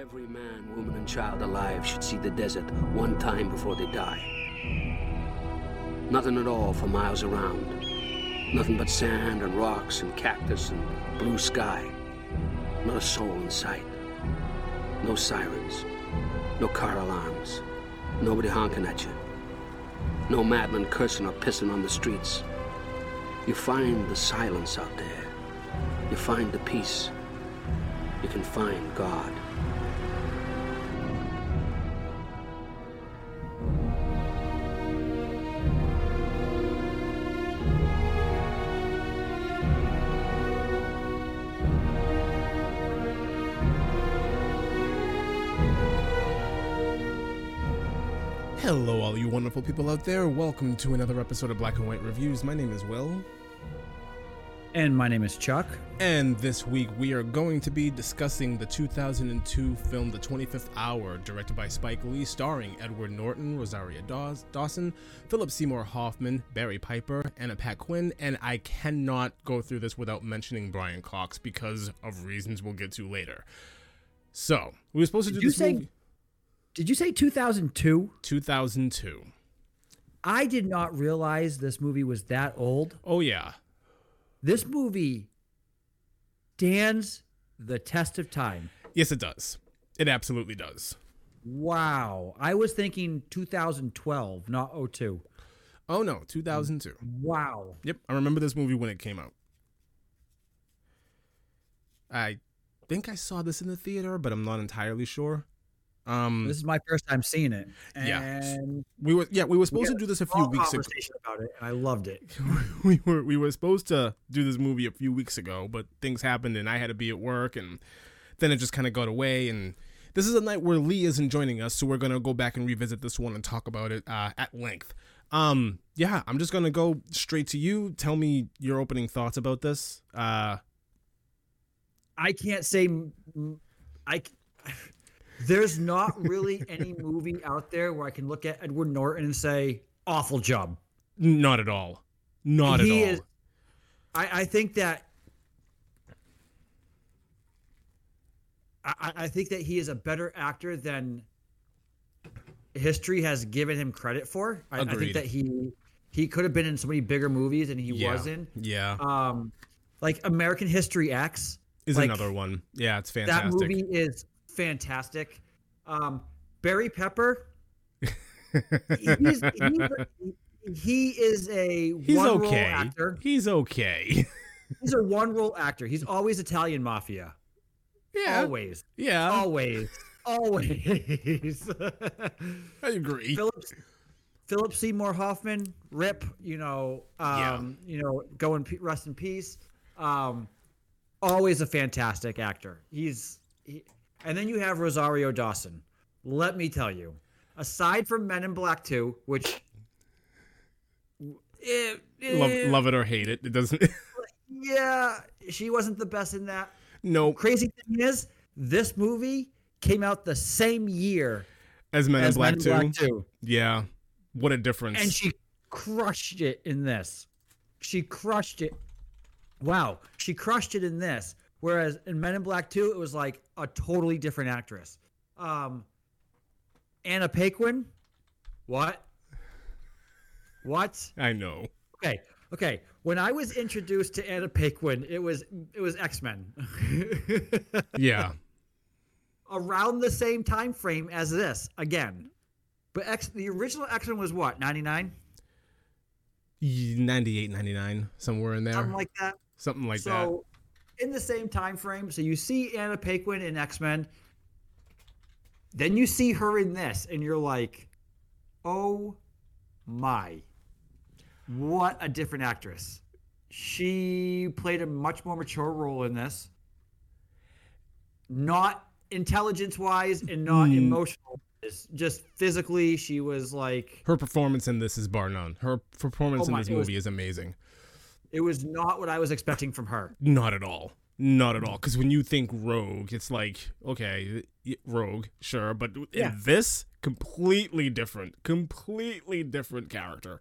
Every man, woman, and child alive should see the desert one time before they die. Nothing at all for miles around. Nothing but sand and rocks and cactus and blue sky. Not a soul in sight. No sirens. No car alarms. Nobody honking at you. No madmen cursing or pissing on the streets. You find the silence out there. You find the peace. You can find God. Wonderful people out there. Welcome to another episode of Black and White Reviews. My name is Will, And my name is Chuck. and this week we are going to be discussing the 2002 film The 25th Hour, directed by Spike Lee, starring Edward Norton, Rosario Daws- Dawson, Philip Seymour Hoffman, Barry Piper, Anna Paquin, and I cannot go through this without mentioning Brian Cox because of reasons we'll get to later. So, we were supposed to do Did you this say- movie Did you say 2002? 2002. I did not realize this movie was that old. Oh yeah. This movie stands the test of time. Yes, it does. It absolutely does. Wow. I was thinking 2012, not 02. Oh no, 2002. Wow. Yep, I remember this movie when it came out. I think I saw this in the theater, but I'm not entirely sure. Um, This is my first time seeing it. Yeah. And we were yeah, we were supposed we to do this a few weeks ago. conversation about it, and I loved it. we were we were supposed to do this movie a few weeks ago, but things happened and I had to be at work and then it just kind of got away and this is a night where Lee isn't joining us, so we're gonna go back and revisit this one and talk about it uh, at length. Um, yeah, I'm just gonna go straight to you. Tell me your opening thoughts about this. Uh, I can't say I. There's not really any movie out there where I can look at Edward Norton and say awful job. not at all. Not he at all. is. I, I think that. I, I- I think that he is a better actor than history has given him credit for. I, I think that he he could have been in so many bigger movies than he yeah. was in. Yeah, Um, like American History X. is like, another one. Yeah, it's fantastic. That movie is fantastic. Um, Barry Pepper. he's, he's, he is a He's one role okay. actor. He's okay. He's a one role actor. He's always Italian mafia. yeah, Always. yeah. Always. Always. I agree. Philip Philip Seymour Hoffman, Rip, you know, um, you know, go pe- rest in peace. Um, always a fantastic actor. He's he, and then you have Rosario Dawson. Let me tell you, aside from Men in Black 2, which eh, love, eh, love it or hate it. It doesn't. yeah, she wasn't the best in that. no, Crazy thing is, this movie came out the same year as Men in Black Men in. Black 2. Yeah, what a difference. and she crushed it in this. She crushed it. Wow, she crushed it in this. Whereas in Men in Black 2, it was like a totally different actress. Um, Anna Paquin, what? What? I know. Okay, okay. When I was introduced to Anna Paquin, it was it was X Men. Yeah, Around the same time frame as this again, but X the original X Men was what ninety nine, 98, 99, somewhere in there. something like that. Something like that. so in the same time frame so you see anna paquin in x-men then you see her in this and you're like oh my what a different actress she played a much more mature role in this not intelligence wise and not Mm. emotional just physically she was like Her performance in this is bar none. Her performance Oh in this it was- movie is amazing. It was not what i was expecting from her Not at all. Not at all. Because when you think Rogue, it's like, okay, Rogue, sure. But in Yeah. this, completely different. Completely different character.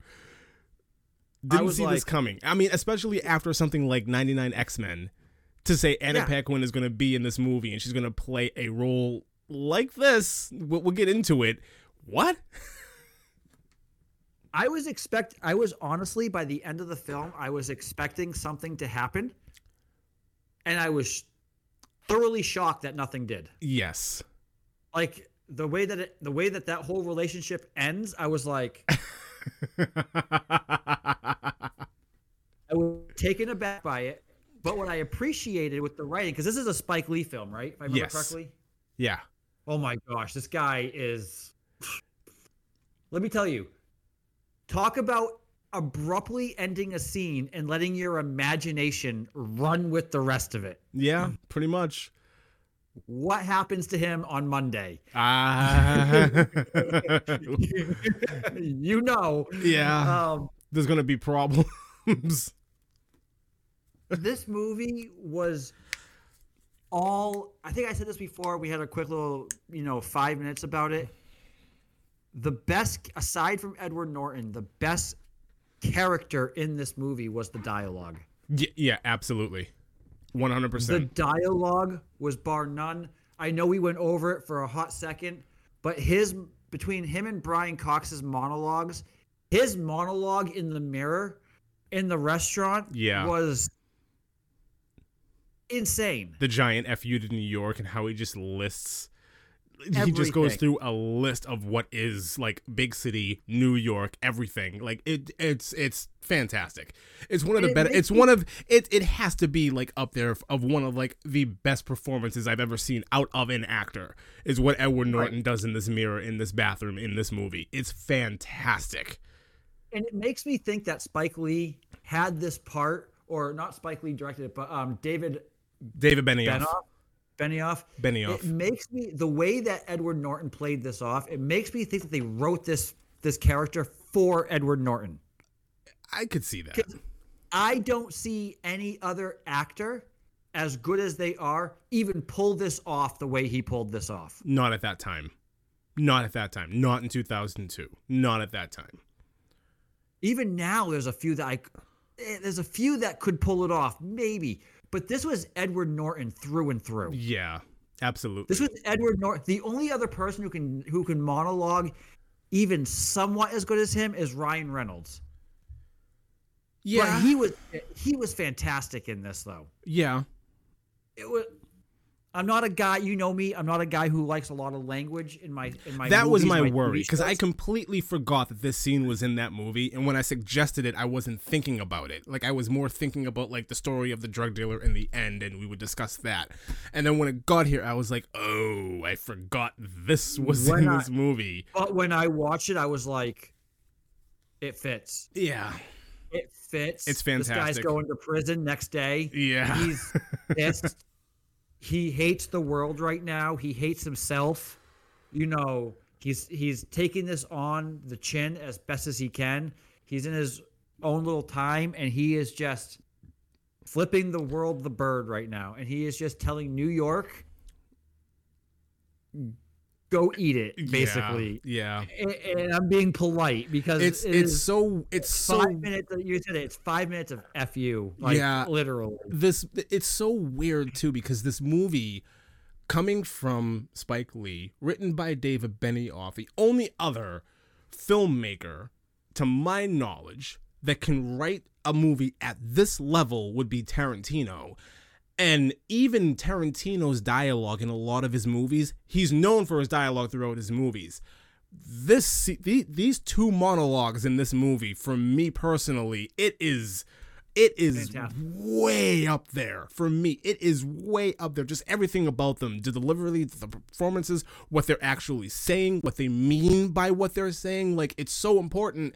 Didn't see this coming. I mean, especially after something like 99 X Men, to say Anna Yeah. Paquin is going to be in this movie and she's going to play a role like this. We'll, we'll get into it. What? I was expect I was honestly by the end of the film I was expecting something to happen and I was thoroughly shocked that nothing did. Yes. Like the way that it, the way that that whole relationship ends, I was like I was taken aback by it. But what I appreciated with the writing because this is a Spike Lee film, right? If I remember Yes. correctly. yeah. Oh my gosh, this guy is. Let me tell you, talk about abruptly ending a scene and letting your imagination run with the rest of it. Yeah, pretty much. What happens to him on Monday? Ah. you know. yeah. Um, There's going to be problems. this movie was all I think I said this before. We had a quick little, you know, five minutes about it. The best, aside from Edward Norton, the best character in this movie was the dialogue. Y- yeah, absolutely. 100%. The dialogue was bar none. I know we went over it for a hot second, but his between him and Brian Cox's monologues, his monologue in the mirror in the restaurant Yeah. was insane. the giant FU to New York and how he just lists he just goes through a list of what is like big city New York everything. Like it it's it's fantastic. It's one of the It better it's one of it it has to be like up there of one of like the best performances I've ever seen out of an actor is what Edward Norton does in this mirror in this bathroom in this movie. It's fantastic. And it makes me think that Spike Lee had this part, or not Spike Lee directed it, but um, David David Benioff. Benioff. Benioff. Benioff It makes me the way that Edward Norton played this off. It makes me think that they wrote this this character for Edward Norton. I could see that I don't see any other actor as good as they are even pull this off the way he pulled this off. Not at that time. Not at that time. Not in 2002. Not at that time. Even now, there's a few that I eh, there's a few that could pull it off, maybe. But this was Edward Norton through and through. Yeah, absolutely. This was Edward Norton. The only other person who can who can monologue even somewhat as good as him is Ryan Reynolds. yeah, But he was he was fantastic in this though. yeah, It was I'm not a guy, you know me, I'm not a guy who likes a lot of language in my in my that was movies, my worry because I completely forgot that this scene was in that movie, and when I suggested it, I wasn't thinking about it. Like I was more thinking about like the story of the drug dealer in the end, and we would discuss that. And then when it got here, I was like, oh, I forgot this was When in I- this movie. But when I watched it, I was like, it fits. Yeah, It fits. It's fantastic. This guy's going to prison next day. yeah, He's pissed. he hates the world right now. He hates himself. You know, he's he's taking this on the chin as best as he can. He's in his own little time and he is just flipping the world the bird right now. And he is just telling New York go eat it, basically. yeah. And, and I'm being polite because It's it it's so it's so five minutes. You said it, it's five minutes of fu. Like Yeah. literally. this it's so weird too because this movie coming from Spike Lee, written by David Benioff, the only other filmmaker to my knowledge that can write a movie at this level would be Tarantino. And even Tarantino's dialogue in a lot of his movies, he's known for his dialogue throughout his movies. This the, these two monologues in this movie, for me personally, it is it is way up there for me. It is way up there. Just everything about them, the delivery, the performances, what they're actually saying, what they mean by what they're saying. Like it's so important.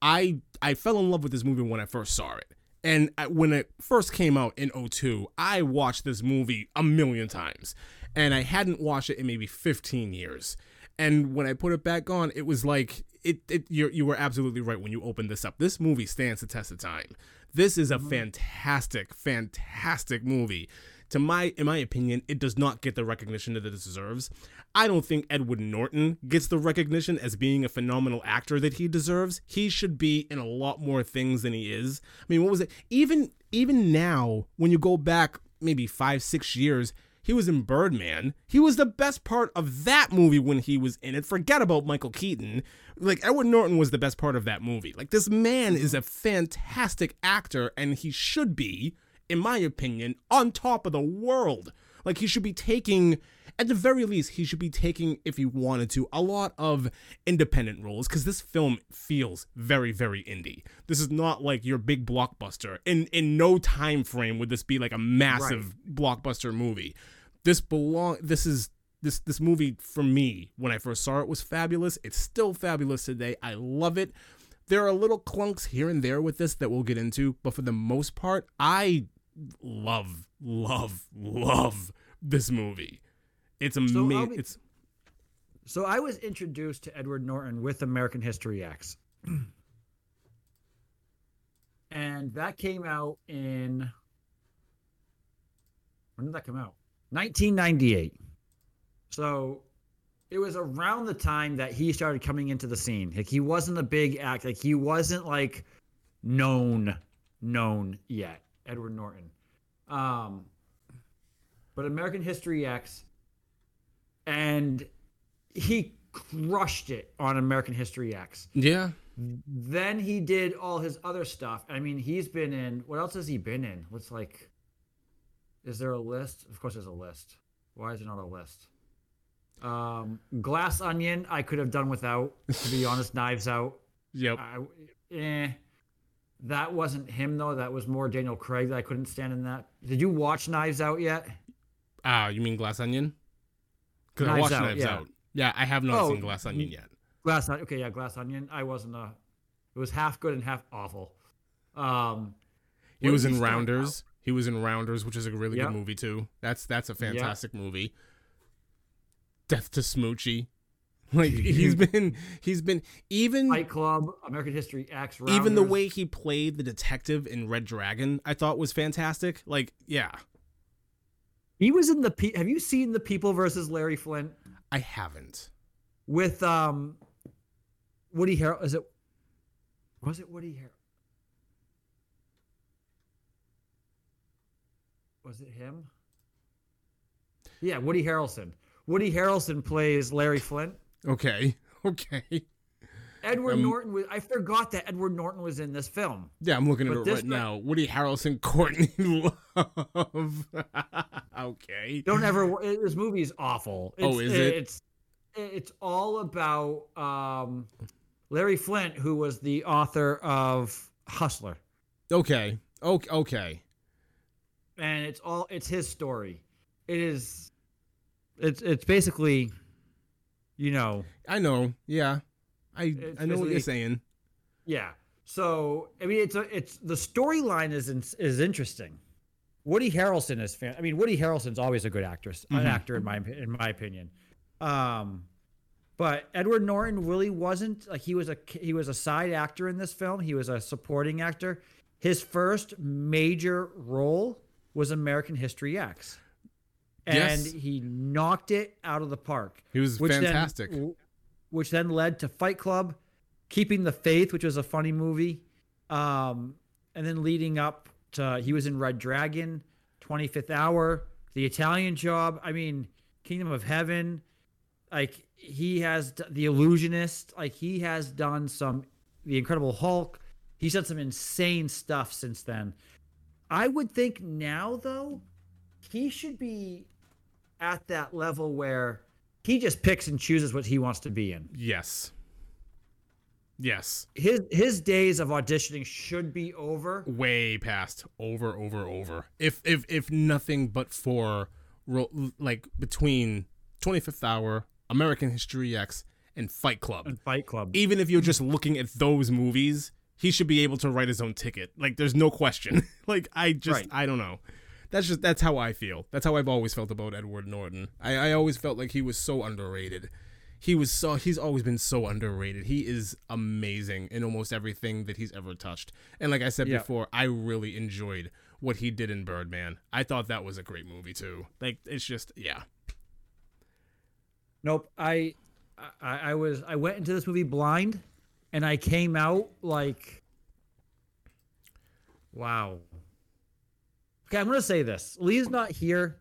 I I fell in love with this movie when I first saw it. And when it first came out in 02, I watched this movie a million times. And I hadn't watched it in maybe 15 years. And when I put it back on, it was like it, it you you were absolutely right when you opened this up. This movie stands the test of time. This is a mm-hmm. fantastic, fantastic movie. To my in my opinion, it does not get the recognition that it deserves. I don't think Edward Norton gets the recognition as being a phenomenal actor that he deserves. He should be in a lot more things than he is. I mean, what was it? Even even now, when you go back maybe five, six years, he He was in Birdman. He was the best part of that movie when he was in it. Forget about Michael Keaton. Like Edward Norton was the best part of that movie. Like this man is mm-hmm. a fantastic actor and he should be, in my opinion, on top of the world. Like he should be taking at the very least, he should be taking, if he wanted to, a lot of independent roles because this film feels very, very indie. This is not like your big blockbuster. In in no time frame would this be like a massive right. blockbuster movie. This belong. This is this this movie for me when I first saw it was fabulous. It's still fabulous today. I love it. There are little clunks here and there with this that we'll get into, but for the most part, I love, love, love this movie. It's amazing. So it's so I was introduced to Edward Norton with American History X. and that came out in when did that come out? 1998. So it was around the time that he started coming into the scene. Like he wasn't a big act. Like he wasn't like known, known yet. Edward Norton. Um, but American History X and he crushed it on American History X. Yeah. Then he did all his other stuff. I mean, he's been in what else has he been in? What's like is there a list? Of course there's a list. Why is there not a list? Um Glass Onion I could have done without, to be honest, Knives Out. Yep. I, eh. That wasn't him though. That was more Daniel Craig that I couldn't stand in that. Did you watch Knives Out yet? Ah, uh, you mean Glass Onion? Because I watched Out, Knives yeah. Out. Yeah, I have not oh, seen Glass Onion yet. Glass Onion. Okay, yeah, Glass Onion. I wasn't a. It was half good and half awful. Um, he was in Rounders. He was in Rounders, which is a really yep. good movie too. That's that's a fantastic yep. movie. Death to Smoochy. Like he's been he's been even Fight Club, American History X. Rounders. Even the way he played the detective in Red Dragon, I thought was fantastic. Like, yeah. He was in the. Pe- Have you seen the People versus Larry Flynt? I haven't. With um, Woody Harrelson. Is it? Was it Woody Harrelson? Was it him? Yeah, Woody Harrelson. Woody Harrelson plays Larry Flynt. Okay. Okay. Edward um, Norton was. I forgot that Edward Norton was in this film. Yeah, I'm looking at but it right now. Woody Harrelson, Courtney Love. okay. Don't ever. This movie is awful. Oh, it's, oh, is it? It's it's all about um, Larry Flynt, who was the author of Hustler. Okay. Okay. Okay. And it's all. It's his story. It is. It's it's basically. You know. I know. Yeah. I I know what you're saying. Yeah. So I mean, it's a, it's the storyline is is interesting. Woody Harrelson is fan. I mean, Woody Harrelson's always a good actress, mm-hmm. an actor in my in my opinion. Um, but Edward Norton really wasn't like he was a he was a side actor in this film. He was a supporting actor. His first major role was American History X, and yes. he knocked it out of the park. He was fantastic. Then, which then led to Fight Club, Keeping the Faith, which was a funny movie, um, and then leading up to he was in Red Dragon, 25th Hour, The Italian Job. I mean, Kingdom of Heaven. Like he has The Illusionist. Like he has done some The Incredible Hulk. He's done some insane stuff since then. I would think now though, he should be at that level where he just picks and chooses what he wants to be in. Yes. Yes. His his days of auditioning should be over. Way past. Over, over, over. If if if nothing but for like between 25th Hour, American History X, and Fight Club. And Fight Club. Even if you're just looking at those movies, he should be able to write his own ticket. Like there's no question. like I just right. I don't know that's just that's how I feel. That's how I've always felt about Edward Norton. I, I always felt like he was so underrated. He was so he's always been so underrated. He is amazing in almost everything that he's ever touched. And like I said before, I really enjoyed what he did in Birdman. I thought that was a great movie too. Like it's just yeah. Nope. I I, I was I went into this movie blind and I came out like wow Okay, I'm gonna say this. Lee's not here.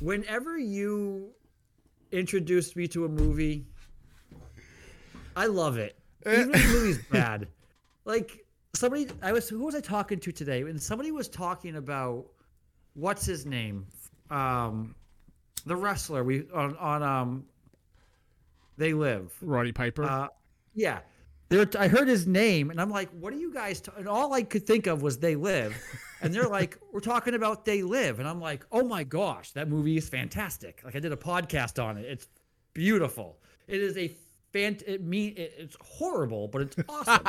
whenever you introduced me to a movie, I love it. Even if the movie's bad. Like somebody I was who was I talking to today? And somebody was talking about what's his name? Um the wrestler we on on um they live. Roddy Piper. Uh, yeah. I heard his name, and I'm like, "What are you guys?" ta-" And all I could think of was "They Live," and they're like, "We're talking about They Live," and I'm like, "Oh my gosh, that movie is fantastic!" Like I did a podcast on it. It's beautiful. It is a fant. It mean it, it's horrible, but it's awesome.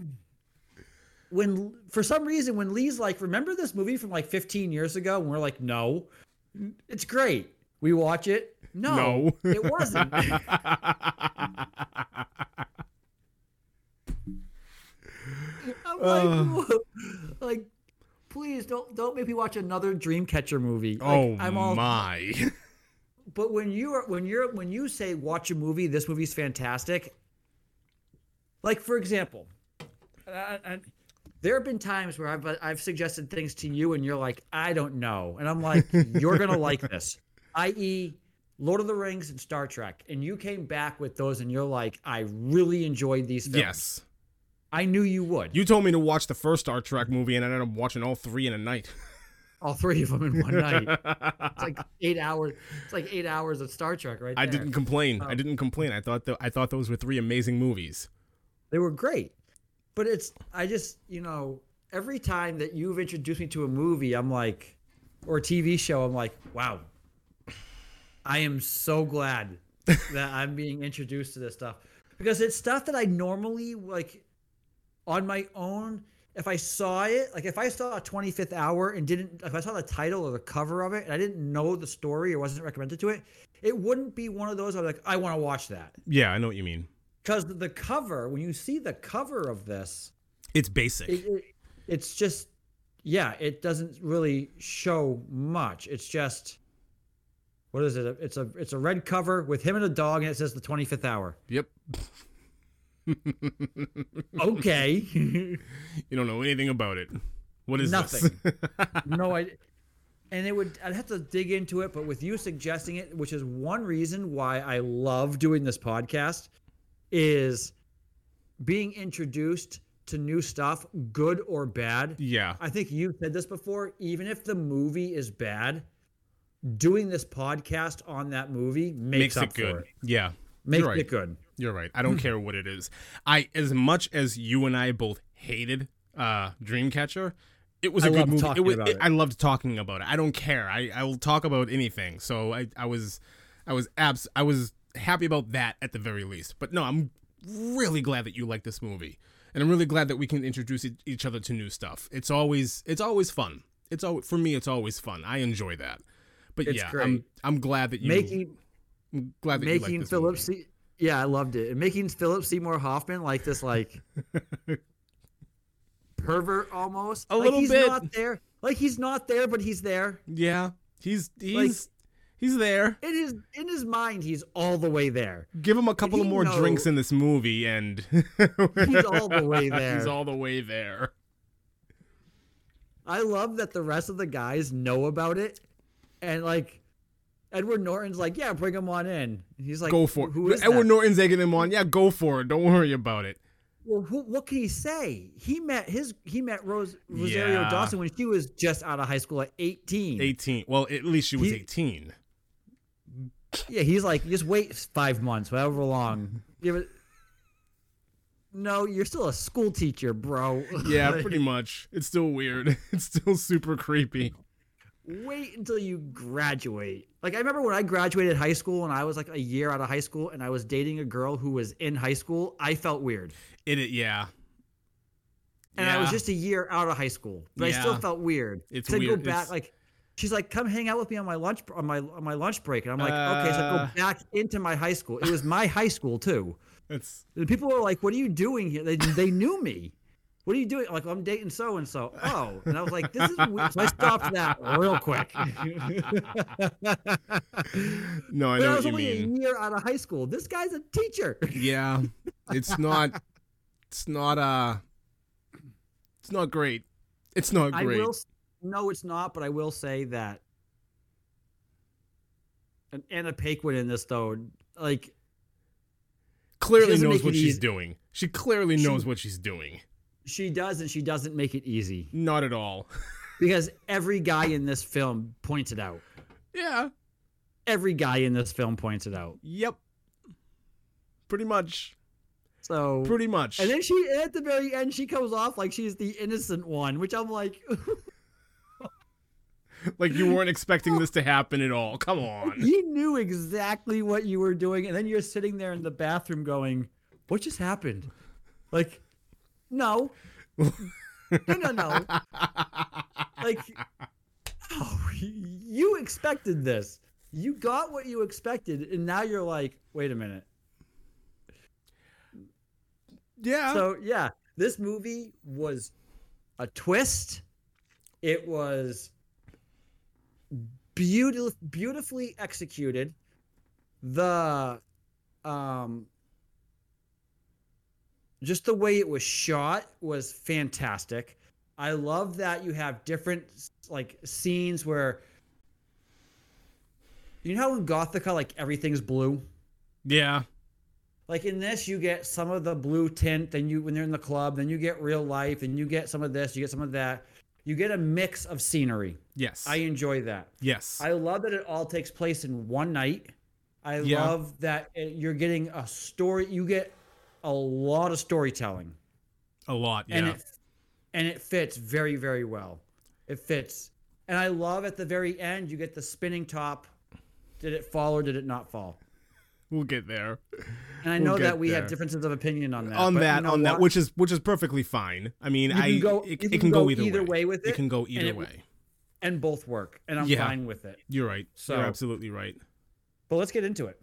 when for some reason when Lee's like, "Remember this movie from like 15 years ago?" and we're like, "No, it's great." We watch it. No, No. it wasn't. like, uh. like, please don't don't make me watch another Dreamcatcher movie. Like, oh I'm all. my. But when you are when you're when you say watch a movie, this movie's fantastic. Like for example, I, I, there have been times where I've I've suggested things to you, and you're like, I don't know, and I'm like, you're gonna like this, i.e. Lord of the Rings and Star Trek, and you came back with those, and you're like, I really enjoyed these films. yes. I knew you would. You told me to watch the first Star Trek movie, and I ended up watching all three in a night. all three of them in one night. It's like eight hours. It's like eight hours of Star Trek, right There. I didn't complain. Oh. I didn't complain. I thought th- I thought those were three amazing movies. They were great, but it's I just you know every time that you've introduced me to a movie, I'm like, or a TV show, I'm like, wow. I am so glad that I'm being introduced to this stuff because it's stuff that I normally like on my own. If I saw it, like if I saw a 25th hour and didn't, if I saw the title or the cover of it and I didn't know the story or wasn't recommended to it, it wouldn't be one of those. I'm like, I want to watch that Yeah, I know what you mean. because the cover, when you see the cover of this, It's basic. it, it, it's just, yeah, it doesn't really show much. It's just, what is it? It's a it's a red cover with him and a dog, and it says the 25th hour. yep. Okay, You don't know anything about it. What is Nothing. no, I. And it would, I'd have to dig into it, but with you suggesting it, which is one reason why I love doing this podcast, is being introduced to new stuff, good or bad. yeah. I think you've said this before. Even if the movie is bad, doing this podcast on that movie makes, Makes up it good. for it. Yeah. Makes right. it good. You're right. I don't care what it is. I as much as you and I both hated uh Dreamcatcher, it was a I good movie. talking was, about it. I loved talking about it. I don't care. I I will talk about anything. So I I was I was abs I was happy about that at the very least. But no, I'm really glad that you like this movie. And I'm really glad that we can introduce each other to new stuff. It's always it's always fun. It's always for me it's always fun. I enjoy that. But It's yeah, I'm. I'm glad that you Making I'm glad that you like making this Philip movie. Yeah, I loved it. And making Philip Seymour Hoffman like this like pervert almost. A like little he's bit. not there. Like he's not there, but he's there. Yeah, he's he's he's there. In his in his mind, he's all the way there. Give him a couple of more know- drinks in this movie, and He's all the way there. he's all the way there. I love that the rest of the guys know about it, and like Edward Norton's like, yeah, bring him on in. He's like, Go for Who it. Edward that? Norton's egging him on. Yeah, go for it. Don't worry about it. Well, who, what can he say? He met his he met Rose Rosario Yeah. Dawson when she was just out of high school at eighteen. Eighteen. Well, at least she was He- eighteen. Yeah, he's like, just wait five months, however long. No, you're still a school teacher, bro. Yeah, pretty much. It's still weird. It's still super creepy. Wait until you graduate. Like I remember when I graduated high school and I was like a year out of high school and I was dating a girl who was in high school. I felt weird. It. it yeah. and I was just a year out of high school, but I still felt weird. It's to weird. go back, It's- like she's like, "Come hang out with me on my lunch on my on my lunch break," and I'm like, "Okay." So I Uh. go back into my high school. It was my high school too. It's The people were like, "What are you doing here?" They they knew me. What are you doing? Like, I'm dating so and so. Oh, and I was like, "This is weird." So I stopped that real quick. no, I know. but I was only mean. a year out of high school. This guy's a teacher. Yeah, it's not. It's not. Uh. It's not great. It's not great. will. No, it's not. But I will say that and Anna Paquin in this though, like Clearly knows what she's easy. doing. She clearly She- knows what she's doing. She does and she doesn't make it easy Not at all. because every guy in this film points it out. yeah. Every guy in this film points it out. Yep. Pretty much. So Pretty much. And then she at the very end she comes off like she's the innocent one, which I'm like like you weren't expecting this to happen at all. Come on. you knew exactly what you were doing, and then you're sitting there in the bathroom going, "What just happened?" Like, no, no, no, no. like, oh, you expected this. You got what you expected, and now you're like, "Wait a minute." Yeah. So yeah, this movie was a twist. It was beautiful, beautifully executed. The um, just the way it was shot was fantastic. I love that you have different like scenes where you know how in Gothica like everything's blue. yeah. Like in this, you get some of the blue tint. Then you, when they're in the club, then you get real life, and you get some of this, you get some of that. You get a mix of scenery. Yes. I enjoy that. yes. I love that it all takes place in one night. I Yeah. love that you're getting a story. You get a lot of storytelling, a lot. Yeah. and it and it fits very very well. It fits, and I love at the very end you get the spinning top. Did it fall or did it not fall? we'll get there. And I We'll know that we there. have differences of opinion on that. on but you that, know on that, which is which is perfectly fine. I mean, I can go- it, you it can can go, go either, either way. way with It it, can go and either it- way. and both work, and I'm Yeah. fine with it. You're right. So- You're absolutely right. But let's get into it.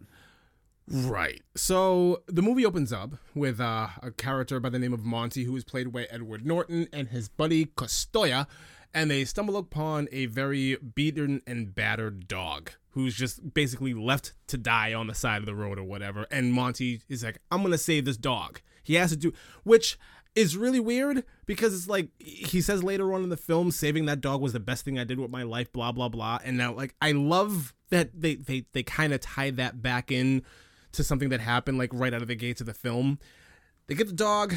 Right. So the movie opens up with uh, a character by the name of Monty, who is played by Edward Norton, and his buddy Costoya, and they stumble upon a very beaten and battered dog who's just basically left to die on the side of the road or whatever. And Monty is like, I'm gonna save this dog. He has to do, which is really weird because it's like he says later on in the film, saving that dog was the best thing I did with my life, blah blah blah. And now, like, I love that they they they kind of tie that back in to something that happened like right out of the gates of the film. They get the dog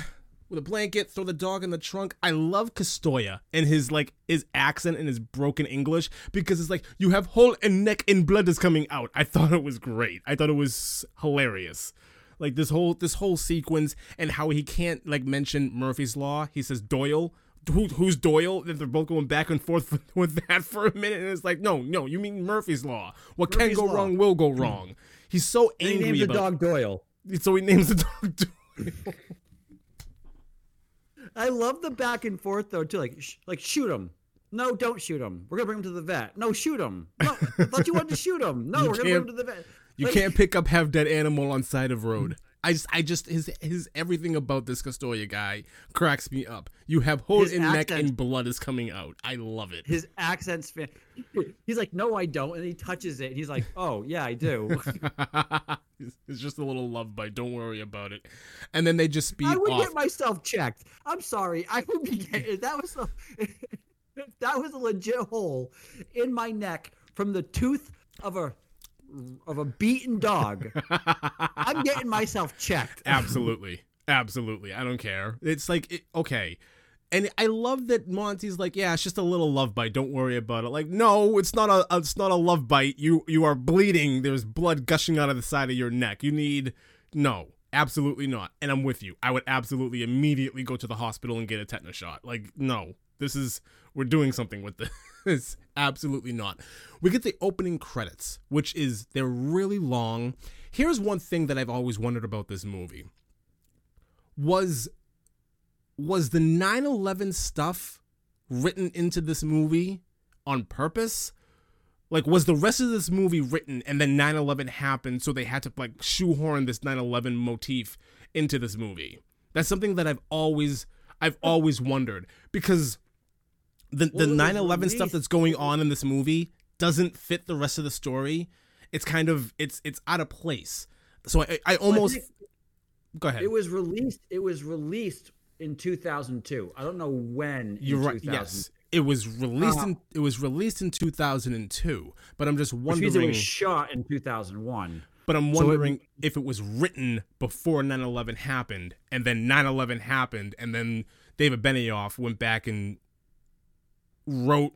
with a blanket, throw the dog in the trunk. I love Castoya and his like his accent and his broken English because it's like you have whole and neck and blood is coming out. I thought it was great. I thought it was hilarious. Like this whole this whole sequence and how he can't like mention Murphy's law. He says Doyle. Who, who's Doyle? And they're both going back and forth with that for a minute, and it's like, no, no, you mean Murphy's law. What Murphy's can go Law. wrong will go wrong. He's so And he angry names the about. dog Doyle. So he names the dog. Doyle. I love the back and forth though too. Like, sh- like shoot him. No, don't shoot him. We're gonna bring him to the vet. No, shoot him. No, I thought you wanted to shoot him. No, You we're gonna bring him can't- to the vet. You Like, can't pick up half dead animal on side of road. I just, I just, his, his everything about this Castoria guy cracks me up. You have holes His in neck and blood is coming out. I love it. His accent's fan. He's like, no, I don't, and he touches it, and he's like, oh yeah, I do. it's just a little love bite. Don't worry about it. And then they just speed I would off. get myself checked. I'm sorry. I would be getting that was a that was a legit hole in my neck from the tooth of a of a beaten dog. I'm getting myself checked. Absolutely. Absolutely. I don't care. It's like, it, okay. And I love that Monty's like, yeah, it's just a little love bite. Don't worry about it. Like, no, it's not a, it's not a love bite. You, you are bleeding. There's blood gushing out of the side of your neck. You need, no, absolutely not. And I'm with you. I would absolutely immediately go to the hospital and get a tetanus shot. Like, no, this is, we're doing something with this. absolutely not. We get the opening credits, which is, they're really long. Here's one thing that I've always wondered about this movie was was the 9/11 stuff written into this movie on purpose? Like was the rest of this movie written and then 9/11 happened so they had to like shoehorn this 9/11 motif into this movie? That's something that I've always I've always wondered because the the it was 9/11 stuff that's going on in this movie doesn't fit the rest of the story. It's kind of it's it's out of place. So I I almost go ahead. It was released. It was released in 2002. I don't know when. You're right. Yes, It was released Uh, in it was released in 2002, but I'm just Which means it was shot in 2001. But I'm so it- wondering if it was written before 9/11 happened, and then 9/11 happened, and then David Benioff went back and wrote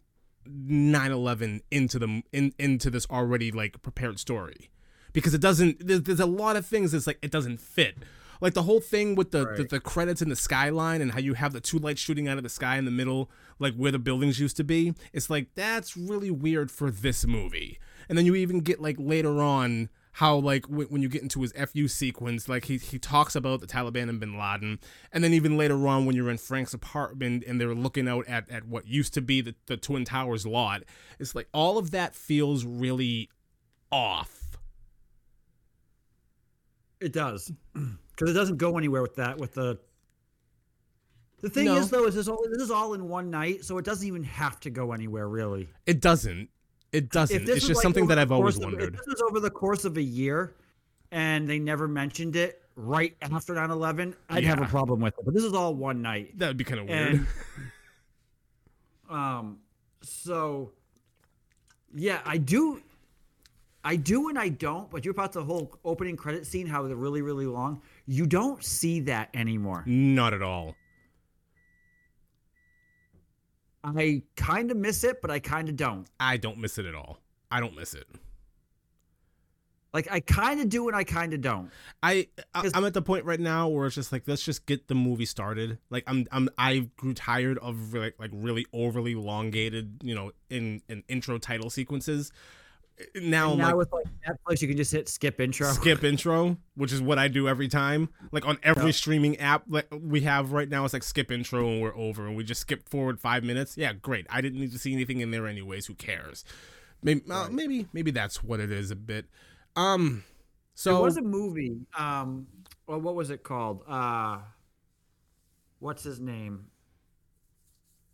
9/11 into the in, into this already like prepared story, because it doesn't. There's, there's a lot of things that's like it doesn't fit. Like the whole thing with the, the Right. the credits in the skyline and how you have the two lights shooting out of the sky in the middle, like where the buildings used to be. It's like that's really weird for this movie. And then you even get like later on how like w- when you get into his fu sequence like he, he talks about the taliban and bin laden and then even later on when you're in frank's apartment and they're looking out at, at what used to be the, the twin towers lot it's like all of that feels really off It does, because it doesn't go anywhere with that. With the the thing No. is, though, is this all this is all in one night, so it doesn't even have to go anywhere really. it doesn't it doesn't it's just like, something that i've always of- wondered If this was over the course of a year, and they never mentioned it right after 9-11, I'd have a problem with it. But this is all one night. that would be kind of weird And um, so yeah, I do, I do, and I don't. But you're about the whole opening credit scene, how they're really, really long. You don't see that anymore. not at all I kind of miss it, but I kind of don't. i don't miss it at all i don't miss it Like I kind of do, and I kind of don't. I, I I'm at the point right now where it's just like let's just get the movie started. Like I'm I'm I grew tired of like like really overly elongated, you know, in in intro title sequences. Now now like with like Netflix, you can just hit skip intro. skip intro, which is what I do every time. Like on every streaming app like we have right now, it's like skip intro and we're over, and we just skip forward five minutes. Yeah, great. I didn't need to see anything in there anyways. Who cares? Maybe uh, maybe maybe that's what it is a bit. Um, so it was a movie. Um, well, what was it called? Uh, what's his name?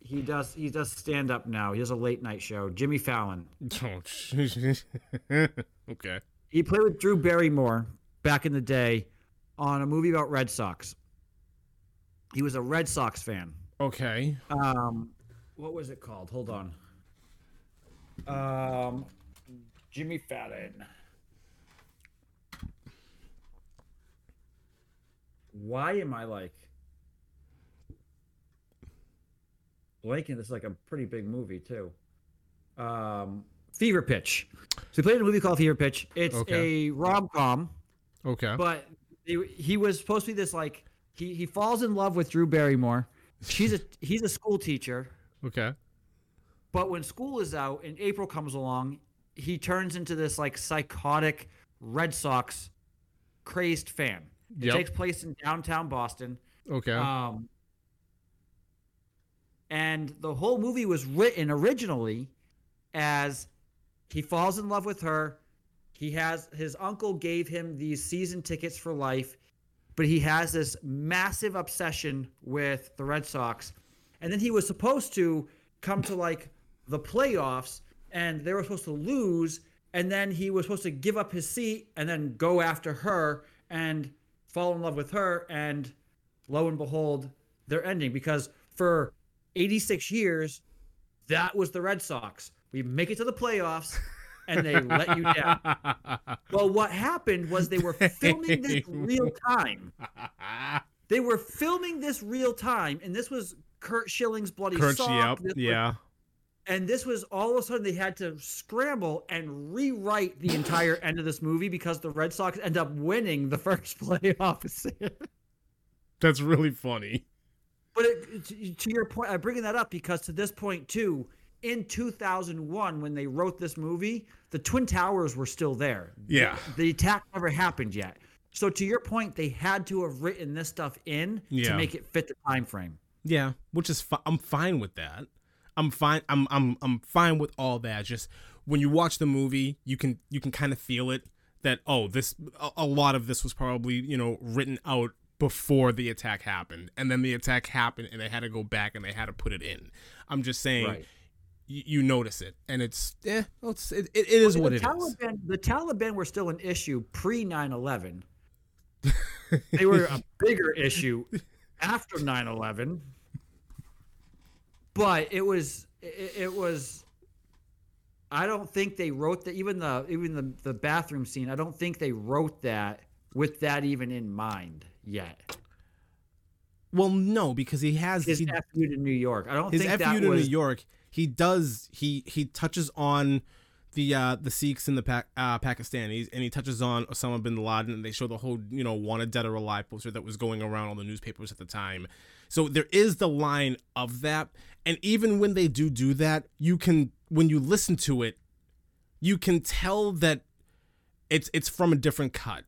He does. He does stand up now. He has a late night show. Jimmy Fallon. Oh, okay. He played with Drew Barrymore back in the day on a movie about Red Sox. He was a Red Sox fan. Okay. Um, what was it called? Hold on. Um, Jimmy Fallon. Why am I like blanking? This is like a pretty big movie too. Um, Fever Pitch. So he played in a movie called Fever Pitch. It's Okay. a rom com Okay. but he, he was supposed to be this like he, he falls in love with Drew Barrymore. She's a he's a school teacher, Okay. but when school is out and April comes along, he turns into this like psychotic Red Sox crazed fan. It Yep. takes place in downtown Boston. Okay. Um, and the whole movie was written originally as he falls in love with her. He has his uncle gave him these season tickets for life, but he has this massive obsession with the Red Sox. And then he was supposed to come to like the playoffs and they were supposed to lose and then he was supposed to give up his seat and then go after her and fall in love with her and lo and behold they're ending because for 86 years that was the Red Sox. We make it to the playoffs and they let you down. Well, what happened was they were filming this real time. They were filming this real time, and this was Curt Schilling's bloody Kurt, sock. yep. Was- Yeah. and this was all of a sudden they had to scramble and rewrite the entire end of this movie because the Red Sox end up winning the first playoff series. That's really funny. But it, to- your point, I'm bringing that up because to this point too, in 2001 when they wrote this movie, the Twin Towers were still there. Yeah. The, the attack never happened yet. So to your point, they had to have written this stuff in Yeah. to make it fit the time frame. Yeah, which is fi- I'm fine with that. I'm fine. I'm I'm I'm fine with all that. Just when you watch the movie, you can you can kind of feel it that oh this a, a lot of this was probably you know written out before the attack happened, and then the attack happened, and they had to go back and they had to put it in. I'm just saying. Right. y- You notice it, and it's eh, well, it's, it, it is the what it is. Taliban, The Taliban were still an issue pre 9 11. they were a bigger issue after 9 11. But it was it, it was. I don't think they wrote that. Even the even the the bathroom scene. I don't think they wrote that with that even in mind yet. Well, no, because he has His he, FU to New York. I don't his think FU to was. New York. He does he he touches on the uh the Sikhs and the pa- uh, Pakistanis, and he touches on Osama bin Laden, and they show the whole you know wanted dead or alive poster that was going around on the newspapers at the time. So there is the line of that, and even when they do do that, you can when you listen to it, you can tell that it's it's from a different cut.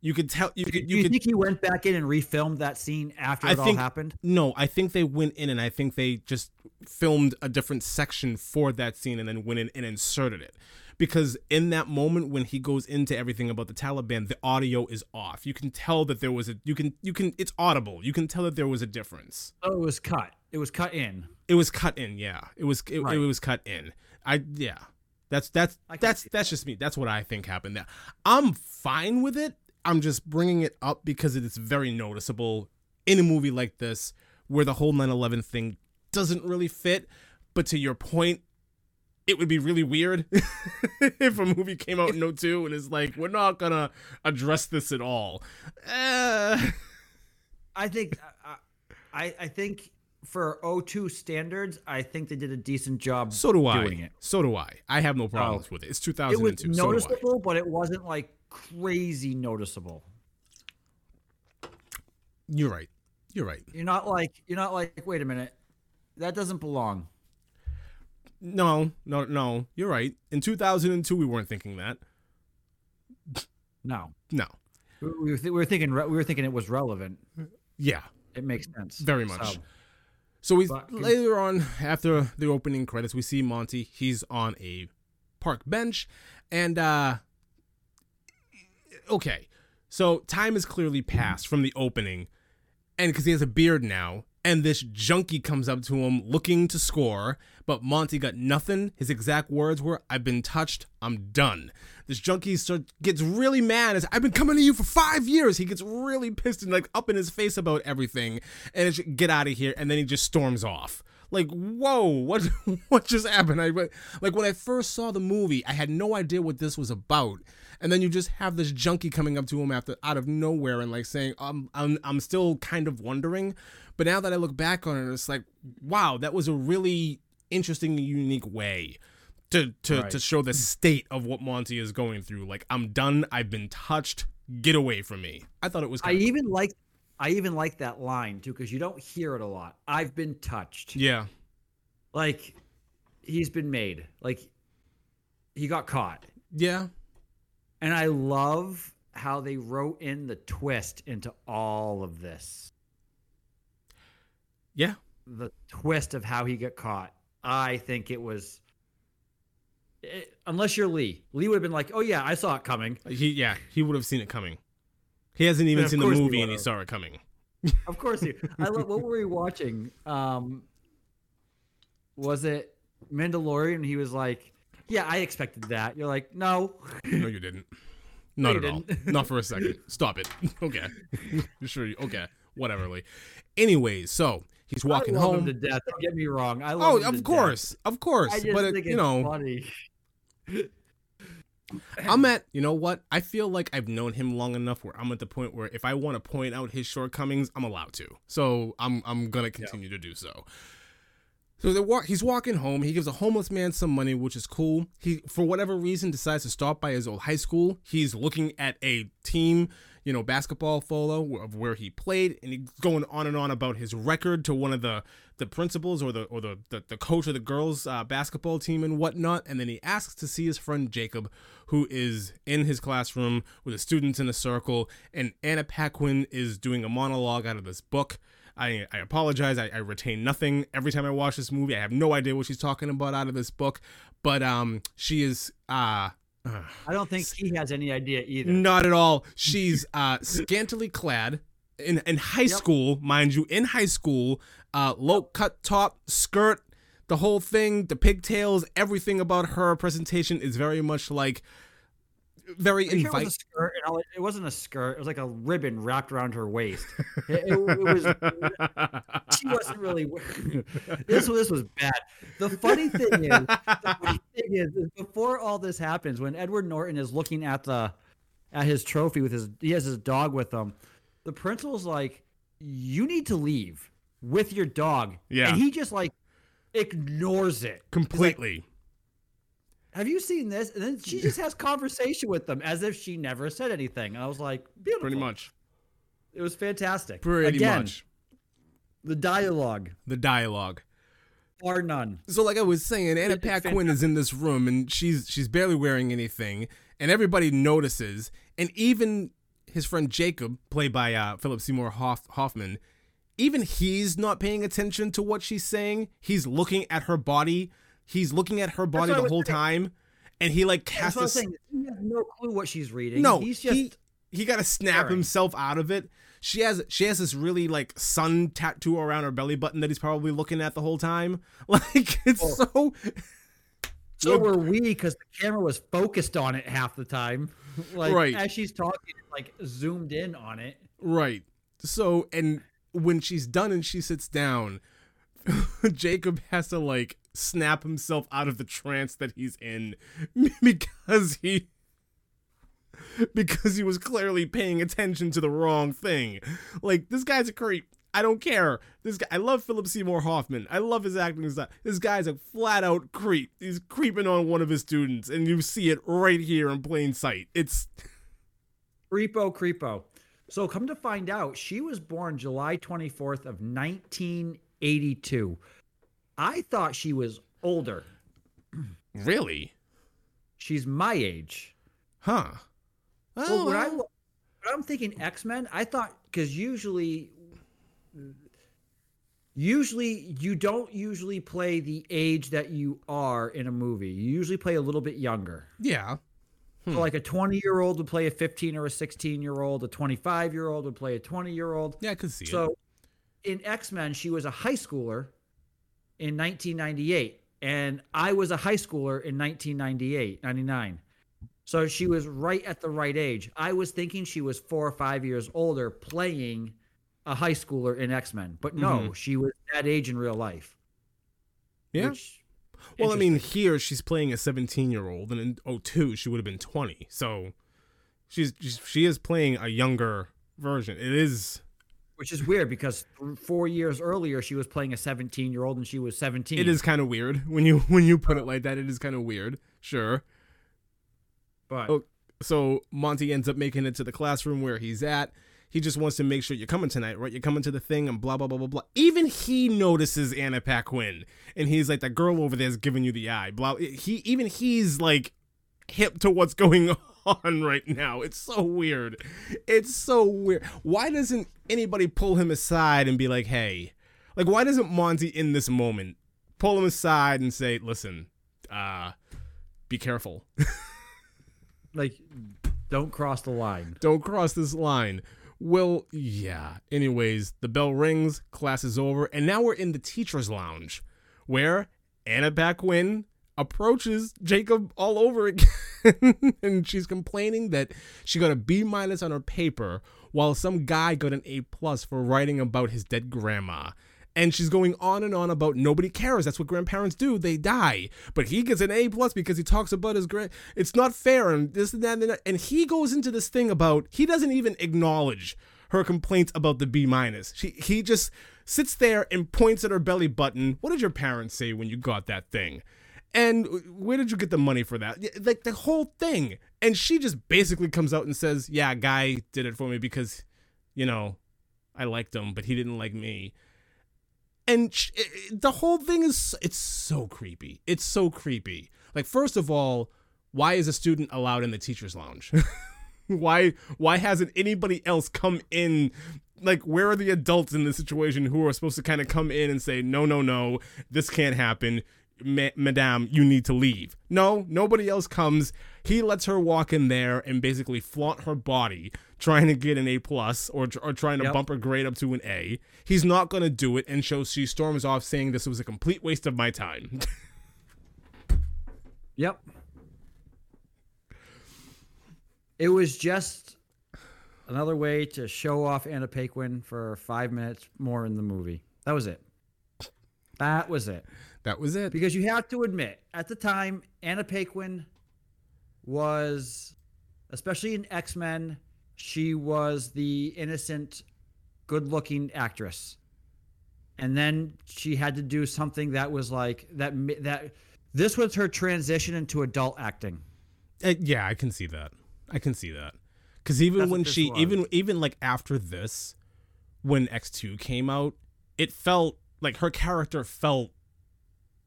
You could tell you Do could you, you could think he went back in and refilmed that scene after I it all happened? no, I think they went in and I think they just filmed a different section for that scene and then went in and inserted it. Because in that moment when he goes into everything about the Taliban, the audio is off. You can tell that there was a you can you can it's audible. You can tell that there was a difference. Oh, it was cut. It was cut in. It was cut in, yeah. It was it, Right. it was cut in. I yeah. That's that's that's that's just me. That's what I think happened there. I'm fine with it. I'm just bringing it up because it is very noticeable in a movie like this where the whole 9/11 thing doesn't really fit. But to your point, it would be really weird if a movie came out in 02 and is like, we're not gonna address this at all. Uh, I think I, I I think for O2 standards, I think they did a decent job so do I. doing it. So do I. I have no problems with it. It's 2002. It was 2002. so noticeable, but it wasn't like crazy noticeable. You're right. You're right. You're not like you're not like wait a minute, that doesn't belong. No, no, no. You're right. In 2002, we weren't thinking that. No, No. we we were, th- we were thinking re- we were thinking it was relevant. Yeah, It makes sense. very much. So, So we But- later on, after the opening credits, we see Monty. He's on a park bench, and uh, okay, so time has clearly passed from the opening, and because he has a beard now, and this junkie comes up to him looking to score, but Monty got nothing. His exact words were, "I've been touched. I'm done." This junkie start, gets really mad. As I've been coming to you for five years. He gets really pissed and like up in his face about everything, and it's get out of here. And then he just storms off. Like, whoa, what what just happened? I like when I first saw the movie, I had no idea what this was about. And then you just have this junkie coming up to him after out of nowhere and like saying, "I'm I'm I'm still kind of wondering." But now that I look back on it, it's like, wow, that was a really interesting, unique way to to Right. to show the state of what Monty is going through. Like, I'm done. I've been touched. Get away from me. I thought it was. I even like I even like that line too because you don't hear it a lot. I've been touched. yeah, Like he's been made. Like he got caught. yeah, And I love how they wrote in the twist into all of this. yeah. The twist of how he got caught. I think it was it, unless you're Lee. Lee would have been like, "Oh yeah, I saw it coming." He yeah he would have seen it coming. He hasn't even seen the he movie and he saw it coming. Of course he. I love what were we watching? Um was it Mandalorian? He was like, "Yeah, I expected that." You're like, "No." No, you didn't. Not you at all. didn't. Not for a second. Stop it. Okay. You sure. you- Okay. Whatever, Lee. Anyways, so he's walking I love home. him to death. Don't get me wrong. I love Oh, of death. course, of course. But it, you know, funny. I'm at. You know what? I feel like I've known him long enough where I'm at the point where if I want to point out his shortcomings, I'm allowed to. So I'm I'm gonna continue to do so. So they walk, he's walking home. He gives a homeless man some money, which is cool. He, for whatever reason, decides to stop by his old high school. He's looking at a team, you know, basketball photo of where he played, and he's going on and on about his record to one of the the principals or the or the the, the coach of the girls' uh, basketball team and whatnot. And then he asks to see his friend Jacob, who is in his classroom with the students in a circle, and Anna Paquin is doing a monologue out of this book. I, I apologize. I, I retain nothing every time I watch this movie. I have no idea what she's talking about out of this book, but um, she is uh, uh I don't think he has any idea either. not at all. She's uh scantily clad in in high Yep. school, mind you, in high school, uh low cut top, skirt, the whole thing, the pigtails, everything about her presentation is very much like very sure it was a skirt and all, it wasn't a skirt. It was like a ribbon wrapped around her waist. It, it- it was. She wasn't really. This this was bad. The funny thing is, the funny thing is, is before all this happens, when Edward Norton is looking at the at his trophy with his he has his dog with him, the principal's like, "You need to leave with your dog." Yeah. and he just like ignores it Completely. Have you seen this? And then she just has conversation with them as if she never said anything. And I was like, beautiful. Pretty much. It was fantastic. Pretty Again, much. The dialogue, The dialogue. bar none. So like I was saying, Anna It's Paquin is in this room and she's she's barely wearing anything, and everybody notices, and even his friend Jacob, played by uh, Philip Seymour Hoff- Hoffman, even he's not paying attention to what she's saying. He's looking at her body. He's looking at her body the whole saying. time, and he like has That's what I'm saying. He has no clue what she's reading. No, he's just. he he got to snap staring. himself out of it. She has she has this really like sun tattoo around her belly button that he's probably looking at the whole time. Like it's Oh. so. so were we because the camera was focused on it half the time. Like Right. as she's talking, like zoomed in on it. Right. So, and when she's done and she sits down, Jacob has to like snap himself out of the trance that he's in because he because he was clearly paying attention to the wrong thing. Like this guy's a creep. I don't care. This guy, I love Philip Seymour Hoffman. I love his acting style. This guy's a flat out creep. He's creeping on one of his students, and you see it right here in plain sight. It's Creepo, creepo. So come to find out, she was born July 24th of 1982. I thought she was older. really, She's my age. huh? Well, Oh, when, I, oh. when I'm thinking X Men, I thought because usually, usually you don't usually play the age that you are in a movie. You usually play a little bit younger. yeah. So hmm. like a 20 year old would play a 15 or a 16 year old. A 25 year old would play a 20 year old. Yeah, I could see it. In X Men, she was a high schooler in 1998, and I was a high schooler in 1998, 99. So she was right at the right age. I was thinking she was four or five years older playing a high schooler in X Men, but no, Mhm. she was that age in real life. Yeah. which- Well, I mean, here she's playing a 17 year old, and in 02 she would have been 20. So she's, she's she is playing a younger version. It is which is weird because four years earlier she was playing a 17 year old and she was 17. it is kind of weird when you when you put it like that. It is kind of weird. Sure. but Oh, so Monty ends up making it to the classroom where he's at. He just wants to make sure you're coming tonight, right? You're coming to the thing and blah blah blah blah blah. Even he notices Anna Paquin, and he's like, "That girl over there is giving you the eye." Blah. He even he's like hip to what's going on right now. It's so weird. It's so weird. Why doesn't anybody pull him aside and be like, "Hey," like why doesn't Monty in this moment pull him aside and say, "Listen, uh, be careful." like, don't cross the line. Don't cross this line. Well, yeah. Anyways, the bell rings, class is over, and now we're in the teacher's lounge where Anna Paquin approaches Jacob all over again and she's complaining that she got a B minus on her paper while some guy got an A plus for writing about his dead grandma. And she's going on and on about nobody cares. That's what grandparents do. They die. But he gets an A plus because he talks about his grand. It's not fair and this and that and that. And he goes into this thing about he doesn't even acknowledge her complaints about the B minus. She he just sits there and points at her belly button. What did your parents say when you got that thing? And where did you get the money for that? Like the whole thing. And she just basically comes out and says, "Yeah, guy did it for me because, you know, I liked him, but he didn't like me." And sh- it- it- the whole thing is it's so creepy. It's so creepy. Like first of all, why is a student allowed in the teachers lounge? why why hasn't anybody else come in like where are the adults in this situation who are supposed to kind of come in and say no no no this can't happen madame you need to leave no nobody else comes he lets her walk in there and basically flaunt her body trying to get an a plus or, or trying to Yep. bump her grade up to an a he's not going to do it and so she storms off saying this was a complete waste of my time Yep. It was just another way to show off Anna Paquin for five minutes more in the movie. That was it. That was it. That was it. Because you have to admit, at the time, Anna Paquin was, especially in X Men, she was the innocent, good looking actress. And then she had to do something that was like that. That this was her transition into adult acting. Uh, yeah, I can see that. I can see that. Because even That's when she, was. even even like after this, when X two came out, it felt like her character felt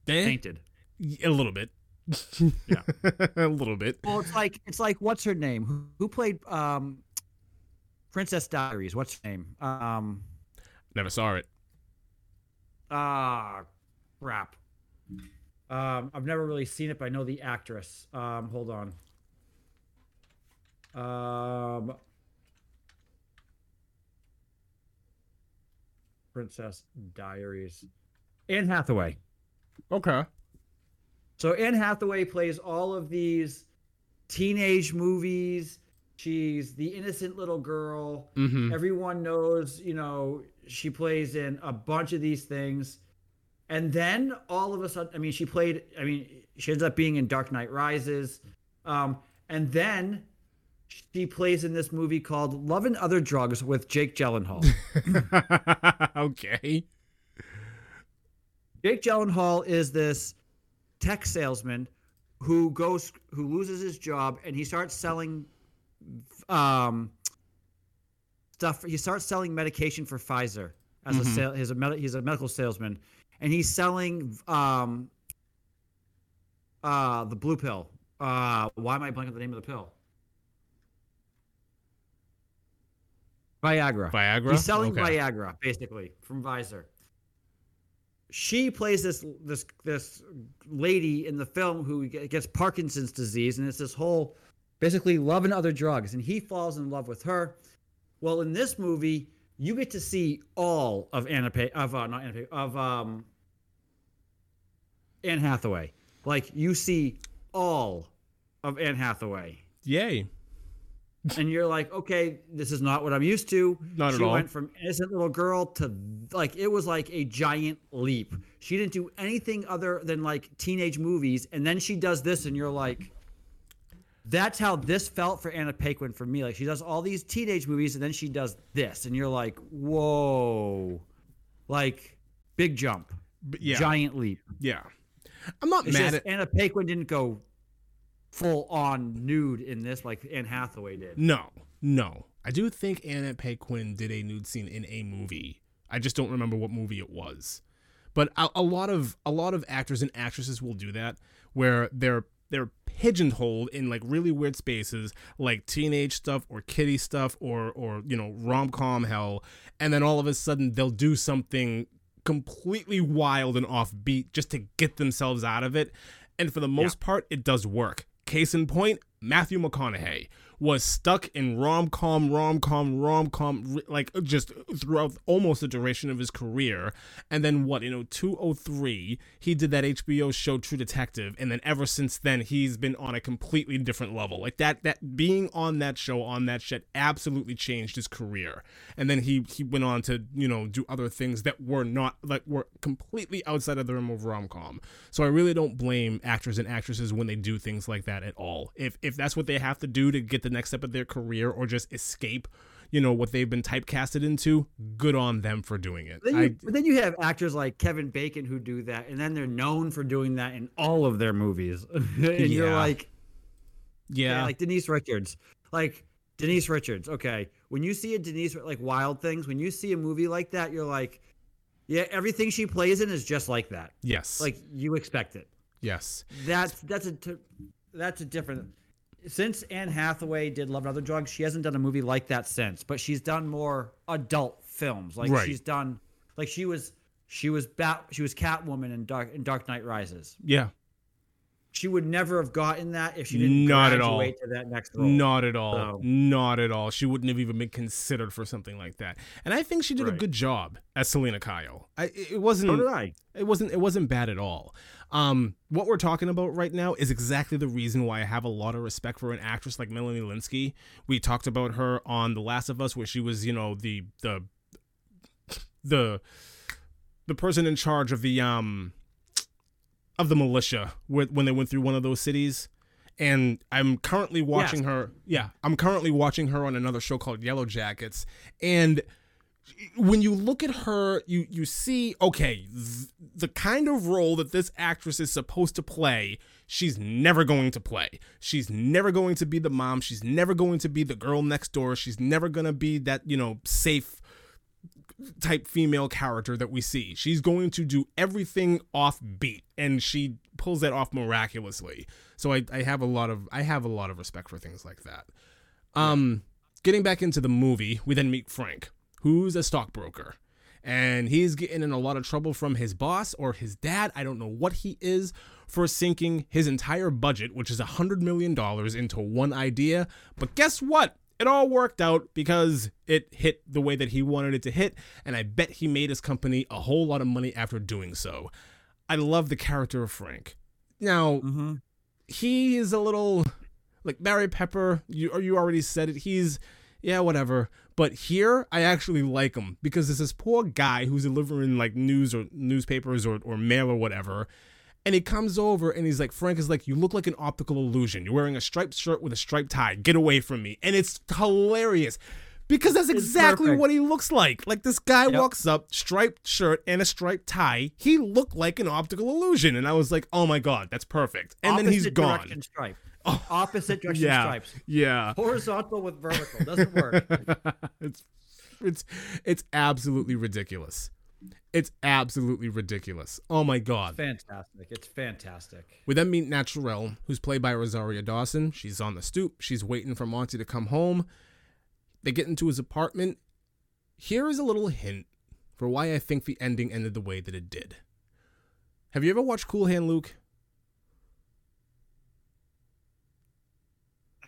eh, Tainted. a little bit. Yeah. a little bit. Well, it's like it's like what's her name? Who, who played um, Princess Diaries? What's her name? Um, Never saw it. ah, crap. Um, I've never really seen it, but I know the actress. Um, hold on. Um, Princess Diaries. Anne Hathaway. Okay. So Anne Hathaway plays all of these teenage movies. She's the innocent little girl. Mm-hmm. Everyone knows, you know, she plays in a bunch of these things. And then all of a sudden, I mean, she played, I mean, she ends up being in Dark Knight Rises. Um, and then she plays in this movie called Love and Other Drugs with Jake Gyllenhaal. okay. Jake Gyllenhaal is this tech salesman who goes who loses his job and he starts selling um stuff he starts selling medication for Pfizer as a sale he's a med- he's a medical salesman and he's selling um uh the blue pill uh why am I blanking the name of the pill Viagra Viagra. He's selling okay. Viagra, basically, from Pfizer. She plays this this this lady in the film who gets Parkinson's disease, and it's this whole basically love and other drugs, and he falls in love with her. Well, in this movie, you get to see all of Anna pa- of uh, not Anna pa- of um Anne Hathaway. Like you see all of Anne Hathaway Yay. and you're like, okay, this is not what I'm used to. Not at she all. went from innocent little girl to like it was like a giant leap. She didn't do anything other than like teenage movies, and then she does this, and you're like, that's how this felt for Anna Paquin for me. Like she does all these teenage movies, and then she does this, and you're like, whoa, like big jump, yeah. giant leap. Yeah. I'm not It's mad just at Anna Paquin didn't go full on nude in this like Anne Hathaway did. No, no. I do think Anna Paquin did a nude scene in a movie. I just don't remember what movie it was. But a, a lot of a lot of actors and actresses will do that, where they're they're pigeonholed in like really weird spaces, like teenage stuff or kiddie stuff or or you know rom com hell, and then all of a sudden they'll do something completely wild and offbeat just to get themselves out of it. And for the most part, it does work. Case in point, Matthew McConaughey was stuck in rom com, rom com, rom com, like just throughout almost the duration of his career. And then what, in 0203, he did that HBO show True Detective. And then ever since then, he's been on a completely different level. Like that, that being on that show, on that shit, absolutely changed his career. And then he, he went on to, you know, do other things that were not, like, were completely outside of the realm of rom com. So I really don't blame actors and actresses when they do things like that at all. If, if that's what they have to do to get the next step of their career or just escape, you know, what they've been typecasted into, good on them for doing it. Then you, I, but then you have actors like Kevin Bacon who do that, and then they're known for doing that in all of their movies. and you're Yeah. like, yeah, like Denise Richards, like Denise Richards. Okay, when you see a Denise like Wild Things, when you see a movie like that, you're like, yeah, everything she plays in is just like that. yes, Like you expect it. yes, That's that's a t- that's a different. Since Anne Hathaway did Love and Other Drugs, she hasn't done a movie like that since. But she's done more adult films. Like Right. she's done, like she was she was Bat she was Catwoman in Dark in Dark Knight Rises. yeah, she would never have gotten that if she didn't Not at all. to that next role. Not at all. So- Not at all. She wouldn't have even been considered for something like that. And I think she did a good job as Selina Kyle. I, it it wasn't. So did I. It wasn't. It wasn't bad at all. Um, what we're talking about right now is exactly the reason why I have a lot of respect for an actress like Melanie Lynskey. We talked about her on The Last of Us, where she was, you know, the the the the person in charge of the um of the militia when they went through one of those cities. And I'm currently watching Yes. her. Yeah, I'm currently watching her on another show called Yellow Jackets, and when you look at her, you you see okay, th- the kind of role that this actress is supposed to play, she's never going to play. She's never going to be the mom. She's never going to be the girl next door. She's never going to be that, you know, safe type female character that we see. She's going to do everything off beat and she pulls that off miraculously. So I, I have a lot of I have a lot of respect for things like that. Um getting back into the movie, we then meet Frank, who's a stockbroker. And he's getting in a lot of trouble from his boss or his dad, I don't know what he is, for sinking his entire budget, which is a $100 million, into one idea. But guess what? It all worked out because it hit the way that he wanted it to hit, and I bet he made his company a whole lot of money after doing so. I love the character of Frank. Now, Mm-hmm. he is a little like Barry Pepper. You you already said it. He's yeah, whatever. But here, I actually like him because there's this poor guy who's delivering like news or newspapers or, or mail or whatever. And he comes over and he's like, Frank is like, You look like an optical illusion. You're wearing a striped shirt with a striped tie. Get away from me. And it's hilarious because that's exactly what he looks like. Like this guy Yep. walks up, striped shirt and a striped tie. He looked like an optical illusion. And I was like, Oh my God, that's perfect. And then he's gone. Stripe. Opposite direction Yeah. stripes. Yeah. Horizontal with vertical doesn't work. it's it's it's absolutely ridiculous. It's absolutely ridiculous. Oh my god. fantastic. It's fantastic. We then meet Naturelle, who's played by Rosario Dawson. She's on the stoop. She's waiting for Monty to come home. They get into his apartment. Here is a little hint for why I think the ending ended the way that it did. Have you ever watched Cool Hand Luke?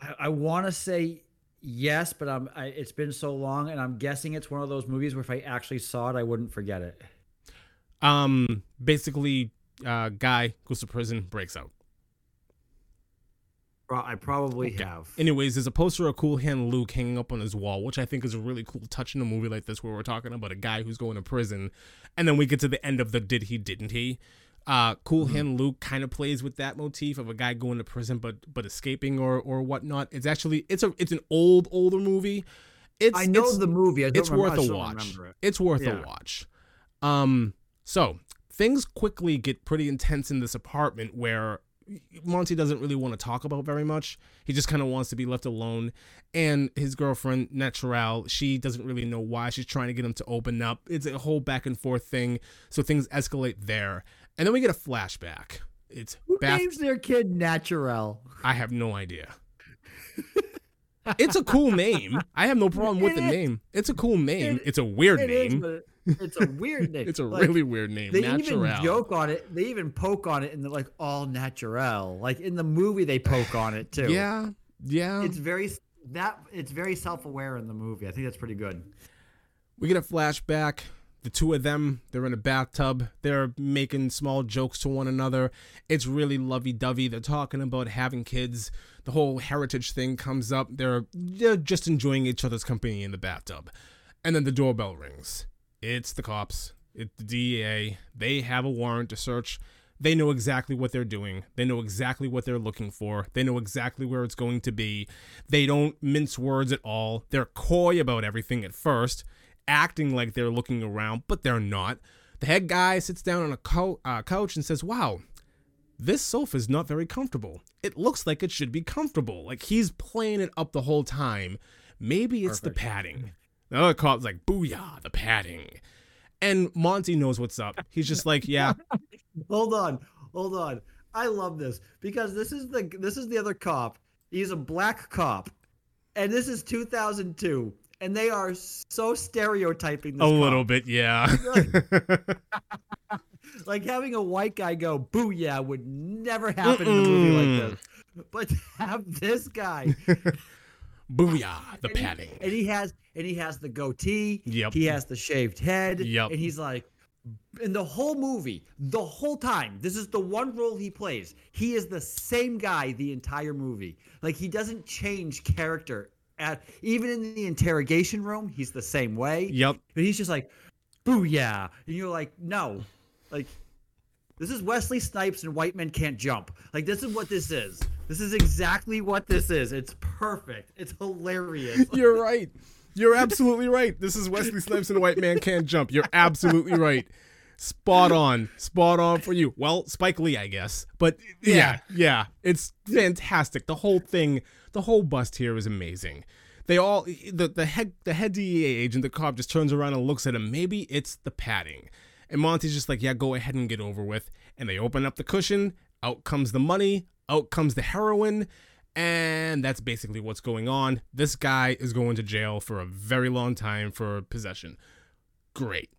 I, I want to say yes, but I'm. I, it's been so long, and I'm guessing it's one of those movies where if I actually saw it, I wouldn't forget it. Um, basically, uh, guy goes to prison, breaks out. I probably Okay. have. Anyways, there's a poster of Cool Hand Luke hanging up on his wall, which I think is a really cool touch in a movie like this, where we're talking about a guy who's going to prison, and then we get to the end of the did he didn't he. Uh, cool Mm-hmm. Hand Luke kind of plays with that motif of a guy going to prison but but escaping or or whatnot. It's actually it's a it's an old older movie. It's I know it's, the movie. I don't it's remember, worth a watch. it. It's worth Yeah. a watch. Um, so things quickly get pretty intense in this apartment where Monty doesn't really want to talk about very much. He just kind of wants to be left alone. And his girlfriend, Naturelle, she doesn't really know why. She's trying to get him to open up. It's a whole back and forth thing. So things escalate there. And then we get a flashback. It's Who bath- names their kid Naturelle? I have no idea. it's a cool name. I have no problem with the It is. name. It's a cool name. It- It's a weird It is, name. it- it's a weird name. It's a Like, really weird name. They Natural. even joke on it. They even poke on it in the like all natural. Like in the movie, they poke on it too. Yeah, yeah. it's very that it's very self aware in the movie. I think that's pretty good. we get a flashback. The two of them, they're in a bathtub. They're making small jokes to one another. It's really lovey dovey. They're talking about having kids. The whole heritage thing comes up. They're, they're just enjoying each other's company in the bathtub. And then the doorbell rings. It's the cops. It's the DEA. They have a warrant to search. They know exactly what they're doing. They know exactly what they're looking for. They know exactly where it's going to be. They don't mince words at all. They're coy about everything at first, acting like they're looking around, but they're not. The head guy sits down on a co- uh, couch and says, Wow, this sofa is not very comfortable. It looks like it should be comfortable. Like he's playing it up the whole time. Maybe it's the padding. The other cop's like, Booyah, the padding. And Monty knows what's up. He's just like, Yeah, Hold on, hold on. I love this because this is the this is the other cop. He's a black cop, and this is 2002, and they are so stereotyping. This a cop. little bit, yeah. like having a white guy go boo yeah would never happen in a movie like this. But have this guy Booyah, the and he- padding. and he has and he has the goatee. Yep. He has the shaved head. Yep. And he's like, in the whole movie, the whole time, this is the one role he plays. He is the same guy the entire movie. Like he doesn't change character at even in the interrogation room. He's the same way. Yep. But he's just like, booyah, and you're like, no, like. This is Wesley Snipes and White Men Can't Jump. Like this is what this is. This is exactly what this is. It's perfect. It's hilarious. You're right. You're absolutely right. This is Wesley Snipes and white man can't jump. You're absolutely right. Spot on. Spot on for you. Well, Spike Lee, I guess. But yeah, yeah, it's fantastic. The whole thing, the whole bust here is amazing. They all the the head the head DEA agent, the cop just turns around and looks at him. Maybe it's the padding. And Monty's just like, yeah, go ahead and get over with. And they open up the cushion. Out comes the money. Out comes the heroin. And that's basically what's going on. This guy is going to jail for a very long time for possession. Great.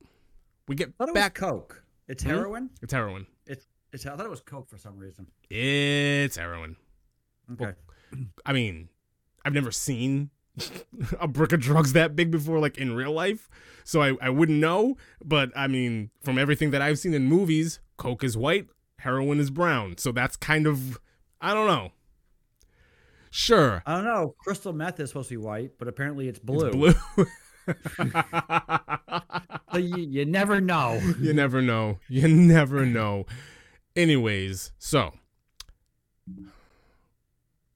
We get I thought it back. coke. It's Hmm? heroin. It's heroin. It's it's. I thought it was coke for some reason. It's heroin. Okay. I mean, I've never seen a brick of drugs that big before, like in real life. So I, I wouldn't know. But I mean, from everything that I've seen in movies, Coke is white, heroin is brown. So that's kind of, I don't know. Sure. I don't know. Crystal meth is supposed to be white, but apparently it's blue. Blue. So you, you never know. you never know. You never know. Anyways, so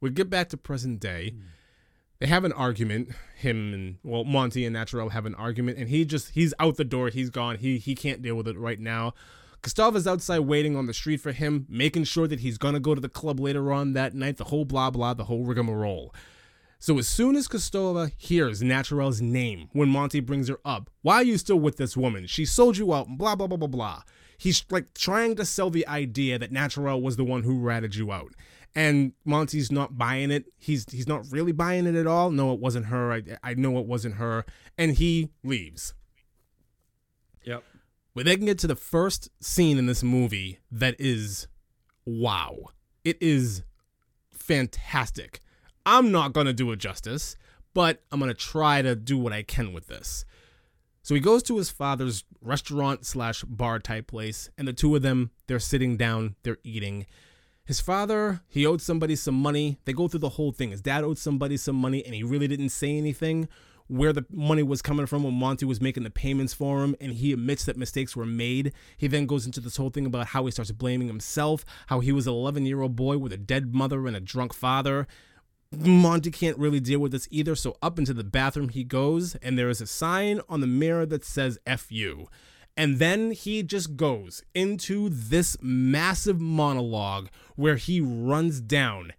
we get back to present day. Hmm. They have an argument. Him and well, Monty and Naturelle have an argument, and he just he's out the door. He's gone. He he can't deal with it right now. Gustav is outside waiting on the street for him, making sure that he's gonna go to the club later on that night. The whole blah blah, the whole rigmarole. So as soon as Kostya hears Naturelle's name when Monty brings her up, why are you still with this woman? She sold you out, blah blah blah blah blah. He's like trying to sell the idea that Naturelle was the one who ratted you out. And Monty's not buying it. He's he's not really buying it at all. No, it wasn't her. I, I know it wasn't her. And he leaves. Yep. We then get to the first scene in this movie that is wow. It is fantastic. I'm not going to do it justice, but I'm going to try to do what I can with this. So he goes to his father's restaurant slash bar type place, and the two of them, they're sitting down, they're eating. His father, he owed somebody some money. They go through the whole thing. His dad owed somebody some money, and he really didn't say anything where the money was coming from when Monty was making the payments for him, and he admits that mistakes were made. He then goes into this whole thing about how he starts blaming himself, how he was an 11 year old boy with a dead mother and a drunk father. Monty can't really deal with this either, so up into the bathroom he goes, and there is a sign on the mirror that says F you. And then he just goes into this massive monologue where he runs down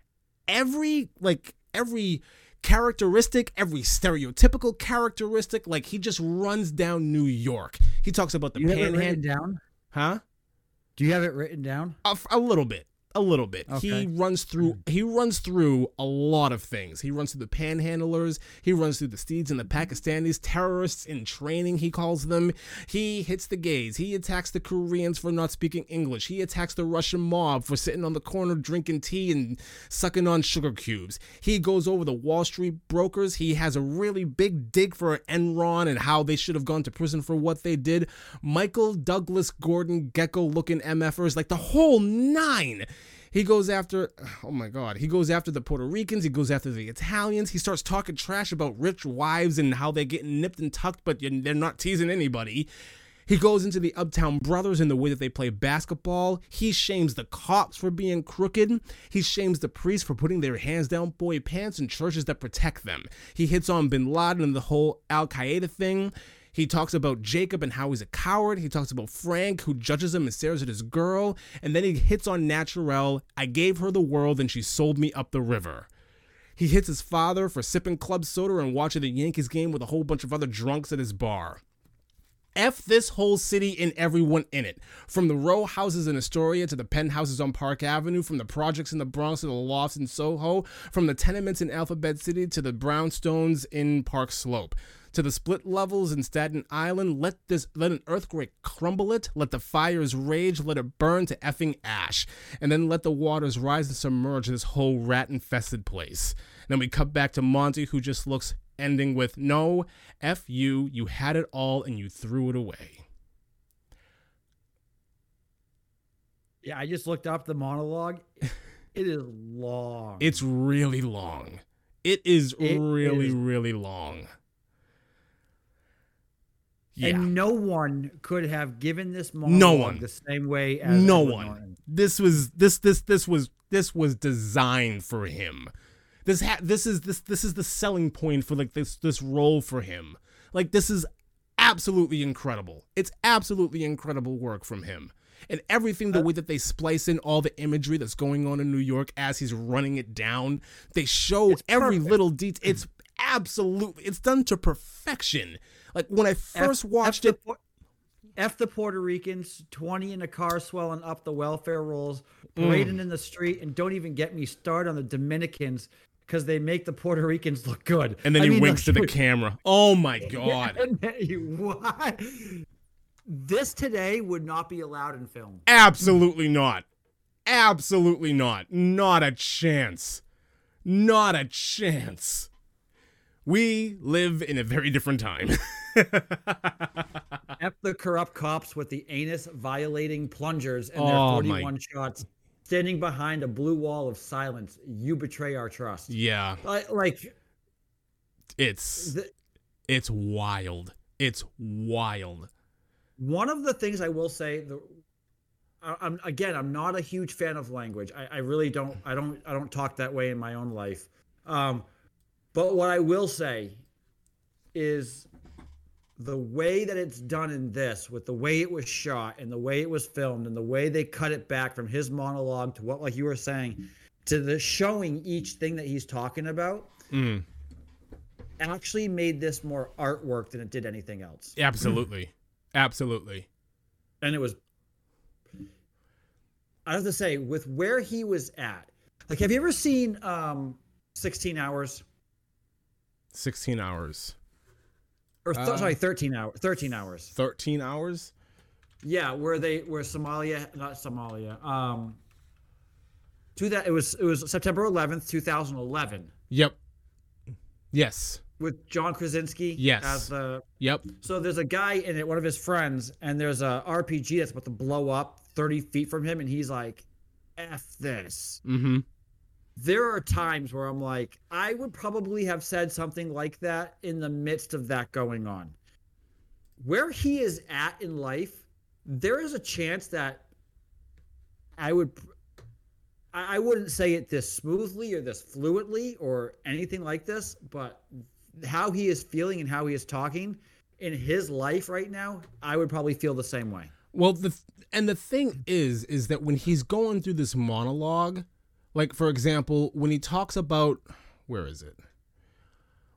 every, like, every characteristic, every stereotypical characteristic. Like, he just runs down New York. He talks about the Do you have it written panhandle. down? Huh? Do you have it written down? a, a little bit a little bit. He runs through mm. he runs through a lot of things. He runs through the panhandlers. He runs through the Sikhs and the pakistanis terrorists in training he calls them. He hits the gays. He attacks the koreans for not speaking english. He attacks the russian mob for sitting on the corner drinking tea and sucking on sugar cubes. He goes over the wall street brokers. He has a really big dig for enron and how they should have gone to prison for what they did. Michael douglas gordon gekko looking mfers like the whole nine he goes after, oh my God, he goes after the Puerto Ricans. He goes after the Italians. He starts talking trash about rich wives and how they're getting nipped and tucked, but they're not teasing anybody. He goes into the Uptown Brothers and the way that they play basketball. He shames the cops for being crooked. He shames the priests for putting their hands down boy pants in churches that protect them. He hits on bin Laden and the whole Al Qaeda thing. He talks about Jacob and how he's a coward. He talks about Frank, who judges him and stares at his girl. And then he hits on Naturelle. I gave her the world and she sold me up the river. He hits his father for sipping club soda and watching the Yankees game with a whole bunch of other drunks at his bar. F this whole city and everyone in it. From the row houses in Astoria to the penthouses on Park Avenue, from the projects in the Bronx to the lofts in Soho, from the tenements in Alphabet City to the brownstones in Park Slope. To the split levels in Staten Island, let this let an earthquake crumble it, let the fires rage, let it burn to effing ash, and then let the waters rise and submerge this whole rat infested place. And then we cut back to Monty, who just looks ending with no f you. You had it all and you threw it away. Yeah, I just looked up the monologue. It is long. it's really long. It is It really is- really long yeah. And no one could have given this No one. the same way as no Edward one. Norton. this was this this this was this was designed for him. This ha- this is this this is the selling point for like this this role for him. Like this is absolutely incredible. It's absolutely incredible work from him. And everything Uh, the way that they splice in all the imagery that's going on in New York as he's running it down they show every little detail. It's absolutely it's done to perfection like when I first F- watched F it The, F the Puerto Ricans, 20 in a car swelling up the welfare rolls, Mm. in the street, and don't even get me started on the Dominicans because they make the Puerto Ricans look good. and then I he mean, winks to the camera oh my god what? This today would not be allowed in film. Absolutely not. Absolutely not. Not a chance. Not a chance. We live in a very different time. F the corrupt cops with the anus violating plungers and Oh, their my- 41 shots. Standing behind a blue wall of silence, you betray our trust. yeah, Like, like it's the, it's wild. It's wild. one of the things I will say, the I- I'm again, I'm not a huge fan of language. I, I really don't. I don't. I don't talk that way in my own life. Um, but what I will say is the way that it's done in this, with the way it was shot and the way it was filmed and the way they cut it back from his monologue to what, like you were saying, to the showing each thing that he's talking about, Mm, actually made this more artwork than it did anything else. absolutely. Absolutely. and it was I have to say, with where he was at, like, have you ever seen um 16 hours 16 hours. or th- Uh, sorry, 13 hours, 13 hours? 13 hours? Yeah, where they where Somalia, not Somalia, um, to that it was it was September 11th, 2011, Yep. Yes. with John Krasinski Yes. as the Yep. So there's a guy in it, one of his friends, and there's a RPG that's about to blow up 30 feet from him, and he's like, "F this." Mhm. There are times where I'm like, I would probably have said something like that in the midst of that going on. Where he is at in life, there is a chance that I would, I wouldn't say it this smoothly or this fluently or anything like this, but how he is feeling and how he is talking in his life right now, I would probably feel the same way. Well, the and the thing is, is that when he's going through this monologue, like for example, when he talks about where is it?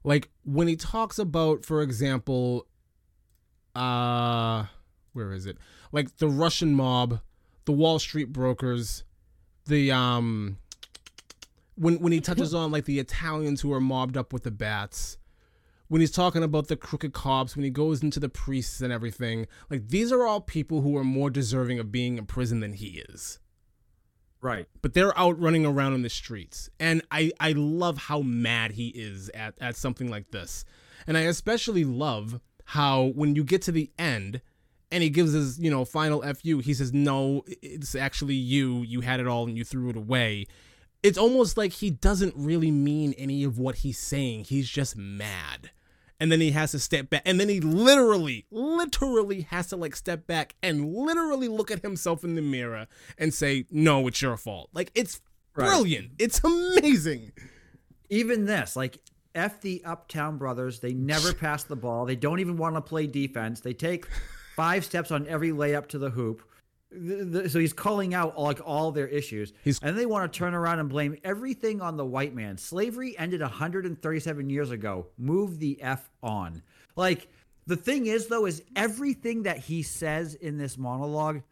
Like when he talks about, for example, uh, where is it? Like the Russian mob, the Wall Street brokers, the um, when when he touches on like the Italians who are mobbed up with the bats when he's talking about the crooked cops, when he goes into the priests and everything, like these are all people who are more deserving of being in prison than he is. Right. But they're out running around in the streets. And I, I love how mad he is at, at something like this. And I especially love how when you get to the end and he gives his, you know, final FU, he says, No, it's actually you. You had it all and you threw it away. It's almost like he doesn't really mean any of what he's saying. He's just mad and then he has to step back and then he literally literally has to like step back and literally look at himself in the mirror and say no it's your fault like it's Right. brilliant it's amazing even this, like F the Uptown Brothers, they never pass the ball. They don't even want to play defense. They take five steps on every layup to the hoop. Th- th- So he's calling out like all their issues, He's- and they want to turn around and blame everything on the white man. Slavery ended 137 years ago. Move the f on. Like The thing is, though, is everything that he says in this monologue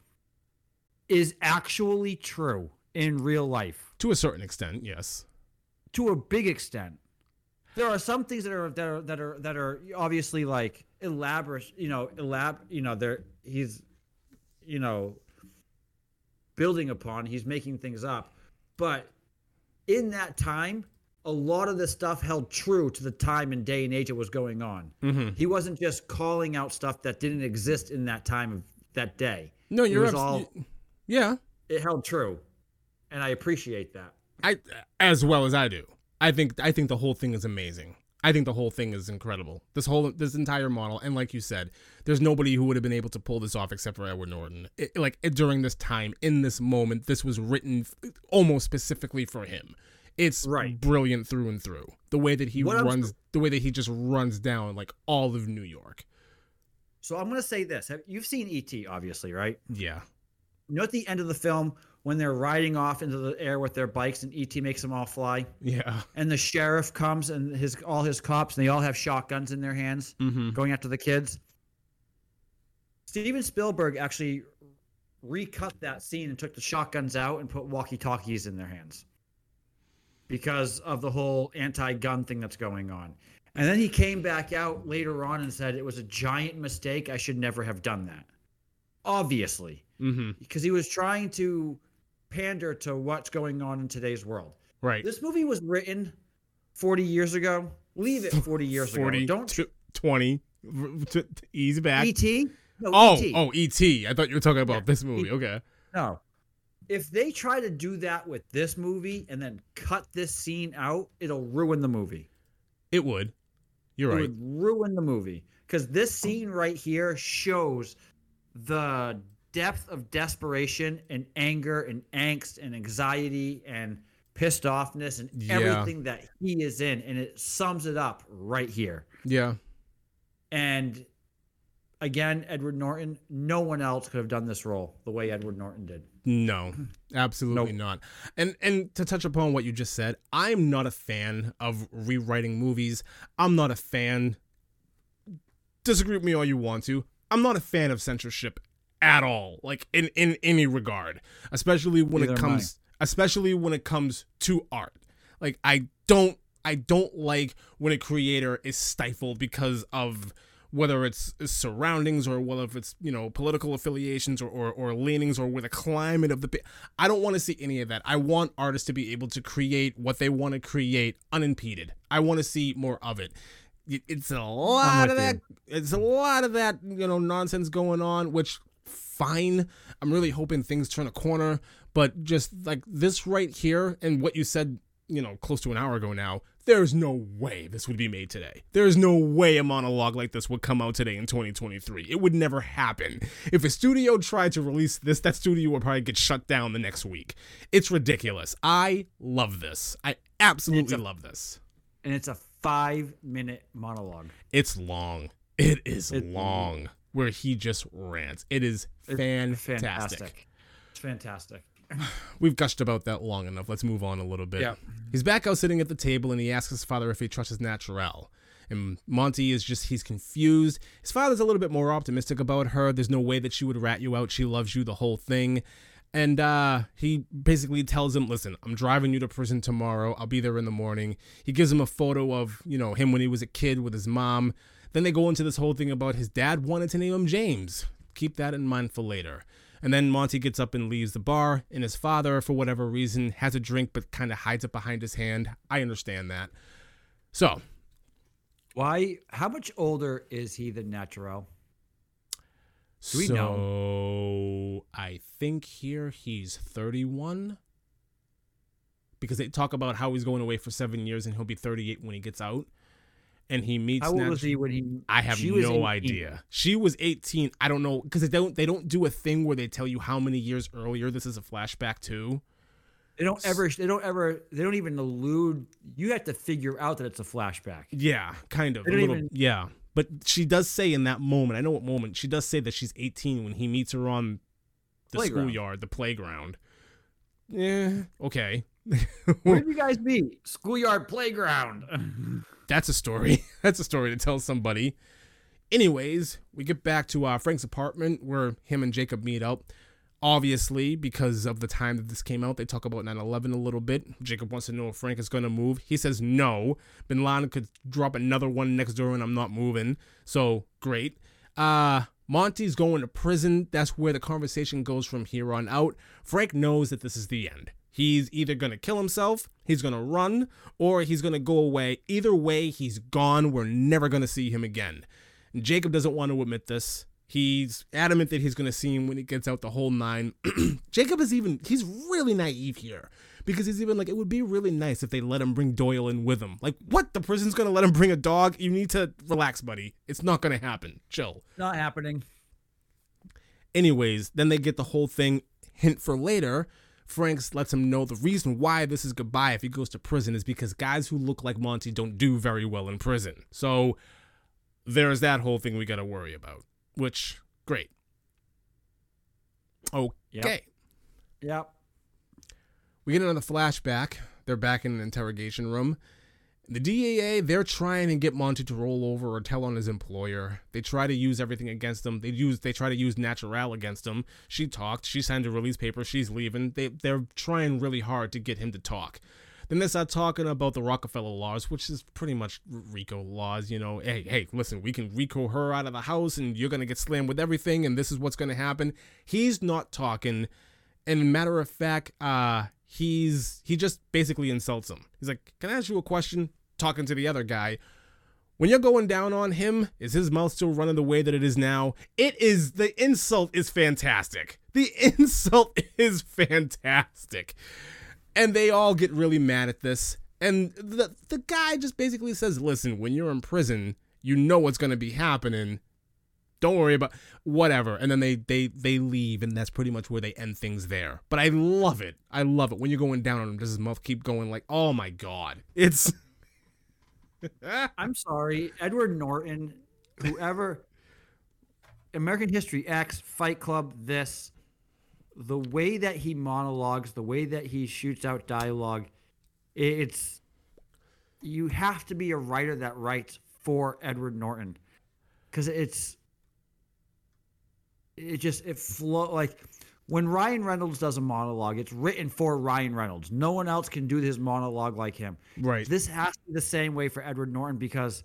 is actually true in real life To a certain extent, yes. to a big extent. There are some things that are that are that are that are obviously like elaborate, you know, elab, you know, there he's, you know, building upon. He's making things up, but in that time, a lot of this stuff held true to the time and day and age it was going on. Mm-hmm. He wasn't just calling out stuff that didn't exist in that time of that day. No, you're abs- all yeah. it held true, and I appreciate that. I as well as I do. I think I think the whole thing is amazing. I think the whole thing is incredible. This whole this entire model, and like you said, there's nobody who would have been able to pull this off except for Edward Norton. It, like it, during this time, in this moment, this was written f- almost specifically for him. It's Right. brilliant through and through. The way that he What runs, the way that he just runs down like all of New York. So I'm gonna say this: You've seen ET, obviously, right? Yeah, You know, at the end of the film, when they're riding off into the air with their bikes, and ET makes them all fly, yeah. and the sheriff comes and his all his cops, and they all have shotguns in their hands, Mm-hmm. going after the kids. Steven Spielberg actually recut that scene and took the shotguns out and put walkie-talkies in their hands because of the whole anti-gun thing that's going on. And then he came back out later on and said it was a giant mistake. I should never have done that. Obviously, Mm-hmm. because he was trying to pander to what's going on in today's world. Right. This movie was written 40 years ago. Leave it 40 years 40, ago. Don't tw- 20. t- t- Ease back. ET? No, Oh, ET. oh, E.T. I thought you were talking about Yeah, this movie. E- Okay. No. If they try to do that with this movie and then cut this scene out, it'll ruin the movie. It would. You're right. It right. would ruin the movie because this scene right here shows the depth of desperation and anger and angst and anxiety and pissed offness and Yeah. everything that he is in, and it sums it up right here. Yeah. And again, Edward Norton, no one else could have done this role the way Edward Norton did. No, absolutely Nope. not. And and to touch upon what you just said, I'm not a fan of rewriting movies. I'm not a fan. Disagree with me all you want to. I'm not a fan of censorship at all, like in in any regard, especially when Neither it comes, especially when it comes to art. Like I don't I don't like when a creator is stifled because of whether it's surroundings or whether if it's you know political affiliations or, or, or leanings or with the climate of the i don't want to see any of that i want artists to be able to create what they want to create unimpeded i want to see more of it It- it's a lot of that you. it's a lot of that you know nonsense going on which fine. I'm really hoping things turn a corner but just like this right here and what you said you know close to an hour ago now there's no way this would be made today. There's no way a monologue like this would come out today in 2023 it would never happen. If a studio tried to release this that studio would probably get shut down the next week. It's ridiculous. I love this. I absolutely a- love this. And it's a five minute monologue. it's long. It is long where he just rants it is It's fantastic. Fantastic. It's fantastic. We've gushed about that long enough. Let's move on a little bit. Yeah. He's back out sitting at the table and he asks his father if he trusts his Naturelle. And Monty is just, he's confused. His father's a little bit more optimistic about her. There's no way that she would rat you out. She loves you, the whole thing. And uh, he basically tells him, listen, I'm driving you to prison tomorrow. I'll be there in the morning. He gives him a photo of, you know, him when he was a kid with his mom. Then they go into this whole thing about his dad wanted to name him James. Keep that in mind for later. And then Monty gets up and leaves the bar, and his father, for whatever reason, has a drink but kind of hides it behind his hand. I understand that. So, Why? How much older is he than Naturelle? Do we so know? I think here he's 31 because they talk about how he's going away for seven years and he'll be 38 when he gets out. And he meets. How old Nat- was he when he? I have no 18. idea. She was 18. I don't know because they don't they don't do a thing where they tell you how many years earlier this is a flashback to. They don't ever. They don't ever. They don't even allude. You have to figure out that it's a flashback. Yeah, kind of. A little, even- yeah. But she does say in that moment, I know what moment, she does say that she's 18 when he meets her on the Playground. schoolyard, the playground. Yeah, okay. Where did you guys meet? Schoolyard playground. That's a story. That's a story to tell somebody. Anyways, we get back to uh, Frank's apartment where him and Jacob meet up. Obviously, because of the time that this came out, they talk about 9 11 a little bit. Jacob wants to know if Frank is going to move. He says no. Bin Laden could drop another one next door and I'm not moving. So, great. Uh, Monty's going to prison. That's where the conversation goes from here on out. Frank knows that this is the end. He's either going to kill himself, he's going to run, or he's going to go away. Either way, he's gone. We're never going to see him again. Jacob doesn't want to admit this. He's adamant that he's going to see him when he gets out the whole nine. Jacob is even, he's really naive here because he's even like, it would be really nice if they let him bring Doyle in with him. Like, what? The prison's going to let him bring a dog? You need to relax, buddy. It's not going to happen. Chill. Not happening. Anyways, then they get the whole thing. Hint for later. Franks lets him know the reason why this is goodbye if he goes to prison is because guys who look like Monty don't do very well in prison. So there's that whole thing we got to worry about, which, great. Okay. Yep. Yep. We get another flashback. They're back in an interrogation room. The DAA, they're trying to get Monty to roll over or tell on his employer. They try to use everything against him. They use they try to use Naturelle against him. She talked. She signed a release paper. She's leaving. They they're trying really hard to get him to talk. Then they start talking about the Rockefeller laws, which is pretty much RICO laws. You know, hey, hey, listen, we can RICO her out of the house, and you're gonna get slammed with everything, and this is what's gonna happen. He's not talking, and matter of fact, uh, he's he just basically insults him. He's like, "Can I ask you a question?" Talking to the other guy. When you're going down on him, is his mouth still running the way that it is now? It is the insult is fantastic. The insult is fantastic. And they all get really mad at this. And the the guy just basically says, "Listen, when you're in prison, you know what's going to be happening. Don't worry about whatever." And then they they they leave, and that's pretty much where they end things there. But I love it. I love it when you're going down on him. Does his mouth keep going like, "Oh my god!" It's I'm sorry, Edward Norton, whoever, American History X, Fight Club, this, the way that he monologues, the way that he shoots out dialogue, it's you have to be a writer that writes for Edward Norton. Because it's it just it flow like when Ryan Reynolds does a monologue, it's written for Ryan Reynolds. No one else can do his monologue like him. Right. This has to be the same way for Edward Norton because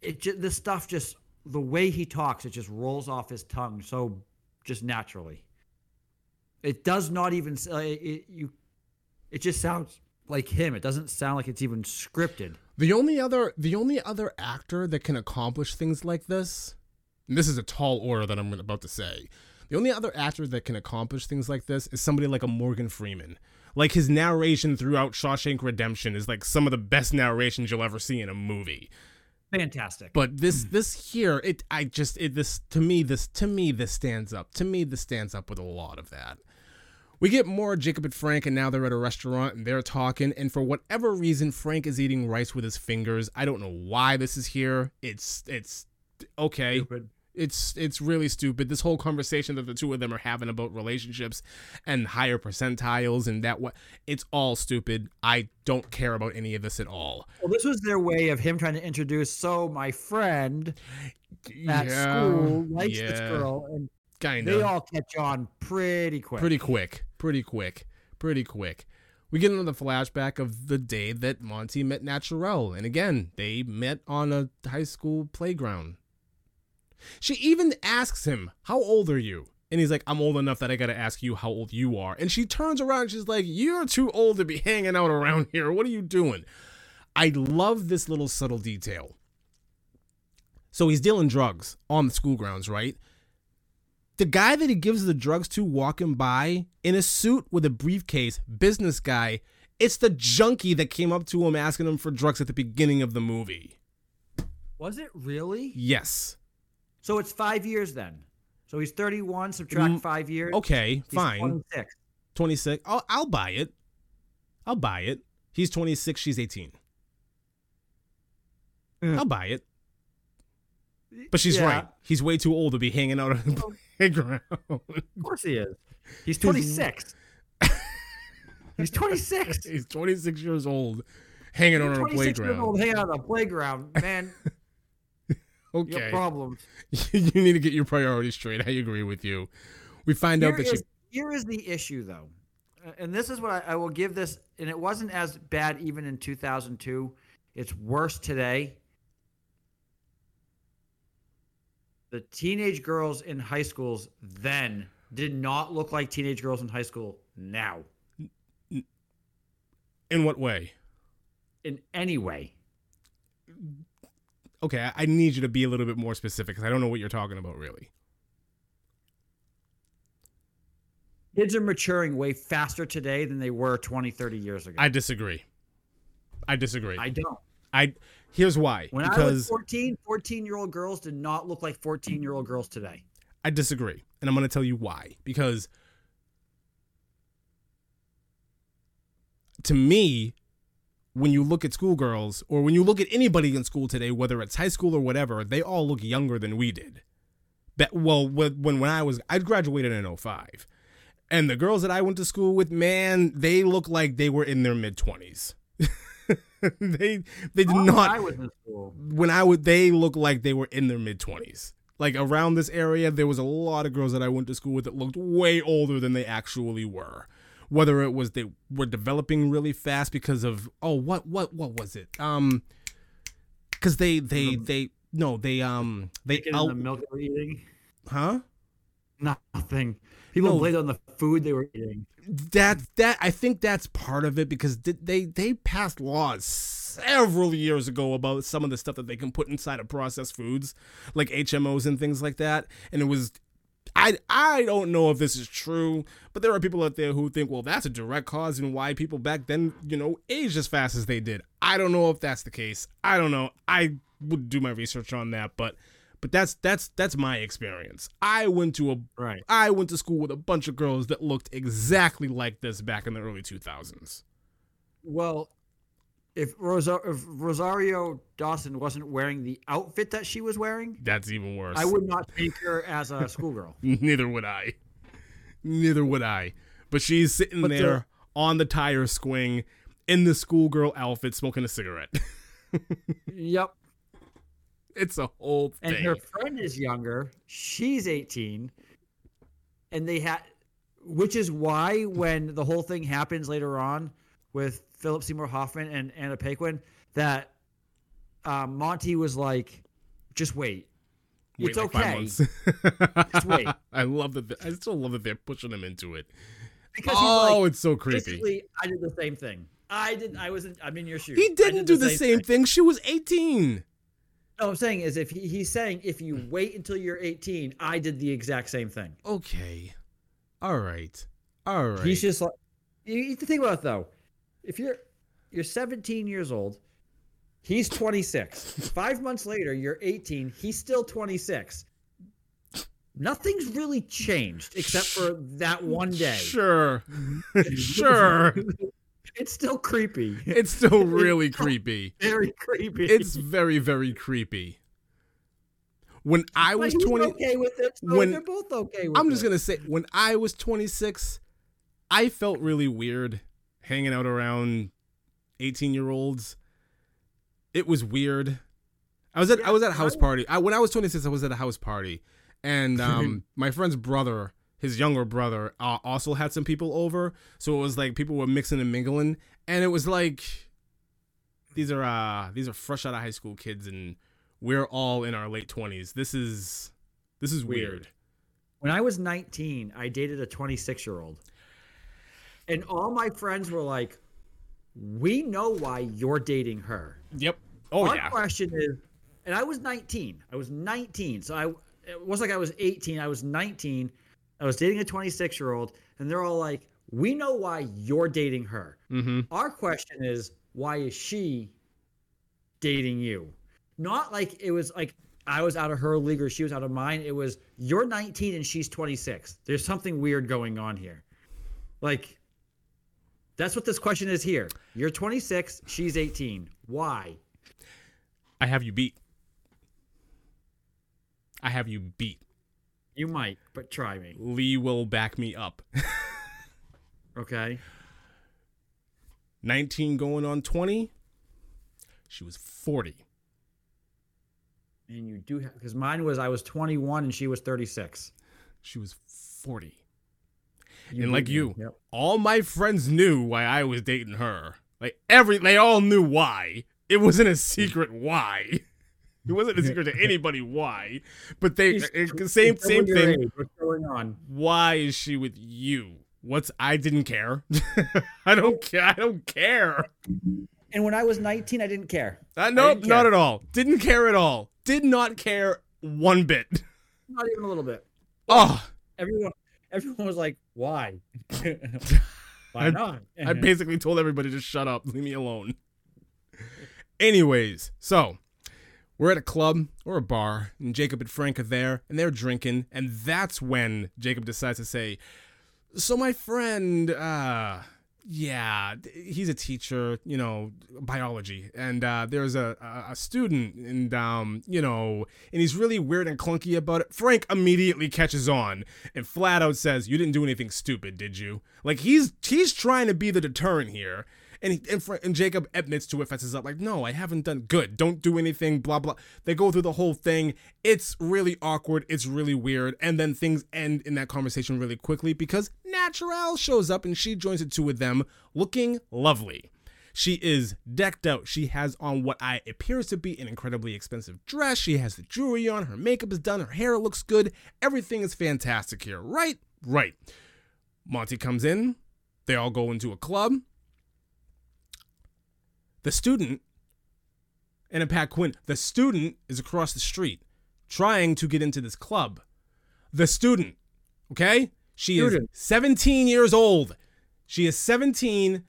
it just, this stuff just the way he talks, it just rolls off his tongue so just naturally. It does not even uh, it, you. It just sounds like him. It doesn't sound like it's even scripted. The only other the only other actor that can accomplish things like this, and this is a tall order that I'm about to say, the only other actor that can accomplish things like this is somebody like a Morgan Freeman. Like his narration throughout Shawshank Redemption is like some of the best narrations you'll ever see in a movie. Fantastic. But this this here, it I just it this to me this to me this stands up. To me this stands up with a lot of that. We get more Jacob and Frank, and now they're at a restaurant and they're talking. And for whatever reason, Frank is eating rice with his fingers. I don't know why this is here. It's it's okay. Stupid it's it's really stupid. This whole conversation that the two of them are having about relationships and higher percentiles and that what it's all stupid. I don't care about any of this at all. Well, this was their way of him trying to introduce. So my friend at yeah, school likes yeah, this girl, and kind they all catch on pretty quick. pretty quick, pretty quick, pretty quick. We get another flashback of the day that Monty met Naturelle, and again they met on a high school playground. She even asks him, How old are you? And he's like, I'm old enough that I gotta ask you how old you are. And she turns around and she's like, You're too old to be hanging out around here. What are you doing? I love this little subtle detail. So he's dealing drugs on the school grounds, right? The guy that he gives the drugs to walking by in a suit with a briefcase, business guy, it's the junkie that came up to him asking him for drugs at the beginning of the movie. Was it really? Yes. So it's five years then. So he's 31, subtract Mm, five years. Okay, he's fine. 26. 26. I'll, I'll buy it. I'll buy it. He's 26, she's 18. Yeah. I'll buy it. But she's Yeah, right. He's way too old to be hanging out on the playground. Of course he is. He's 26. he's 26. He's 26 years old, hanging out on a 26 years old hanging out on the playground. Man, You okay. problems. you need to get your priorities straight. I agree with you. We find Here out that is, she. here is the issue, though, Uh, and this is what I, I will give this, and it wasn't as bad even in 2002. It's worse today. The teenage girls in high schools then did not look like teenage girls in high school now, In what way? in any way. Okay, I, need you to be a little bit more specific because I don't know what you're talking about really. Kids are maturing way faster today than they were 20, 30 years ago. I disagree. I disagree. I don't. I here's why. When I was because 14, 14 year old girls did not look like 14 year old girls today. I disagree, and I'm going to tell you why. Because to me, when you look at schoolgirls or when you look at anybody in school today, whether it's high school or whatever, they all look younger than we did. That well, when when I was I graduated in 05. And the girls that I went to school with, man, they look like they were in their mid 20s. they they did Oh, not I was in school. when I would they look like they were in their mid twenties. Like around this area, there was a lot of girls that I went to school with that looked way older than they actually were. Whether it was they were developing really fast because of oh what what what was it um because they they they no they um they out the milk they were eating. huh Nothing. People No. blamed on the food they were eating. that that I think that's part of it because th- they they passed laws several years ago about some of the stuff that they can put inside of processed foods like HMOs and things like that and it was I I don't know if this is true but there are people out there who think well that's a direct cause in why people back then you know aged as fast as they did I don't know if that's the case I don't know I would do my research on that but but that's that's that's my experience I went to a Right. I went to school with a bunch of girls that looked exactly like this back in the early 2000s. Well, if, Rosa- if Rosario Dawson wasn't wearing the outfit that she was wearing, That's even worse. I would not take her as a schoolgirl. Neither would I. Neither would I. But she's sitting But the- there on the tire swing in the schoolgirl outfit smoking a cigarette. yep. it's a whole And thing. her friend is younger. She's 18. And they had, which is why when the whole thing happens later on with Philip Seymour Hoffman and Anna Paquin, that um, Monty was like, just wait. Wait It's like okay. Just wait. I love that. I still love that they're pushing him into it. Because he's Oh, like, it's so creepy. I did the same thing. I did. I was. In, I'm in your shoes. He didn't did do the same thing. She was 18. No, I'm saying is if he, he's saying if you wait until you're 18, I did the exact same thing. Okay. All right. All right. He's just like you you have to think about it though. If you're you're 17 years old, he's 26. Five months later, you're 18. He's still 26. Nothing's really changed except for that one day. Sure. sure. It's still creepy. It's still really creepy. very creepy. It's very, very creepy. When I was 20, okay with it. So when- they're both okay with I'm just going to say, when I was 26, I felt really weird hanging out around 18 year olds. It was weird. I was at I was at a house party. I, when I was 26, I was at a house party, and um, my friend's brother, his younger brother, uh, also had some people over. So it was like people were mixing and mingling, and it was like these are uh these are fresh out of high school kids, and we're all in our late 20s. This is this is weird. Weird. When I was 19, I dated a 26 year old. And all my friends were like, We know why you're dating her. Yep. Oh Our yeah. question is, and I was 19. I was 19. So I it wasn't like I was 18. I was 19. I was dating a 26 year old. And they're all like, We know why you're dating her. Mm-hmm. Our question is, why is she dating you? Not like it was like I was out of her league or she was out of mine. It was you're 19 and she's 26. There's something weird going on here. Like, that's what this question is here. You're 26, she's 18. Why? I have you beat. I have you beat. You might, but try me. Lee will back me up. Okay. 19 going on 20. She was 40. And you do have, because mine was I was 21 and she was 36. She was 40. You and like you, Yep. all my friends knew why I was dating her. Like every, they all knew why. It wasn't a secret why. It wasn't a secret to anybody why. But they She's- it- same same thing. age. What's going on? Why is she with you? What's I didn't care. I don't care. I don't care. And when I was 19, I didn't care. Uh, nope, didn't not at all. Didn't care at all. Did not care one bit. Not even a little bit. Oh, Everyone, everyone was like, "Why? Why I- not?" I basically told everybody to shut up, leave me alone. Anyways, so we're at a club or a bar, and Jacob and Frank are there, and they're drinking, and that's when Jacob decides to say, "So my friend, uh, yeah, he's a teacher, you know, biology, and uh, there's a, a a student, and um, you know, and he's really weird and clunky about it." Frank immediately catches on and flat out says, "You didn't do anything stupid, did you?" Like he's he's trying to be the deterrent here. And, he, and, and Jacob admits to it, fesses up, like, no, I haven't done good. Don't do anything, blah, blah. They go through the whole thing. It's really awkward. It's really weird. And then things end in that conversation really quickly because Naturelle shows up and she joins the two of them looking lovely. She is decked out. She has on what I appears to be an incredibly expensive dress. She has the jewelry on. Her makeup is done. Her hair looks good. Everything is fantastic here. Right? Right. Monty comes in. They all go into a club. The student, and Anna Paquin, the student is across the street trying to get into this club. The student, okay? She Student. is 17 years old. She is 17.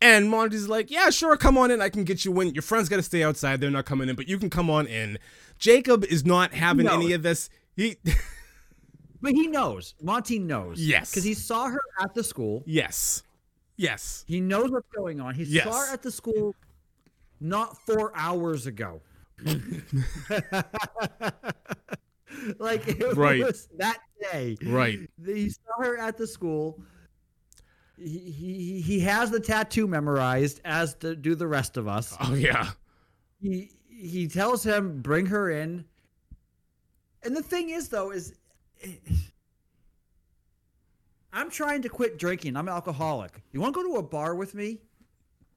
And Monty's like, yeah, sure, come on in. I can get you in. Your friends got to stay outside. They're not coming in, but you can come on in. Jacob is not having No. any of this. He, But he knows. Monty knows. Yes. Because he saw her at the school. yes, yes, He knows what's going on. He Yes. saw her at the school not four hours ago. like it Right. was that day. right. He saw her at the school. He, he he has the tattoo memorized, as to, do the rest of us. Oh, yeah. He he tells him bring her in. And the thing is, though, is I'm trying to quit drinking. I'm an alcoholic. You want to go to a bar with me?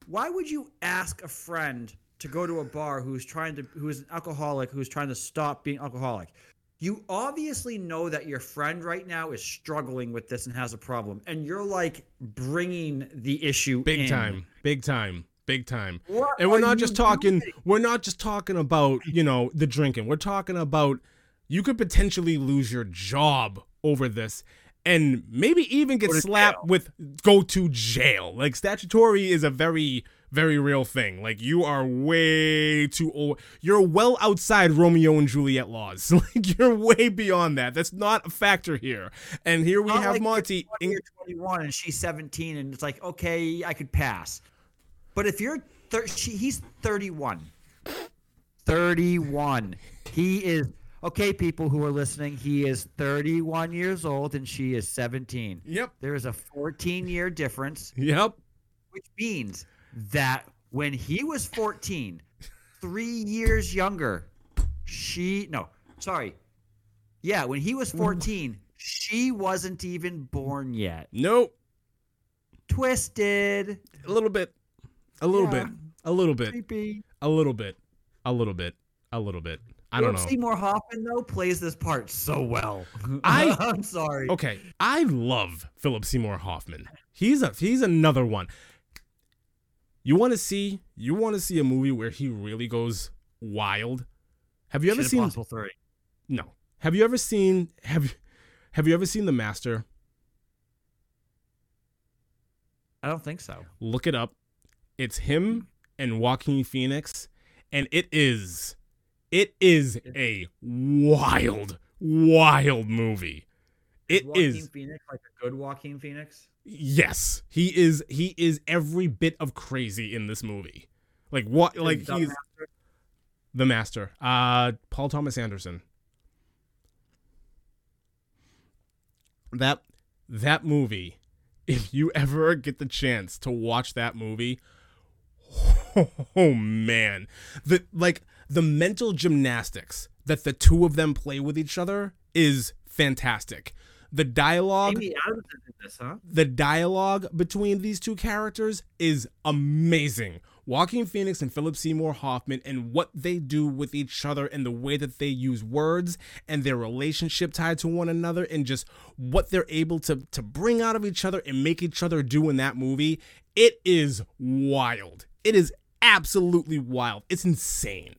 Why would you ask a friend to go to a bar who's trying to who is an alcoholic who's trying to stop being alcoholic? You obviously know that your friend right now is struggling with this and has a problem, and you're like bringing the issue Big in. time. Big time. Big time. What and we're not just talking doing? we're not just talking about you know the drinking we're talking about you could potentially lose your job over this and maybe even get slapped jail. with go to jail. Like statutory is a very very real thing. Like you are way too old. You're well outside romeo and juliet laws. Like you're way beyond that. That's not a factor here. And here we Not have like you're monty 20 or 21 and she's 17 and it's like okay i could pass. But if you're thir- she, he's 31 31 he is okay people who are listening he is 31 years old and she is 17 yep. There is a 14 year difference. Yep. Which means that when he was 14 three years younger she no sorry. Yeah when he was 14 she wasn't even born yet. Nope. Twisted. A little bit. A little Yeah. bit. A little bit. Creepy. A little bit. A little bit. A little bit. I don't know. Seymour Hoffman though plays this part so well. I- I'm sorry. Okay, I love Philip Seymour Hoffman. He's a he's another one. You want to see you want to see a movie where he really goes wild? Have you ever Mission seen Impossible Three? No. Have you ever seen have have you ever seen The Master? I don't think so. Look it up. It's him and Joaquin Phoenix and it is it is a wild wild movie. It is Joaquin is Phoenix like a good Joaquin Phoenix. Yes, he is. He is every bit of crazy in this movie. Like what? Like Dumb he's Master? the master. Uh, Paul Thomas Anderson. That that movie. If you ever get the chance to watch that movie, oh man, the like the mental gymnastics that the two of them play with each other is fantastic. The dialogue Amy Adams is in this, huh? the dialogue between these two characters is amazing. Joaquin Phoenix and Philip Seymour Hoffman and what they do with each other and the way that they use words and their relationship tied to one another and just what they're able to to bring out of each other and make each other do in that movie, it is wild. It is absolutely wild. It's insane.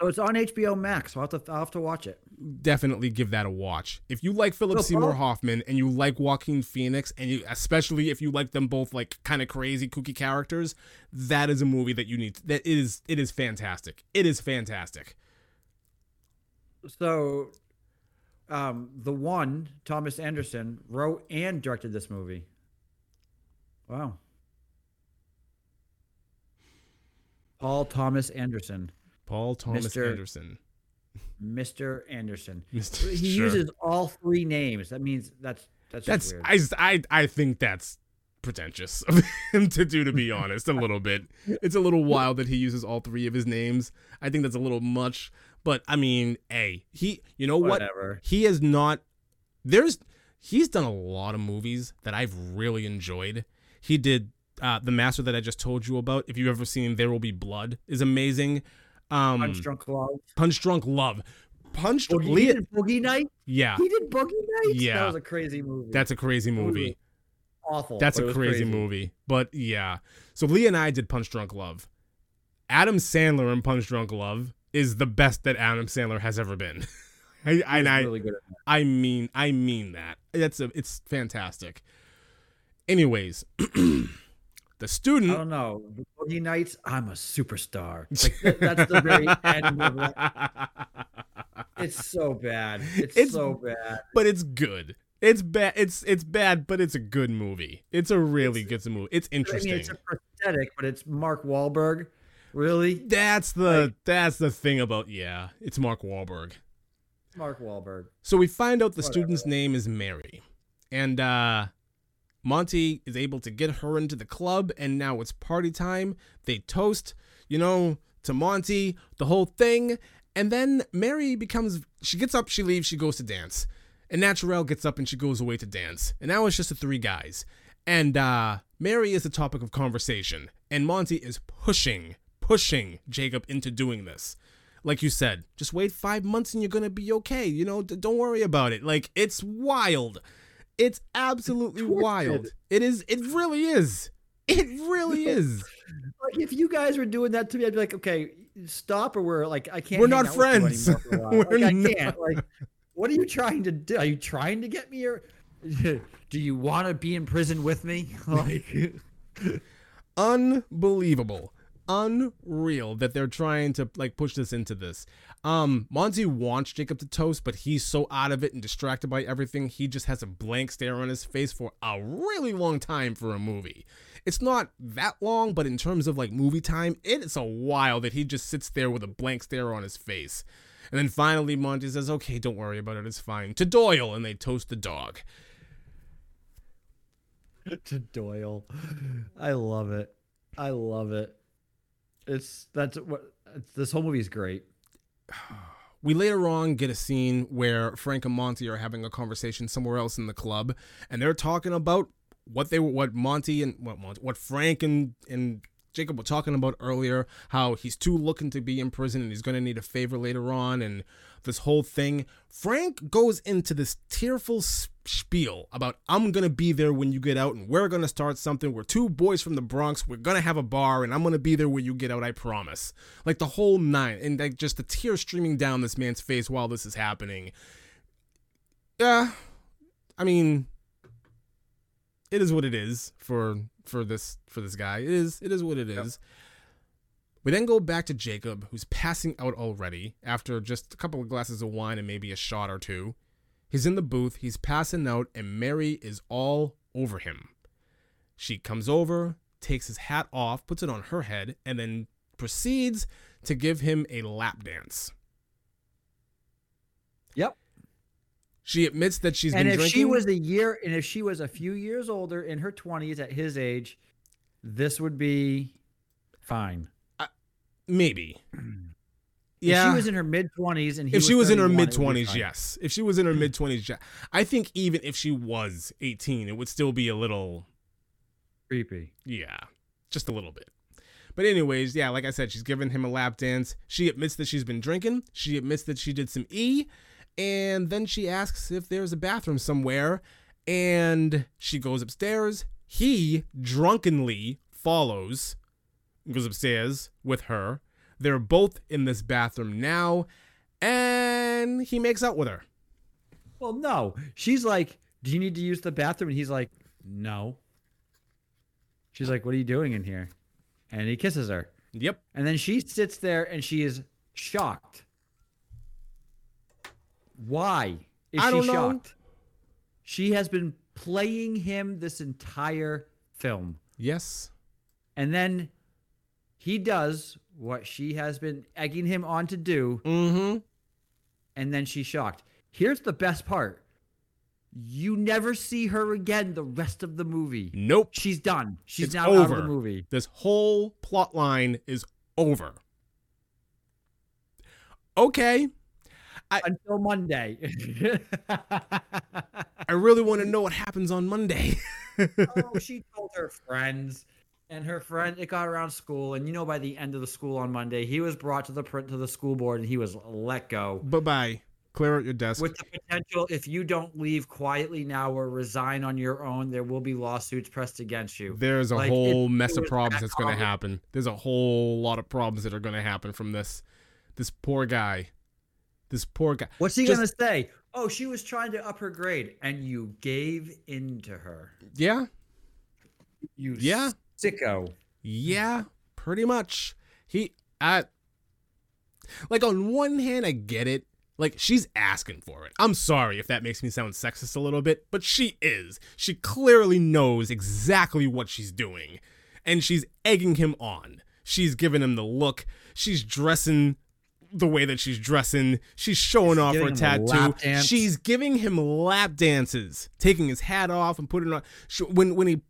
Oh, it's on HBO Max. I'll have to, I'll have to watch it. definitely give that a watch. If you like Philip No Seymour. Hoffman and you like Joaquin Phoenix, and you especially if you like them both like kind of crazy, kooky characters, that is a movie that you need. That is it is fantastic. It is fantastic. So, um, the one Thomas Anderson wrote and directed this movie. Wow. Paul Thomas Anderson, Paul Thomas Mr. Anderson. Mr. Anderson. Mr. He Sure. uses all three names. That means that's that's, That's. I, I I think that's pretentious of him to do. To be honest, a little bit. It's a little wild that he uses all three of his names. I think that's a little much. But I mean, a he. You know what? Whatever. he has not there's he's done a lot of movies that I've really enjoyed. He did uh The Master that I just told you about. If you've ever seen There Will Be Blood is amazing. Um Punch Drunk Love. Punch Drunk Love. Punch he Leah, did Boogie Night. Yeah. He did Boogie Night. Yeah. that was a crazy movie. That's a crazy movie. awful. That's a was crazy, movie. But yeah. So Lee and I did Punch Drunk Love. Adam Sandler in Punch Drunk Love is the best that Adam Sandler has ever been. I, and I, really good. I mean, I mean that. That's a, it's fantastic. Anyways, the student. I don't know. The Boogie Nights. I'm a superstar. Like, that's the very end of that. It's so bad. It's, It's- so bad. but it's good. It's bad. It's it's bad, but it's a good movie. It's a really good movie. It's I mean, interesting. it's a prosthetic, but it's Mark Wahlberg. Really, that's the like- that's the thing about yeah. It's Mark Wahlberg. Mark Wahlberg. So we find out the Whatever. student's name is Mary. And uh Monty is able to get her into the club and now it's party time. They toast, you know, to Monty, the whole thing. And then Mary becomes she gets up, she leaves, she goes to dance. And Naturelle gets up and she goes away to dance. And now it's just the three guys. And uh Mary is the topic of conversation. And Monty is pushing, pushing Jacob into doing this like you said, just wait five months and you're gonna be okay. You know, d- don't worry about it. Like it's wild. It's absolutely wild. It is. It really is. It really is. Like if you guys were doing that to me, I'd be like, okay, stop, or we're like, I can't. We're not out with you friends. anymore for a while. We're like, I can't. Like, what are you trying to do? Are you trying to get me? Or do you want to be in prison with me? Like, Unbelievable. Unreal that they're trying to like push this into this. Um, Monty wants Jacob to toast, but he's so out of it and distracted by everything, he just has a blank stare on his face for a really long time for a movie. It's not that long, but in terms of like movie time, it's a while that he just sits there with a blank stare on his face. And then finally, Monty says, Okay, don't worry about it, it's fine. To Doyle, and they toast the dog. to Doyle. I love it. I love it. It's that's what it's, this whole movie is great. We later on get a scene where Frank and Monty are having a conversation somewhere else in the club, and they're talking about what they were, what Monty and what Monty, what Frank and and Jacob were talking about earlier. How he's too looking to be in prison, and he's going to need a favor later on, and this whole thing. Frank goes into this tearful spiel about I'm gonna be there when you get out, and we're gonna start something. We're two boys from the Bronx. We're gonna have a bar, and I'm gonna be there when you get out. I promise. Like the whole nine, and like just the tears streaming down this man's face while this is happening. Yeah, I mean, it is what it is for for this for this guy. It is it is what it is. We then go back to Jacob, who's passing out already after just a couple of glasses of wine and maybe a shot or two. He's in the booth, he's passing out, and Mary is all over him. She comes over, takes his hat off, puts it on her head, and then proceeds to give him a lap dance. Yep. She admits that she's and been drinking. And if she was a year, and if she was a few years older in her twenties at his age, this would be fine. maybe Yeah. If she was in her mid twenties and he if she was in her mid it would be twenties, yes. If she was in her mid twenties, yeah. I think even if she was eighteen, it would still be a little, creepy. yeah, just a little bit. But anyways, yeah, like I said, she's giving him a lap dance. She admits that she's been drinking. She admits that she did some E, and then she asks if there's a bathroom somewhere, and she goes upstairs. He drunkenly follows, goes upstairs with her. They're both in this bathroom now, and he makes out with her. Well, no. She's like, "Do you need to use the bathroom?" And he's like, "No." She's like, "What are you doing in here?" And he kisses her. Yep. And then she sits there and she is shocked. Why is I she don't know. shocked? She has been playing him this entire film. Yes. And then he does what she has been egging him on to do, Mm-hmm. and then she's shocked. Here's the best part. You never see her again the rest of the movie. Nope. She's done. She's It's now out of the movie. This whole plot line is over. Okay. Until Monday. I really want to know what happens on Monday. oh, she told her friends, and her friend it got around school, and you know by the end of the school on Monday, he was brought to the print to the school board, and he was let go. bye bye. Clear out your desk. With the potential, if you don't leave quietly now or resign on your own, there will be lawsuits pressed against you. There's a Like, whole mess of problems that's going to happen. There's a whole lot of problems that are going to happen from this. This poor guy. This poor guy. What's he Just- gonna say? Oh, she was trying to up her grade, and you gave in to her. Yeah. You Yeah. sicko. Yeah, pretty much. He I like on one hand I get it. Like she's asking for it. I'm sorry if that makes me sound sexist a little bit, but she is. She clearly knows exactly what she's doing. And she's egging him on. She's giving him the look. She's dressing the way that she's dressing. She's showing off her giving him a tattoo. She's giving him lap dances, taking his hat off and putting it on. She, when when he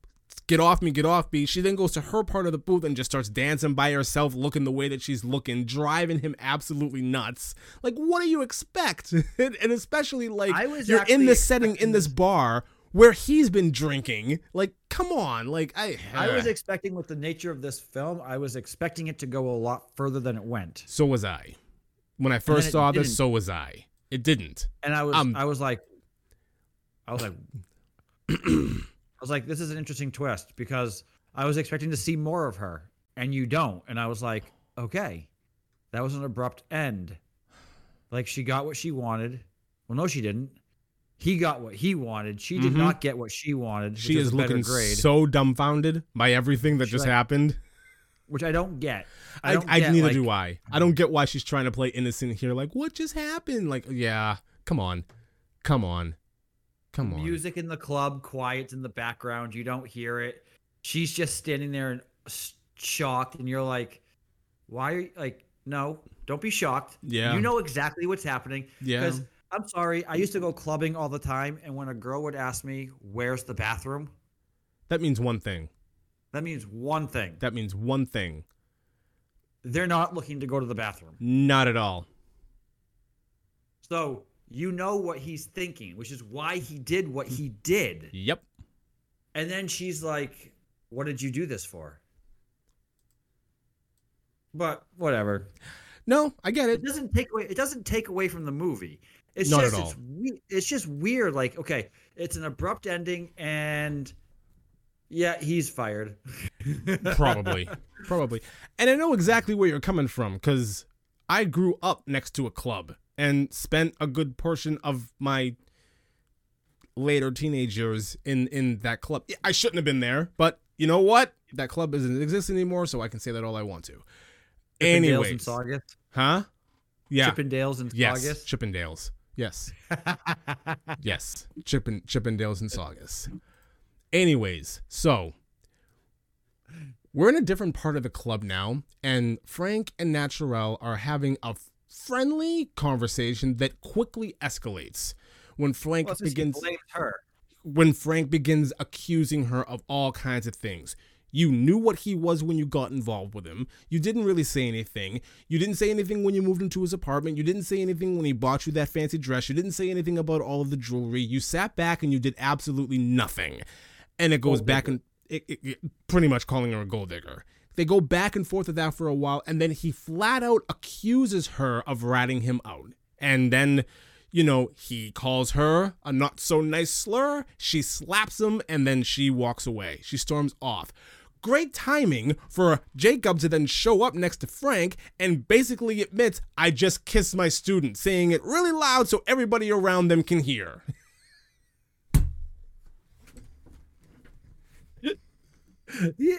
get off me, get off me, she then goes to her part of the booth and just starts dancing by herself, looking the way that she's looking, driving him absolutely nuts. Like, what do you expect? and, especially like I was you're in this setting in this bar where he's been drinking. Like, come on. Like, I I was expecting, with the nature of this film, I was expecting it to go a lot further than it went, so was I. When I first saw this, so was I. It didn't. and I was, Um, I was like, I was like, I was like, this is an interesting twist because I was expecting to see more of her, and you don't, and I was like, okay, that was an abrupt end. Like she got what she wanted. Well, no, she didn't. He got what he wanted. She did Mhm. not get what she wanted. She is looking grade, so dumbfounded by everything that She's just like, happened. Which I don't get. I, I, don't I, get, neither like, do I. I don't get why she's trying to play innocent here. Like, what just happened? Like, yeah, come on, come on, come on. music in the club quiet in the background you don't hear it she's just standing there and shocked and you're like why are you like no don't be shocked Yeah. you know exactly what's happening Yeah. because i'm sorry i used to go clubbing all the time and when a girl would ask me where's the bathroom That means one thing. That means one thing That means one thing. they're not looking to go to the bathroom Not at all. so you know what he's thinking which is why he did what he did Yep. and then she's like what did you do this for but whatever No, I get it it. doesn't take away it doesn't take away from the movie it's Not at just all. it's we- it's just weird like okay it's an abrupt ending and yeah he's fired Probably. Probably. And I know exactly where you're coming from because I grew up next to a club and spent a good portion of my later teenage years in in that club. I shouldn't have been there, but you know what? That club doesn't exist anymore, so I can say that all I want to. Chippendales and Anyways, Saugus huh? Yeah. Chippendales and Yes, Saugus Chippendales. Yes, yes, Chippen Chippendales and Saugus. Anyways, so we're in a different part of the club now, and Frank and Naturelle are having a friendly conversation that quickly escalates when Frank Well, begins when Frank begins accusing her of all kinds of things. You knew what he was when you got involved with him. You didn't really say anything. You didn't say anything when you moved into his apartment. You didn't say anything when he bought you that fancy dress. You didn't say anything about all of the jewelry. You sat back and you did absolutely nothing. And it goes Gold back and it, it, it- pretty much calling her a gold digger. They go back and forth with that for a while, and then he flat out accuses her of ratting him out. And then, you know, he calls her a not so nice slur. She slaps him, and then she walks away. She storms off. Great timing for Jacob to then show up next to Frank and basically admits, I just kissed my student, saying it really loud so everybody around them can hear. Yeah.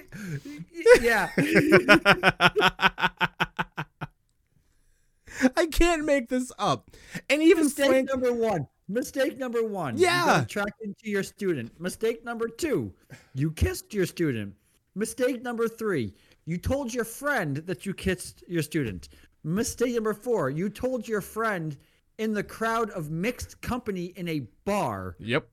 yeah. I can't make this up. And even Mistake Frank number one. Mistake number one. Yeah. You got attracted to your student. Mistake number two. You kissed your student. Mistake number three. You told your friend that you kissed your student. Mistake number four. You told your friend in the crowd of mixed company in a bar Yep.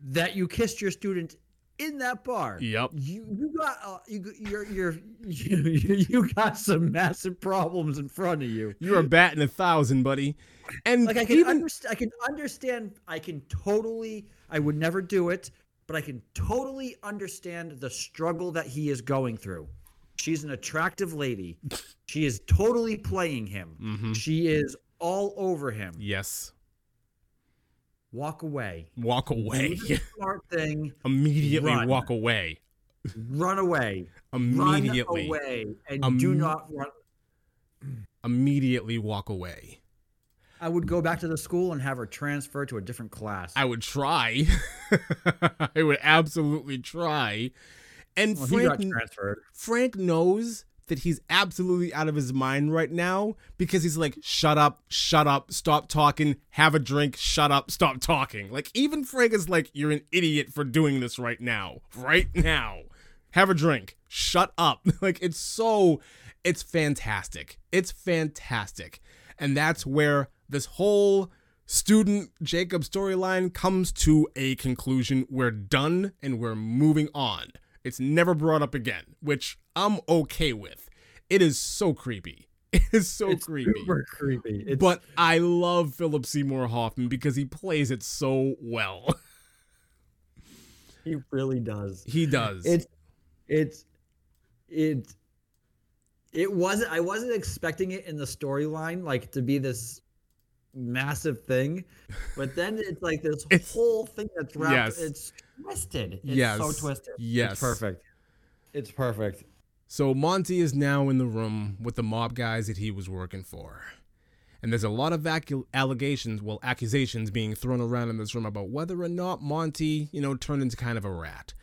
that you kissed your student in that bar. Yep. You you got uh, you you're you're you, you got some massive problems in front of you. You're batting a thousand, buddy. And Like I can even understand, I can understand, I can totally, I would never do it, but I can totally understand the struggle that he is going through. She's an attractive lady. She is totally playing him. Mhm. She is all over him. yes, Walk away. walk away. Smart thing. Immediately Run. walk away. Run away. Immediately. Run away. And Um, do not run. Immediately walk away. I would go back to the school and have her transfer to a different class. I would try. I would absolutely try. And well, Frank. Frank knows that he's absolutely out of his mind right now because he's like, shut up, shut up, stop talking, have a drink, shut up, stop talking. Like, even Frank is like, you're an idiot for doing this right now. Right now. Have a drink, shut up. like, it's so, it's fantastic. It's fantastic. And that's where this whole student Jacob storyline comes to a conclusion. We're done and we're moving on. It's never brought up again, which I'm okay with. It is so creepy. It is so It's creepy. super creepy. It's, But I love Philip Seymour Hoffman because he plays it so well. he really does. he does. It's it's it it wasn't I wasn't expecting it in the storyline like to be this massive thing, but then it's like this It's- whole thing that's wrapped. yes. It's twisted. It's yes. so twisted. Yes. It's perfect. It's perfect. So Monty is now in the room with the mob guys that he was working for. And there's a lot of accu- allegations, well, accusations being thrown around in this room about whether or not Monty, you know, turned into kind of a rat.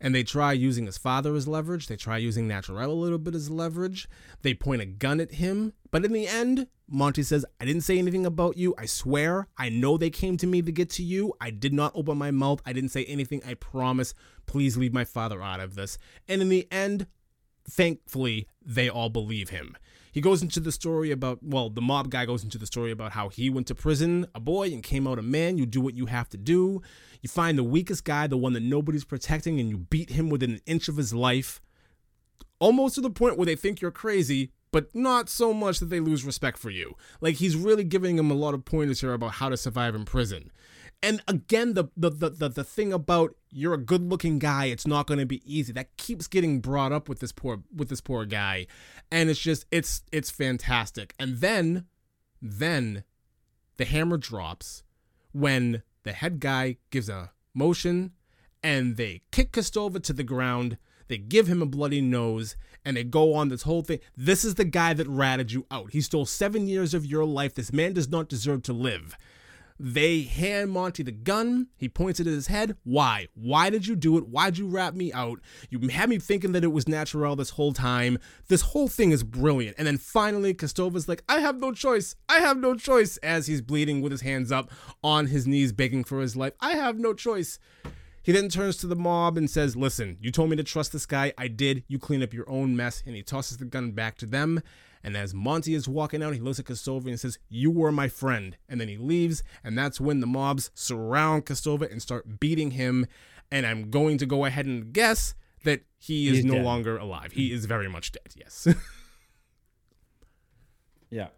And they try using his father as leverage. They try using Naturelle a little bit as leverage. They point a gun at him. But in the end, Monty says, I didn't say anything about you. I swear. I know they came to me to get to you. I did not open my mouth. I didn't say anything. I promise. Please leave my father out of this. And in the end, thankfully, they all believe him. He goes into the story about, well, the mob guy goes into the story about how he went to prison, a boy, and came out a man. You do what you have to do. You find the weakest guy, the one that nobody's protecting, and you beat him within an inch of his life, almost to the point where they think you're crazy, but not so much that they lose respect for you. Like, he's really giving him a lot of pointers here about how to survive in prison. And again, the the the the, thing about you're a good looking guy, it's not going to be easy. That keeps getting brought up with this poor with this poor guy, and it's just it's it's fantastic. And then, then, the hammer drops when the head guy gives a motion, and they kick Kostova to the ground. They give him a bloody nose, and they go on this whole thing. This is the guy that ratted you out. He stole seven years of your life. This man does not deserve to live. They hand Monty the gun. He points it at his head. Why? Why did you do it? Why'd you rat me out? You had me thinking that it was Naturelle this whole time. This whole thing is brilliant. And then finally, Kostova's like, I have no choice. I have no choice. As he's bleeding with his hands up on his knees, begging for his life. I have no choice. He then turns to the mob and says, Listen, you told me to trust this guy. I did. You clean up your own mess. And he tosses the gun back to them. And as Monty is walking out, he looks at Kostova and says, You were my friend. And then he leaves. And that's when the mobs surround Kostova and start beating him. And I'm going to go ahead and guess that he is He's no dead. longer alive. He is very much dead. Yes. Yeah.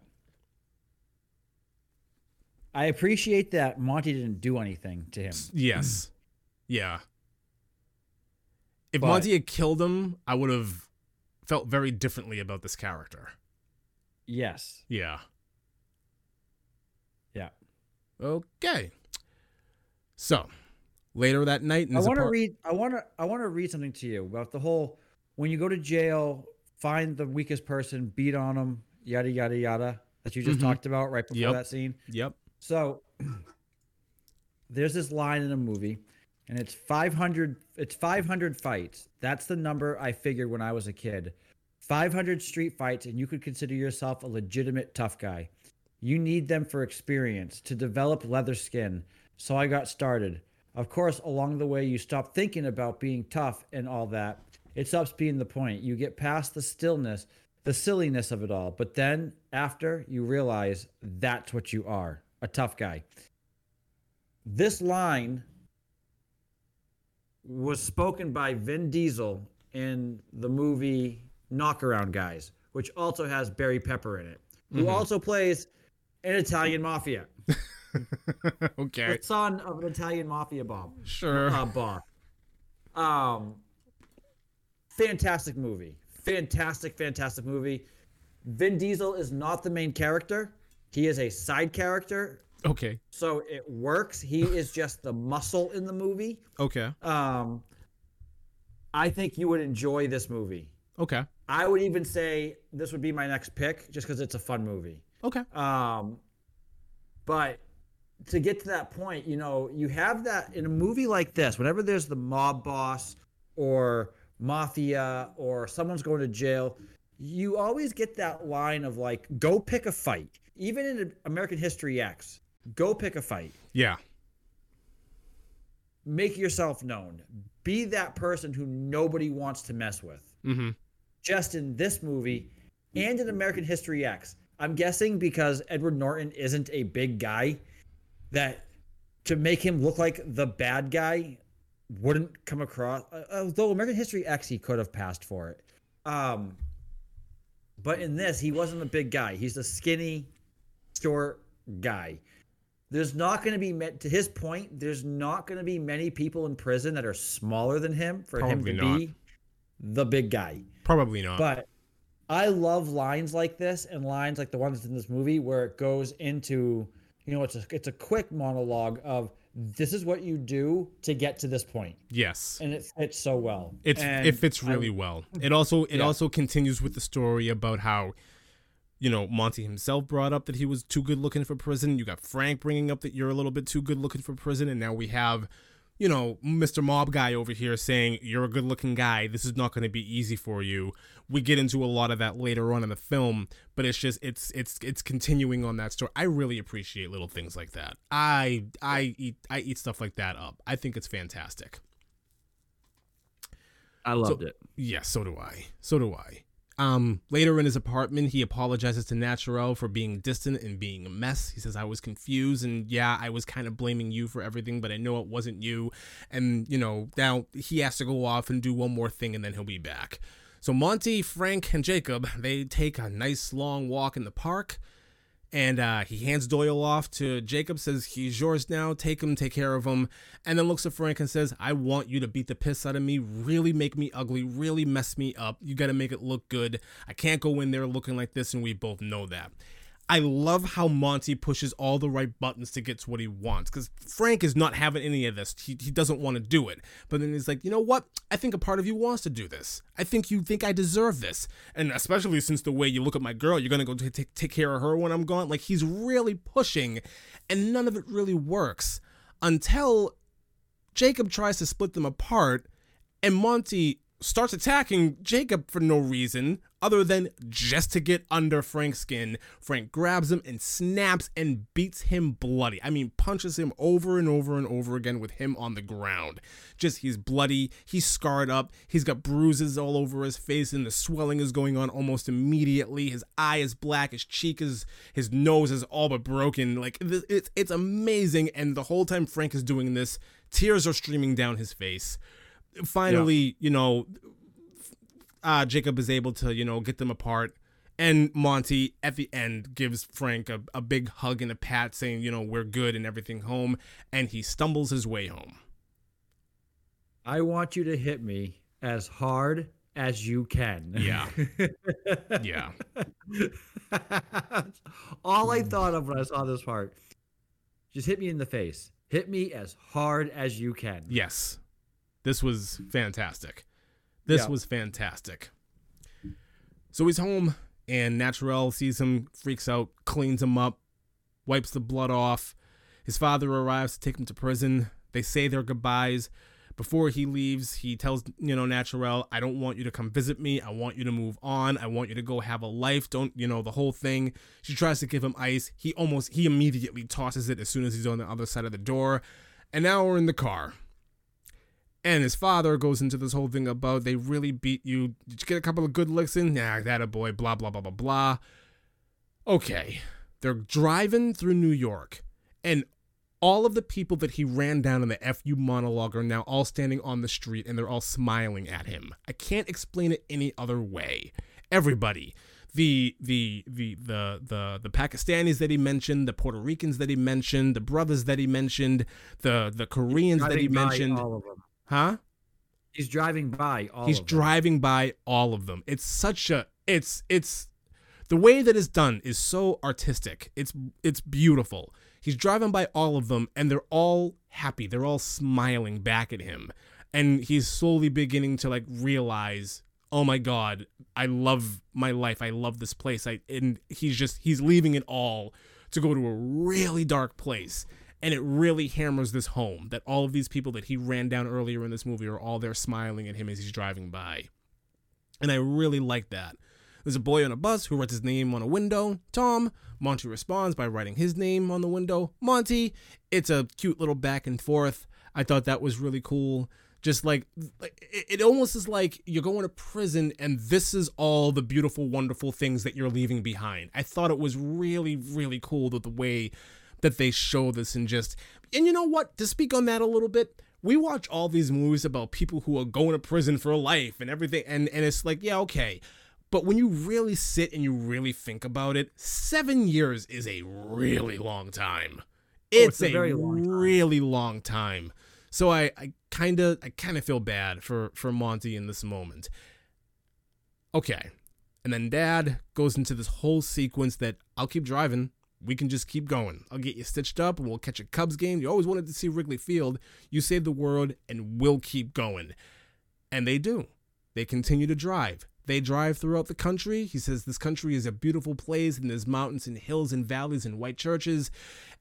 I appreciate that Monty didn't do anything to him. yes. Yeah. If But- Monty had killed him, I would have felt very differently about this character. Yes. Yeah. Yeah. Okay. So later that night, in I want to apart- read. I want to. I want to read something to you about the whole. When you go to jail, find the weakest person, beat on them, yada yada yada. That you just Mhm. talked about right before Yep. that scene. Yep. So there's this line in a movie, and it's 500. It's 500 fights. That's the number I figured when I was a kid. 500 street fights, and you could consider yourself a legitimate tough guy. You need them for experience to develop leather skin. So I got started. Of course, along the way, you stop thinking about being tough and all that. It stops being the point. You get past the stillness, the silliness of it all. But then, after, you realize that's what you are a tough guy. This line was spoken by Vin Diesel in the movie Knockaround Guys, which also has Barry Pepper in it, who also plays an Italian mafia, okay. the son of an Italian mafia bomb Sure. uh, boss. Um, fantastic movie. Fantastic, fantastic movie. Vin Diesel is not the main character. He is a side character, Okay. so it works. He is just the muscle in the movie. Okay. Um, I think you would enjoy this movie. Okay. I would even say this would be my next pick, just because it's a fun movie. Okay. Um, but to get to that point, you know, you have that in a movie like this, whenever there's the mob boss or mafia or someone's going to jail, you always get that line of like, go pick a fight. Even in American History X, go pick a fight. Yeah. Make yourself known. Be that person who nobody wants to mess with. Mm-hmm. Just in this movie and in American History X. I'm guessing because Edward Norton isn't a big guy, that to make him look like the bad guy wouldn't come across. Although American History X, he could have passed for it. Um, but in this, he wasn't a big guy. He's a skinny, short guy. There's not going to be, ma- to his point, there's not going to be many people in prison that are smaller than him for Probably him to not. be the big guy. Probably not. But I love lines like this and lines like the ones in this movie where it goes into, you know, it's a it's a quick monologue of this is what you do to get to this point, yes. and it fits so well. It's And it fits I- really well. It also it Yeah. also continues with the story about how you know Monty himself brought up that he was too good looking for prison. You got Frank bringing up that you're a little bit too good looking for prison, and now we have you know Mr. Mob guy over here saying you're a good looking guy. This is not going to be easy for you. We get into a lot of that later on in the film, but it's just it's it's it's continuing on that story. I really appreciate little things like that. I I eat I eat stuff like that up. I think it's fantastic. I loved it. Yes, so do I. So do I. Um, later in his apartment, he apologizes to Naturelle for being distant and being a mess. He says, I was confused, and yeah, I was kind of blaming you for everything, but I know it wasn't you. And, you know, now he has to go off and do one more thing, and then he'll be back. So Monty, Frank, and Jacob, they take a nice long walk in the park. And uh, he hands Doyle off to Jacob, says, He's yours now. Take him, take care of him. And then looks at Frank and says, I want you to beat the piss out of me, really make me ugly, really mess me up. You got to make it look good. I can't go in there looking like this, and we both know that. I love how Monty pushes all the right buttons to get to what he wants because Frank is not having any of this. He, he doesn't want to do it. But then he's like, you know what? I think a part of you wants to do this. I think you think I deserve this. And especially since the way you look at my girl, you're going to go t- take take care of her when I'm gone. Like he's really pushing, and none of it really works until Jacob tries to split them apart, and Monty starts attacking Jacob for no reason other than just to get under Frank's skin. Frank grabs him and snaps and beats him bloody. I mean, punches him over and over and over again with him on the ground. Just he's bloody, he's scarred up, he's got bruises all over his face, and the swelling is going on almost immediately. His eye is black, his cheek is, his nose is all but broken. Like, it's, it's amazing. And the whole time Frank is doing this, tears are streaming down his face finally, you know, uh, Jacob is able to, you know, get them apart. And Monty at the end gives Frank a, a big hug and a pat saying, you know, we're good and everything home. And he stumbles his way home. I want you to hit me as hard as you can. Yeah. yeah. All I thought of when I saw this part. Just hit me in the face. Hit me as hard as you can. Yes. This was fantastic. This Yeah. was fantastic. So he's home, and Naturelle sees him, freaks out, cleans him up, wipes the blood off. His father arrives to take him to prison. They say their goodbyes. Before he leaves, he tells, you know, Naturelle, I don't want you to come visit me. I want you to move on. I want you to go have a life. Don't, you know, the whole thing. She tries to give him ice. He almost, he immediately tosses it as soon as he's on the other side of the door. And now we're in the car. And his father goes into this whole thing about they really beat you. Did you get a couple of good licks in? Nah, that a boy, blah, blah, blah, blah, blah. Okay. They're driving through New York, and all of the people that he ran down in the FU monologue are now all standing on the street and they're all smiling at him. I can't explain it any other way. Everybody. The the the the the the Pakistanis that he mentioned, the Puerto Ricans that he mentioned, the brothers that he mentioned, the the Koreans that he mentioned. all of them. Huh? He's driving by all He's of them. driving by all of them. It's such a it's it's the way that it's done is so artistic. It's it's beautiful. He's driving by all of them and they're all happy. They're all smiling back at him. And he's slowly beginning to like realize, "Oh my god, I love my life. I love this place." I and he's just he's leaving it all to go to a really dark place. And it really hammers this home that all of these people that he ran down earlier in this movie are all there smiling at him as he's driving by. And I really like that. There's a boy on a bus who writes his name on a window, Tom. Monty responds by writing his name on the window, Monty. It's a cute little back and forth. I thought that was really cool. Just like it, almost is like you're going to prison and this is all the beautiful, wonderful things that you're leaving behind. I thought it was really, really cool that the way that they show this and just and you know what? To speak on that a little bit we watch all these movies about people who are going to prison for life and everything and and it's like yeah okay. But when you really sit and you really think about it seven years is a really long time. Oh, it's, it's a a, very long time. really long time. So i i kind of i kind of feel bad for for monty in this moment. Okay and then dad goes into this whole sequence that i'll keep driving we can just keep going. I'll get you stitched up and we'll catch a Cubs game. You always wanted to see Wrigley Field. You save the world and we'll keep going. And they do. They continue to drive. They drive throughout the country. He says this country is a beautiful place and there's mountains and hills and valleys and white churches.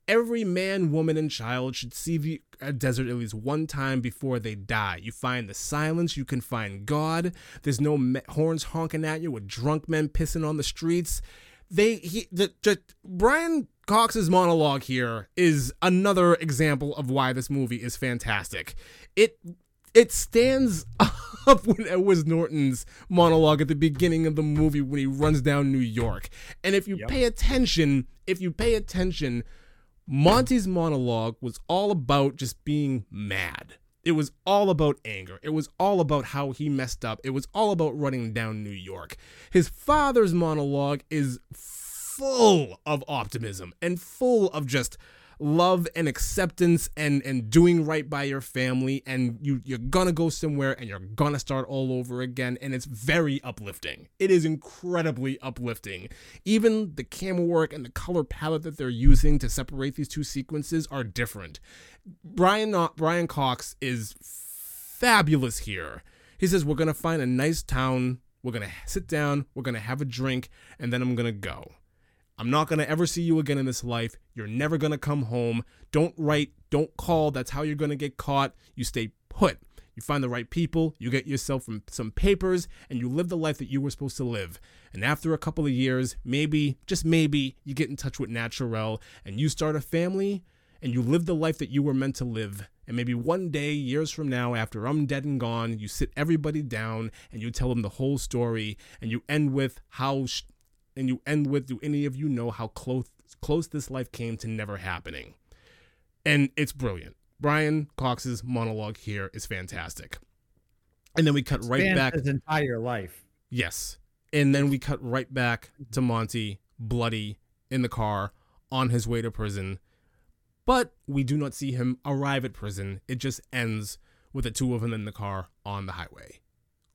Every man, woman, and child should see the uh, desert at least one time before they die. You find the silence, you can find God. There's no horns honking at you with drunk men pissing on the streets they he the, the Brian Cox's monologue here is another example of why this movie is fantastic. It it stands up when it was Norton's monologue at the beginning of the movie when he runs down New York. And if you Yep. pay attention, if you pay attention, Monty's monologue was all about just being mad. It was all about anger. It was all about how he messed up. It was all about running down New York. His father's monologue is full of optimism and full of just love and acceptance and and doing right by your family and you you're gonna go somewhere and you're gonna start all over again and it's very uplifting. It is incredibly uplifting. Even the camera work and the color palette that they're using to separate these two sequences are different. Brian uh, brian cox is fabulous here. He says we're gonna find a nice town. We're gonna sit down. We're gonna have a drink and then i'm gonna go I'm not going to ever see you again in this life. You're never going to come home. Don't write, don't call. That's how you're going to get caught. You stay put. You find the right people, you get yourself some, papers, and you live the life that you were supposed to live. And after a couple of years, maybe, just maybe, you get in touch with Naturelle and you start a family and you live the life that you were meant to live. And maybe one day, years from now, after I'm dead and gone, you sit everybody down and you tell them the whole story and you end with how. Sh- and you end with do any of you know how close close this life came to never happening and it's brilliant brian cox's monologue here is fantastic and then we cut right Spans back. his entire life. Yes. And then we cut right back to Monty, bloody, in the car, on his way to prison. But we do not see him arrive at prison. It just ends with the two of them in the car on the highway.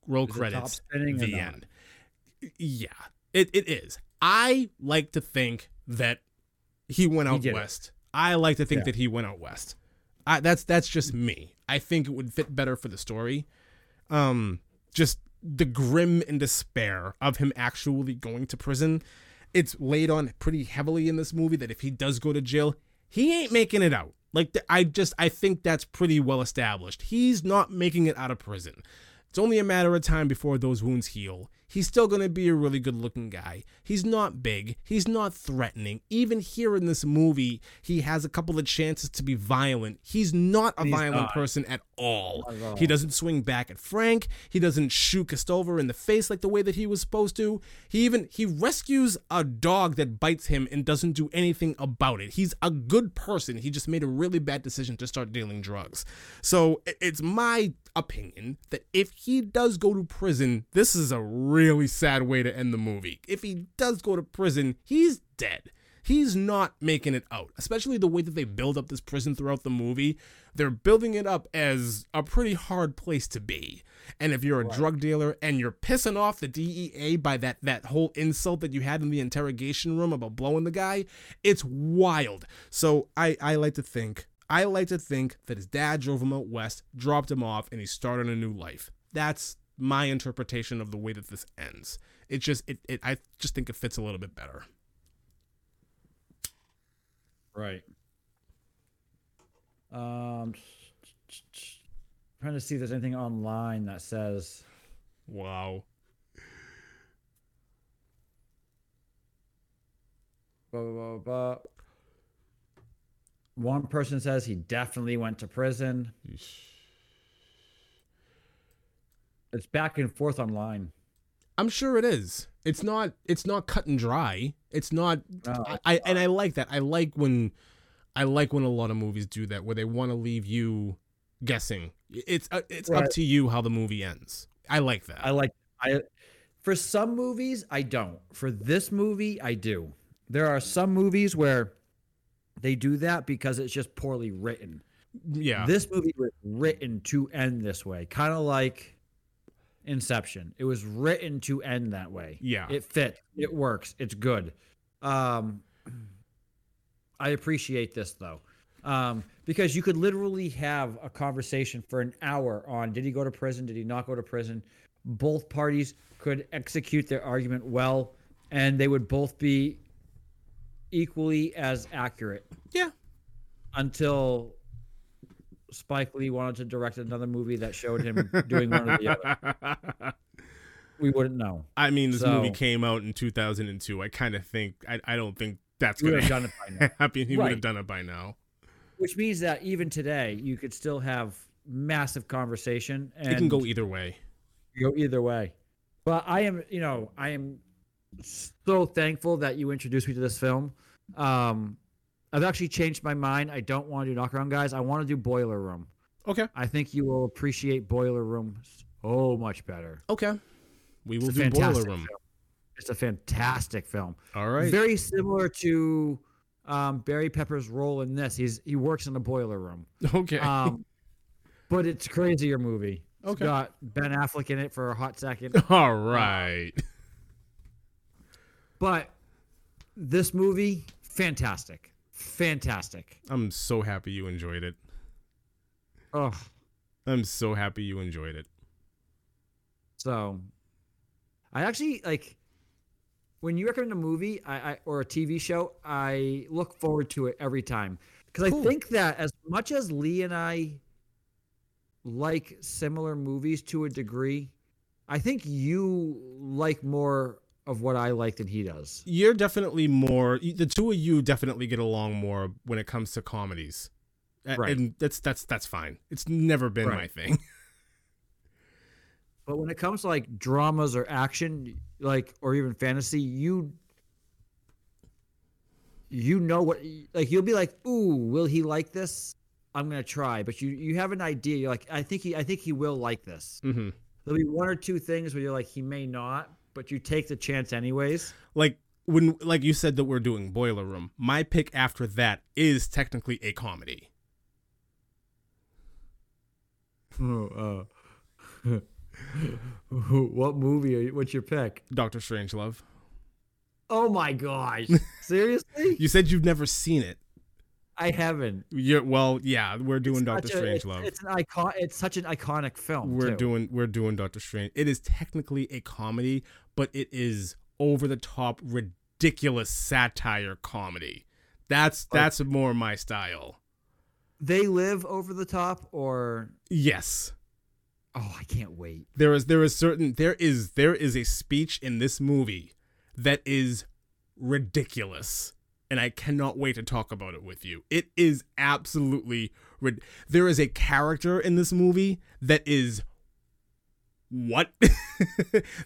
Roll Is credits. The end. Yeah, it, it is. I like to think that he went He out it. west. I like to think Yeah. that he went out west. I, that's that's just me. I think it would fit better for the story. Um, just the grim and despair of him actually going to prison. It's laid on pretty heavily in this movie that if he does go to jail, he ain't making it out. Like I just I think that's pretty well established. He's not making it out of prison. It's only a matter of time before those wounds heal. He's still going to be a really good looking guy. He's not big. He's not threatening. Even here in this movie, he has a couple of chances to be violent. He's not a He's violent not. person at all. At all. He doesn't swing back at Frank. He doesn't shoot Costover in the face like the way that he was supposed to. He even he rescues a dog that bites him and doesn't do anything about it. He's a good person. He just made a really bad decision to start dealing drugs. So it's my opinion that if he does go to prison, this is a really sad way to end the movie. If he does go to prison, he's dead. He's not making it out, especially the way that they build up this prison throughout the movie. They're building it up as a pretty hard place to be. And if you're a drug dealer and you're pissing off the DEA by that that whole insult that you had in the interrogation room about blowing the guy, it's wild. So I I like to think I like to think that his dad drove him out west, dropped him off, and he started a new life. That's my interpretation of the way that this ends. It just it, it I just think it fits a little bit better. Right. Um, trying to see if there's anything online that says Wow. blah, blah, blah, blah. One person says he definitely went to prison. It's back and forth online. I'm sure it is. It's not. It's not cut and dry. It's not. No, I, I and I like that. I like when, I like when a lot of movies do that, where they want to leave you guessing. It's uh, it's up to you how the movie ends. I like that. I like I for some movies I don't. For this movie I do. There are some movies where they do that because it's just poorly written. yeah. This movie was written to end this way, kind of like Inception. It was written to end that way. Yeah. It fits. It works. It's good. Um I appreciate this though. Um, because you could literally have a conversation for an hour on did he go to prison? Did he not go to prison? Both parties could execute their argument well, and they would both be equally as accurate yeah. until Spike Lee wanted to direct another movie that showed him doing one or the other. We wouldn't know. I mean, this movie came out in 2002. I kind of think. I, I don't think that's gonna have done it by now. happen. He would have done it by now. Which means that even today, you could still have massive conversation. And It can go either way. go either way. But I am, you know, I am so thankful that you introduced me to this film. Um, I've actually changed my mind. I don't want to do knockaround guys. I want to do Boiler Room. Okay. I think you will appreciate Boiler Room so much better. Okay. We will do Boiler Room. film. It's a fantastic film. All right. Very similar to um, Barry Pepper's role in this. He's he works in a boiler room. okay. Um, but it's crazier movie. It's Okay. got Ben Affleck in it for a hot second. All right. But this movie, fantastic. Fantastic. I'm so happy you enjoyed it. Oh, I'm so happy you enjoyed it. so I actually like when you recommend a movie I, I or a TV show, I look forward to it every time. Because Cool. I think that as much as Lee and I like similar movies to a degree, I think you like more of what I like than he does. You're definitely more. The two of you definitely get along more when it comes to comedies, Right. and that's that's that's fine. It's never been my thing. But when it comes to like dramas or action, like or even fantasy, you you know what like you'll be like, "Ooh, will he like this?" I'm going to try, but you you have an idea. You're like, "I think he I think he will like this." hmm There'll be one or two things where you're like, he may not, but you take the chance anyways. Like when like you said that we're doing Boiler Room. My pick after that is technically a comedy. Oh, uh, what movie? Are you, what's your pick? Doctor Strangelove. Oh my gosh! Seriously? You said you've never seen it. I haven't. You're, well, yeah, we're doing Doctor Strangelove. it's- It's, an icon. It's such an iconic film. We're too. doing we're doing Doctor Strange. It is technically a comedy, but it is over the top, ridiculous satire comedy. That's that's more my style. They live over the top, or Yes. oh, I can't wait. there is there is certain there is there is a speech in this movie that is ridiculous and i cannot wait to talk about it with you it is absolutely rid- there is a character in this movie that is what?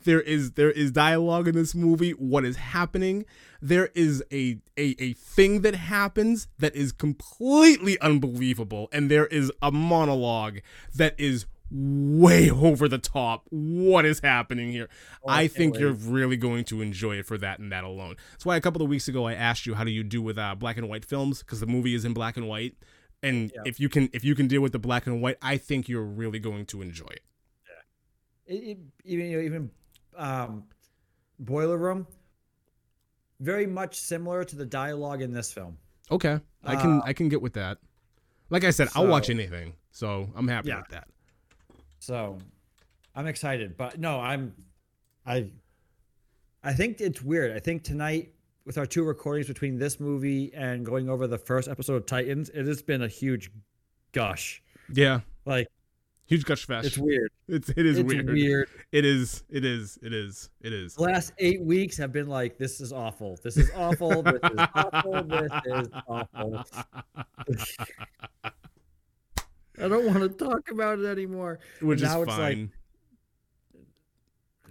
There is there is dialogue in this movie what is happening. There is a, a a thing that happens that is completely unbelievable and there is a monologue that is way over the top. What is happening here? I can't think you're really going to enjoy it for that and that alone. That's why a couple of weeks ago i asked you how do you do with uh, black and white films? Because the movie is in black and white. And Yeah. if you can if you can deal with the black and white i think you're really going to enjoy it It, even you know, even um, Boiler Room, very much similar to the dialogue in this film. Okay, I can Uh, I can get with that. Like I said, I'll watch anything, so I'm happy Yeah. with that. So I'm excited, but no, I'm I I think it's weird. I think tonight with our two recordings between this movie and going over the first episode of Titans, it has been a huge gush. Yeah, Like huge gush fest. it's weird. It's it is it's weird. weird. It is it is it is it is. The last eight weeks have been like, this is awful. This is awful. This is awful. This is awful. I don't want to talk about it anymore. Which is now it's like- fine.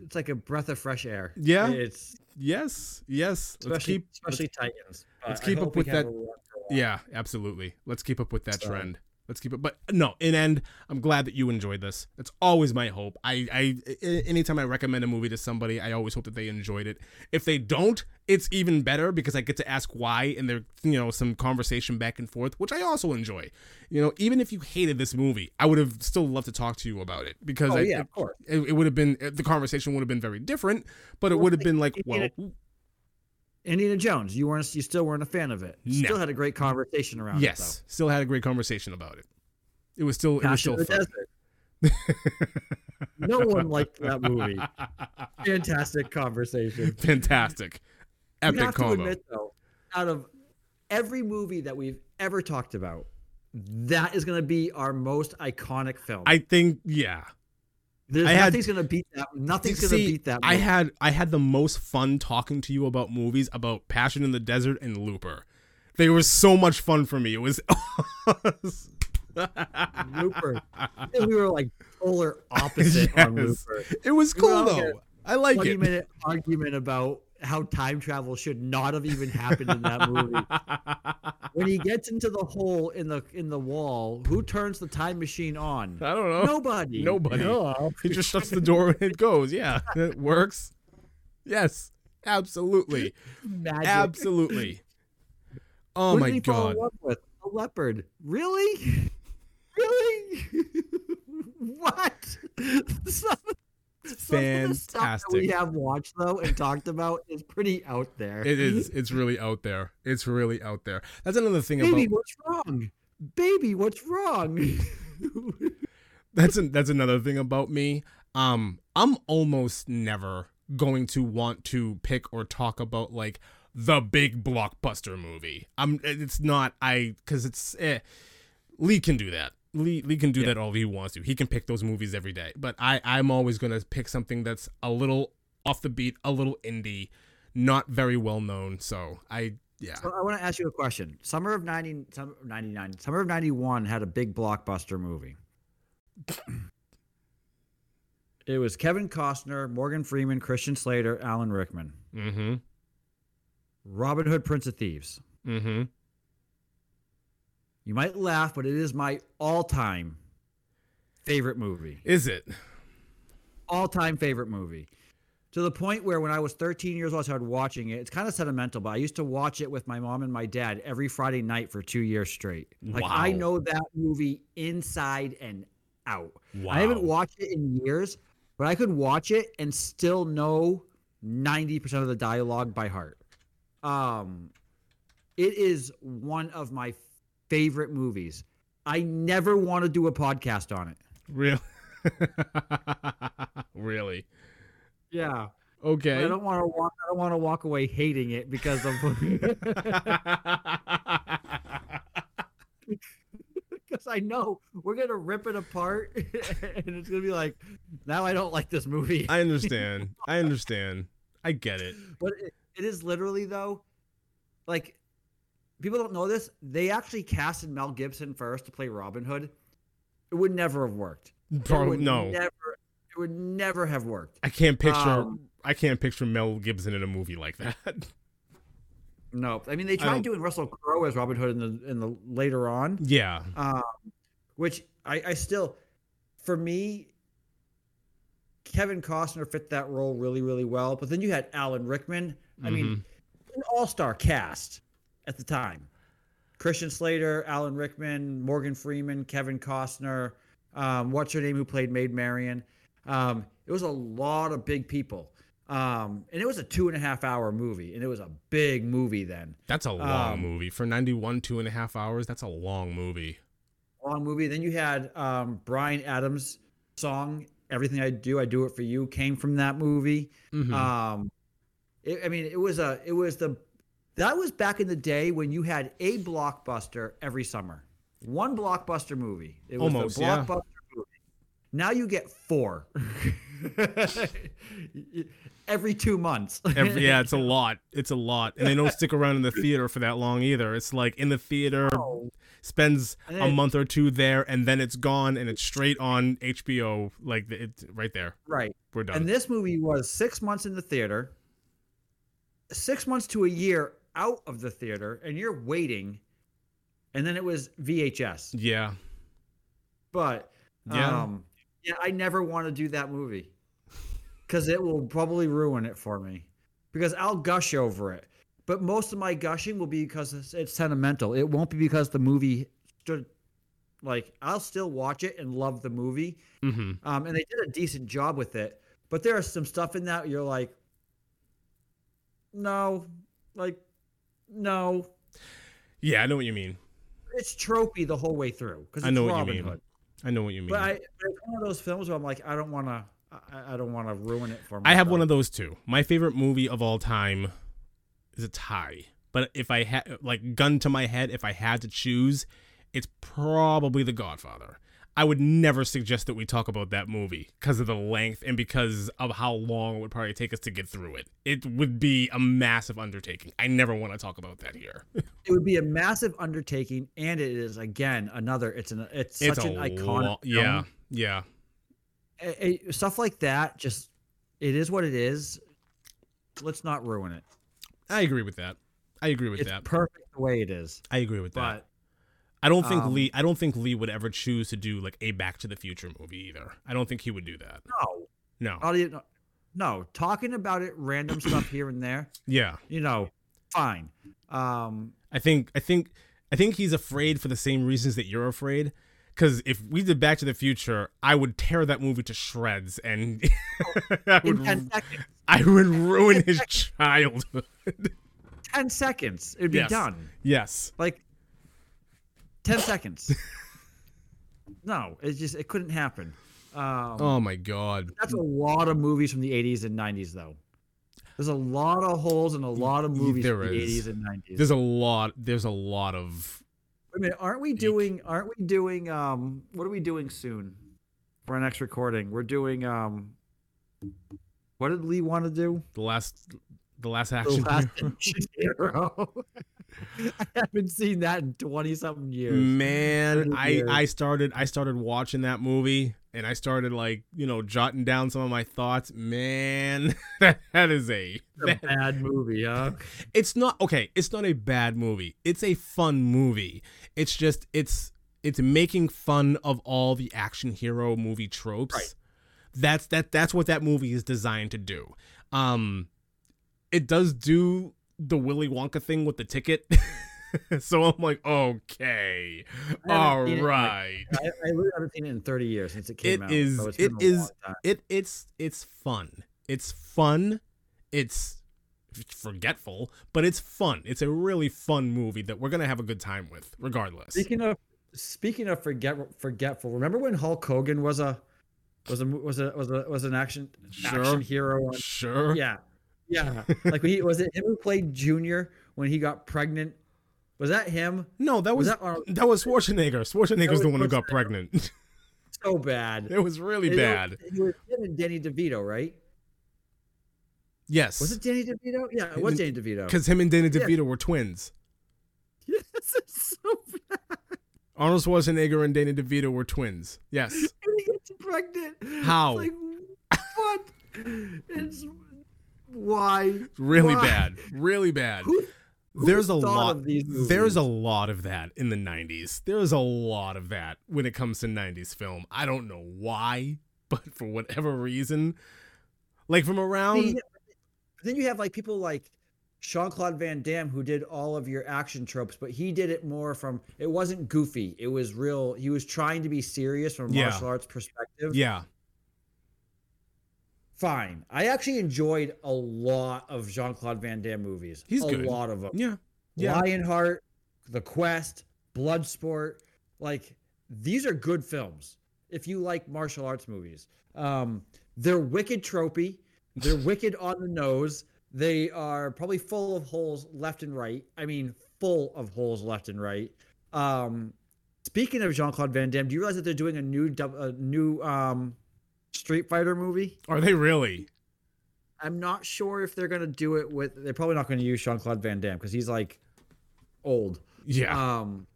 It's like a breath of fresh air. Yeah. It's yes, yes. Let's especially keep especially Titans. let's keep up with that- a run for a while. Yeah, absolutely. Let's keep up with that So- trend. Let's keep it. But no, in end, I'm glad that you enjoyed this. That's always my hope. I, I, anytime I recommend a movie to somebody, I always hope that they enjoyed it. If they don't, it's even better because I get to ask why, and there, you know, some conversation back and forth, which I also enjoy. You know, even if you hated this movie, I would have still loved to talk to you about it because Oh I, yeah, of course. it, it would have been the conversation would have been very different, but it would have been like, well, Indiana Jones. You weren't. You still weren't a fan of it. No. Still had a great conversation around it. yes, still had a great conversation about it. It was still, it. it was still fun. No one liked that movie. Fantastic conversation. Fantastic. You Epic have to admit though, out of every movie that we've ever talked about, that is going to be our most iconic film. I think yeah. There's I had- nothing's going to beat that. Nothing's going to beat that. I had I had the most fun talking to you about movies about Passion in the Desert and Looper. They were so much fun for me. It was Looper. We were like polar opposite on Looper. It was cool all though. I like it. minute argument about how time travel should not have even happened in that movie. when he gets into the hole in the in the wall, who turns the time machine on? I don't know. Nobody. Nobody. Hello. He just shuts the door and it goes. Yeah, it works. Yes, absolutely, Magic. absolutely. Oh Who my did he fall in god. love with? A leopard. Really? Really? what? Some, some of the stuff that we have watched though and talked about is pretty out there. It is. It's really out there. It's really out there. That's another thing about me. Baby, about. what's wrong? Baby, what's wrong? That's an, that's another thing about me. Um, I'm almost never going to want to pick or talk about like the big blockbuster movie. I'm. It's not. I because it's. Eh, Lee can do that. Lee Lee can do Yeah. that all he wants to. He can pick those movies every day. But I I'm always gonna pick something that's a little off the beat, a little indie, not very well known. So I yeah. So I want to ask you a question. Summer of 90, summer of 99, Summer of 91 had a big blockbuster movie. it was Kevin Costner, Morgan Freeman, Christian Slater, Alan Rickman. Mm-hmm. Robin Hood, Prince of Thieves. Mm-hmm. You might laugh, but it is my all time favorite movie. Is it? all time favorite movie. To the point where when I was 13 years old, I started watching it. It's kind of sentimental, but I used to watch it with my mom and my dad every Friday night for two years straight. Like I know that movie inside and out. Wow. I haven't watched it in years, but I could watch it and still know 90% of the dialogue by heart. Um, it is one of my favorite movies. I never want to do a podcast on it. Really? really? Yeah. Okay. I don't want to walk. I don't want to walk away hating it because of because I know we're gonna rip it apart and it's gonna be like, now I don't like this movie. I understand. I understand. I get it. But it, it is literally though, like people don't know this. They actually casted Mel Gibson first to play Robin Hood. It would never have worked. Probably no. Never. It would never have worked. I can't picture. Um, I can't picture Mel Gibson in a movie like that. No, I mean they tried doing Russell Crowe as Robin Hood in the in the later on. yeah. um, which I, I still, for me, Kevin Costner fit that role really, really well. But then you had Alan Rickman. I mean, an all-star cast at the time: Christian Slater, Alan Rickman, Morgan Freeman, Kevin Costner. Um, what's her name? Who played Maid Marian? Um, it was a lot of big people. Um, and it was a two and a half hour movie, and it was a big movie then. That's a long Um, movie for ninety-one, two and a half hours. That's a long movie. long movie. Then you had um, Bryan Adams' song "Everything I Do, I Do It for You" came from that movie. Mhm. Um, it, I mean, it was a, it was the, that was back in the day when you had a blockbuster every summer, one blockbuster movie. It was Almost, the yeah. movie. Now you get four every two months. Every, yeah, it's a lot. It's a lot, and they don't stick around in the theater for that long either. It's like in the theater, Oh, spends a month or two there, and then it's gone, and it's straight on HBO. Like it's right there. right. We're done. And this movie was six months in the theater, six months to a year out of the theater, and you're waiting. And then it was VHS. yeah, But Yeah. um, yeah, I never want to do that movie because it will probably ruin it for me. Because I'll gush over it, but most of my gushing will be because it's, it's sentimental. It won't be because the movie stood. Like I'll still watch it and love the movie, hmm um, and they did a decent job with it. But there is some stuff in that you're like, no, like, no. yeah. I know what you mean. It's tropey the whole way through because I know what you mean. Hood. I know what you mean. But I, it's one of those films where I'm like, I don't want to, I, I don't want to ruin it for. I have one of those too. My favorite movie of all time is a tie. But if I had like gun to my head, if I had to choose, it's probably The Godfather. I would never suggest that we talk about that movie because of the length and because of how long it would probably take us to get through it. It would be a massive undertaking. I never want to talk about that here. It would be a massive undertaking, and it is again another. It's an it's such it's an iconic. lo- yeah, yeah. Eh, eh, stuff like that. Just it is what it is. Let's not ruin it. I agree with that. I agree with It's that. perfect the way it is. I agree with that. But I don't think Um, Lee. I don't think Lee would ever choose to do like a Back to the Future movie either. I don't think he would do that. no, No. Do no, talking about it, random stuff here and there. Yeah. You know, fine. Um, I think. I think. I think he's afraid for the same reasons that you're afraid. Because if we did Back to the Future, I would tear that movie to shreds, and I would. I would ruin his childhood. Ten seconds, it'd be Yes. done. yes. Like ten seconds. no, it just it couldn't happen. Um, Oh my God. That's a lot of movies from the 80s and 90s, though. There's a lot of holes in a lot of movies there from the is. 80s and 90s. There's a lot. There's a lot of. Wait a minute, aren't we doing? Aren't we doing? Um, what are we doing soon for our next recording? We're doing. Um, what did Lee want to do? The last. The last The action. Last hero. I haven't seen that in twenty something years. Man, I years. I started I started watching that movie and I started like you know jotting down some of my thoughts. Man, that is a a bad movie, huh? it's not okay. It's not a bad movie. It's a fun movie. It's just it's it's making fun of all the action hero movie tropes. Right. That's that that's what that movie is designed to do. Um it does do the Willy Wonka thing with the ticket. so I'm like, okay, all it like. I, I really haven't seen it in 30 years since it came It out. is. so It been a long is. It it's it's fun. It's fun. It's forgetful, but it's fun. It's a really fun movie that we're gonna have a good time with, regardless. Speaking of speaking of forget forgetful, remember when Hulk Hogan was a was a was a was a was an action Sure. action hero? On, Sure. yeah, yeah. like he was it him who played Junior when he got pregnant. Was that him? No, that was, Was that, that was Schwarzenegger. Schwarzenegger's was the one who got pregnant. So bad. it was really bad. It was him and Danny DeVito, right? Yes. Was it Danny DeVito? Yeah, it was Danny DeVito. Because him and Danny Yeah. DeVito were twins. Yes, it's so bad. Arnold Schwarzenegger and Danny DeVito were twins. Yes. And he gets pregnant. How? It's like, what? It's why? Really Why? bad. Really bad. Who, who There's a lot. Of these There's a lot of that in the 90s. There's a lot of that when it comes to 90s film. I don't know why, but for whatever reason, like from around See, then you have like people like Jean Claude Van Damme who did all of your action tropes, but he did it more from it wasn't goofy. It was real. He was trying to be serious from a Yeah. martial arts perspective. yeah. Fine. I actually enjoyed a lot of Jean Claude Van Damme movies. He's a good. lot of them. Yeah. Yeah. Lionheart, The Quest, Bloodsport. Like these are good films if you like martial arts movies. Um, they're wicked tropey. They're wicked on the nose. They are probably full of holes left and right. I mean, full of holes left and right. Um, speaking of Jean Claude Van Damme, do you realize that they're doing a new a new um, Street Fighter movie? Are they really? I'm not sure if they're gonna do it with. They're probably not going to use Jean Claude Van Damme because he's like old. Yeah. Um,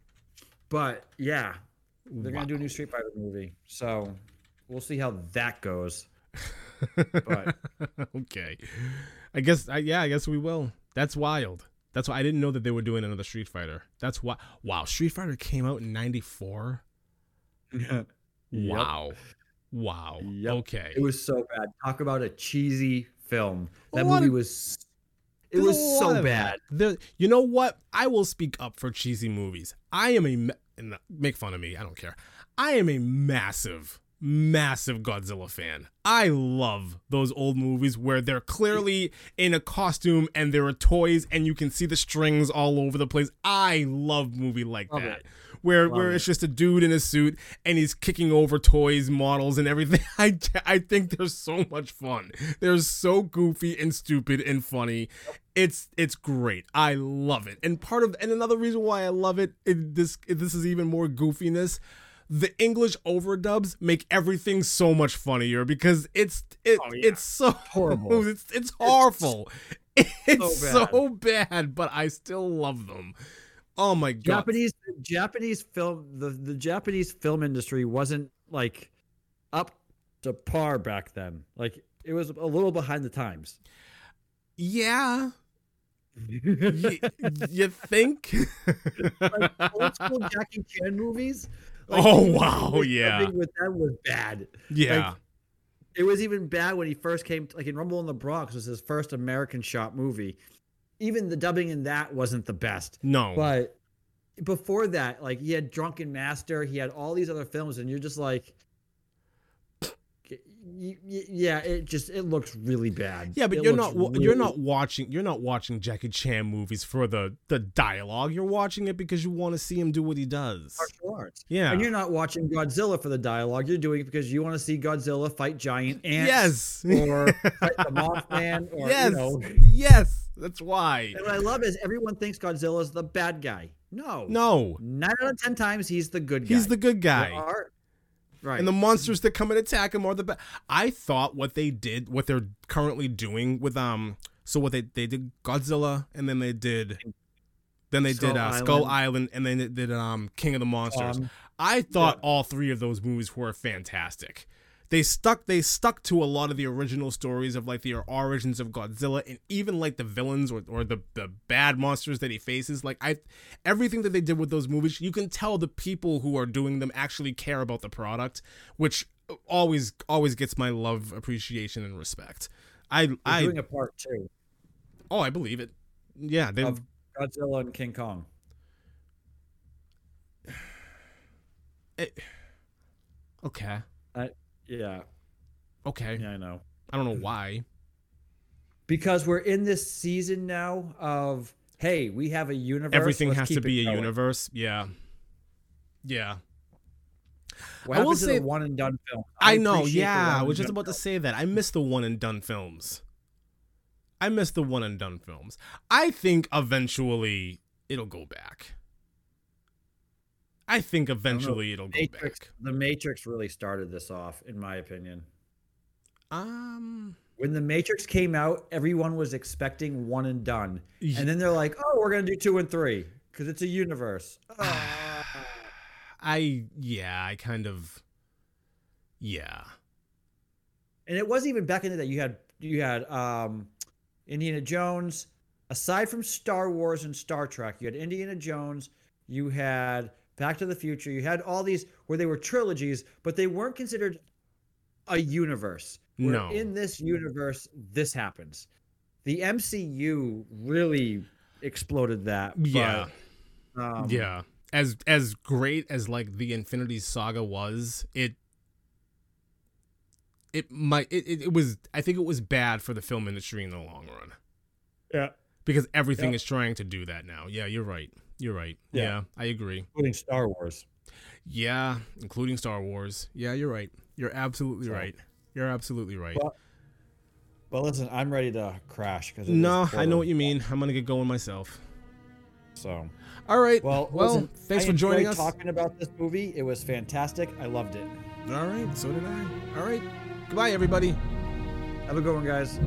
but yeah, they're Wow. gonna do a new Street Fighter movie, so we'll see how that goes. but- okay. I guess I, yeah, I guess we will. That's wild. That's why I didn't know that they were doing another Street Fighter. That's why wow, Street Fighter came out in 94. Yep. Wow. Yep. Okay. It was so bad. Talk about a cheesy film. That movie of- was. It was so bad. There, you know what? I will speak up for cheesy movies. I am a uh, make fun of me. I don't care. I am a massive, massive Godzilla fan. I love those old movies where they're clearly in a costume and there are toys and you can see the strings all over the place. I love movie like Love that. it. Where, Love where it. it's just a dude in a suit and he's kicking over toys, models, and everything. I, I think they're so much fun. They're so goofy and stupid and funny. It's it's great. I love it. And part of and another reason why I love it, it this this is even more goofiness. The English overdubs make everything so much funnier because it's it Oh, yeah. it's so Horrible. It's it's horrible. It's so so bad, but I still love them. Oh my god. Japanese Japanese film the the Japanese film industry wasn't like up to par back then. Like it was a little behind the times. Yeah. Y- you think? like old school Jackie Chan movies. Oh, wow, yeah. with them was bad. yeah. Like, it was even bad when he first came. Like in Rumble in the Bronx was his first American shot movie. Even the dubbing in that wasn't the best. no. But before that, like he had Drunken Master, he had all these other films, and you're just like, yeah, it just it looks really bad. Yeah, but It you're not wa- you're not watching you're not watching Jackie Chan movies for the the dialogue. You're watching it because you want to see him do what he does. martial arts. Yeah. And you're not watching Godzilla for the dialogue. You're doing it because you want to see Godzilla fight giant ants. Yes. Or fight the Mothman. Or, yes. You know. Yes. That's why. And what I love is everyone thinks Godzilla's the bad guy. No. No. Nine out of ten times he's the good guy. He's the good guy. are- right. And the monsters that come and attack him are the best. I thought what they did, what they're currently doing with um, so what they they did Godzilla, and then they did, then they Skull did uh, Skull Island, and then they did um King of the Monsters. Um, I thought yeah. all three of those movies were fantastic. They stuck they stuck to a lot of the original stories of like the origins of Godzilla and even like the villains or, or the the bad monsters that he faces. Like I everything that they did with those movies you can tell the people who are doing them actually care about the product which always always gets my love appreciation and respect. I They're I doing a part two. Oh I believe it. Yeah they of Godzilla and King Kong. it, okay Yeah, okay yeah, I know. I don't know why Because we're in this season now of hey, we have a universe. everything let's has to be a going. universe yeah yeah What I will to say- the one and done film? I, know, yeah. one I was just done about to say that. I miss the one and done films. I miss the one and done films. I think eventually it'll go back. I think eventually it'll go Matrix, back. the Matrix really started this off, in my opinion. Um When the Matrix came out, everyone was expecting one and done, y- and then they're like, "Oh, we're gonna do two and three because it's a universe." Ah. I yeah, I kind of yeah. and it wasn't even back in the day. You had you had um, Indiana Jones. Aside from Star Wars and Star Trek, you had Indiana Jones. You had Back to the Future. You had all these where they were trilogies, but they weren't considered a universe. Where No. In this universe, this happens. The MCU really exploded that. but, Yeah. um, yeah. As as great as like the Infinity Saga was, it it might it, it, was I think it was bad for the film industry in the long run. Yeah. because everything Yep. is trying to do that now. Yeah, you're right. You're right. Yeah. Yeah. I agree. Including Star Wars. Yeah, including Star Wars. Yeah, you're right. You're absolutely So- right. You're absolutely right. Well, Well, listen, I'm ready to crash because no, I know what you mean. I'm gonna get going myself. So, All right. well, Well, listen, thanks I for joining us. Talking about this movie, it was fantastic. I loved it. All right. So did I. All right. Goodbye, everybody. Have a good one, guys.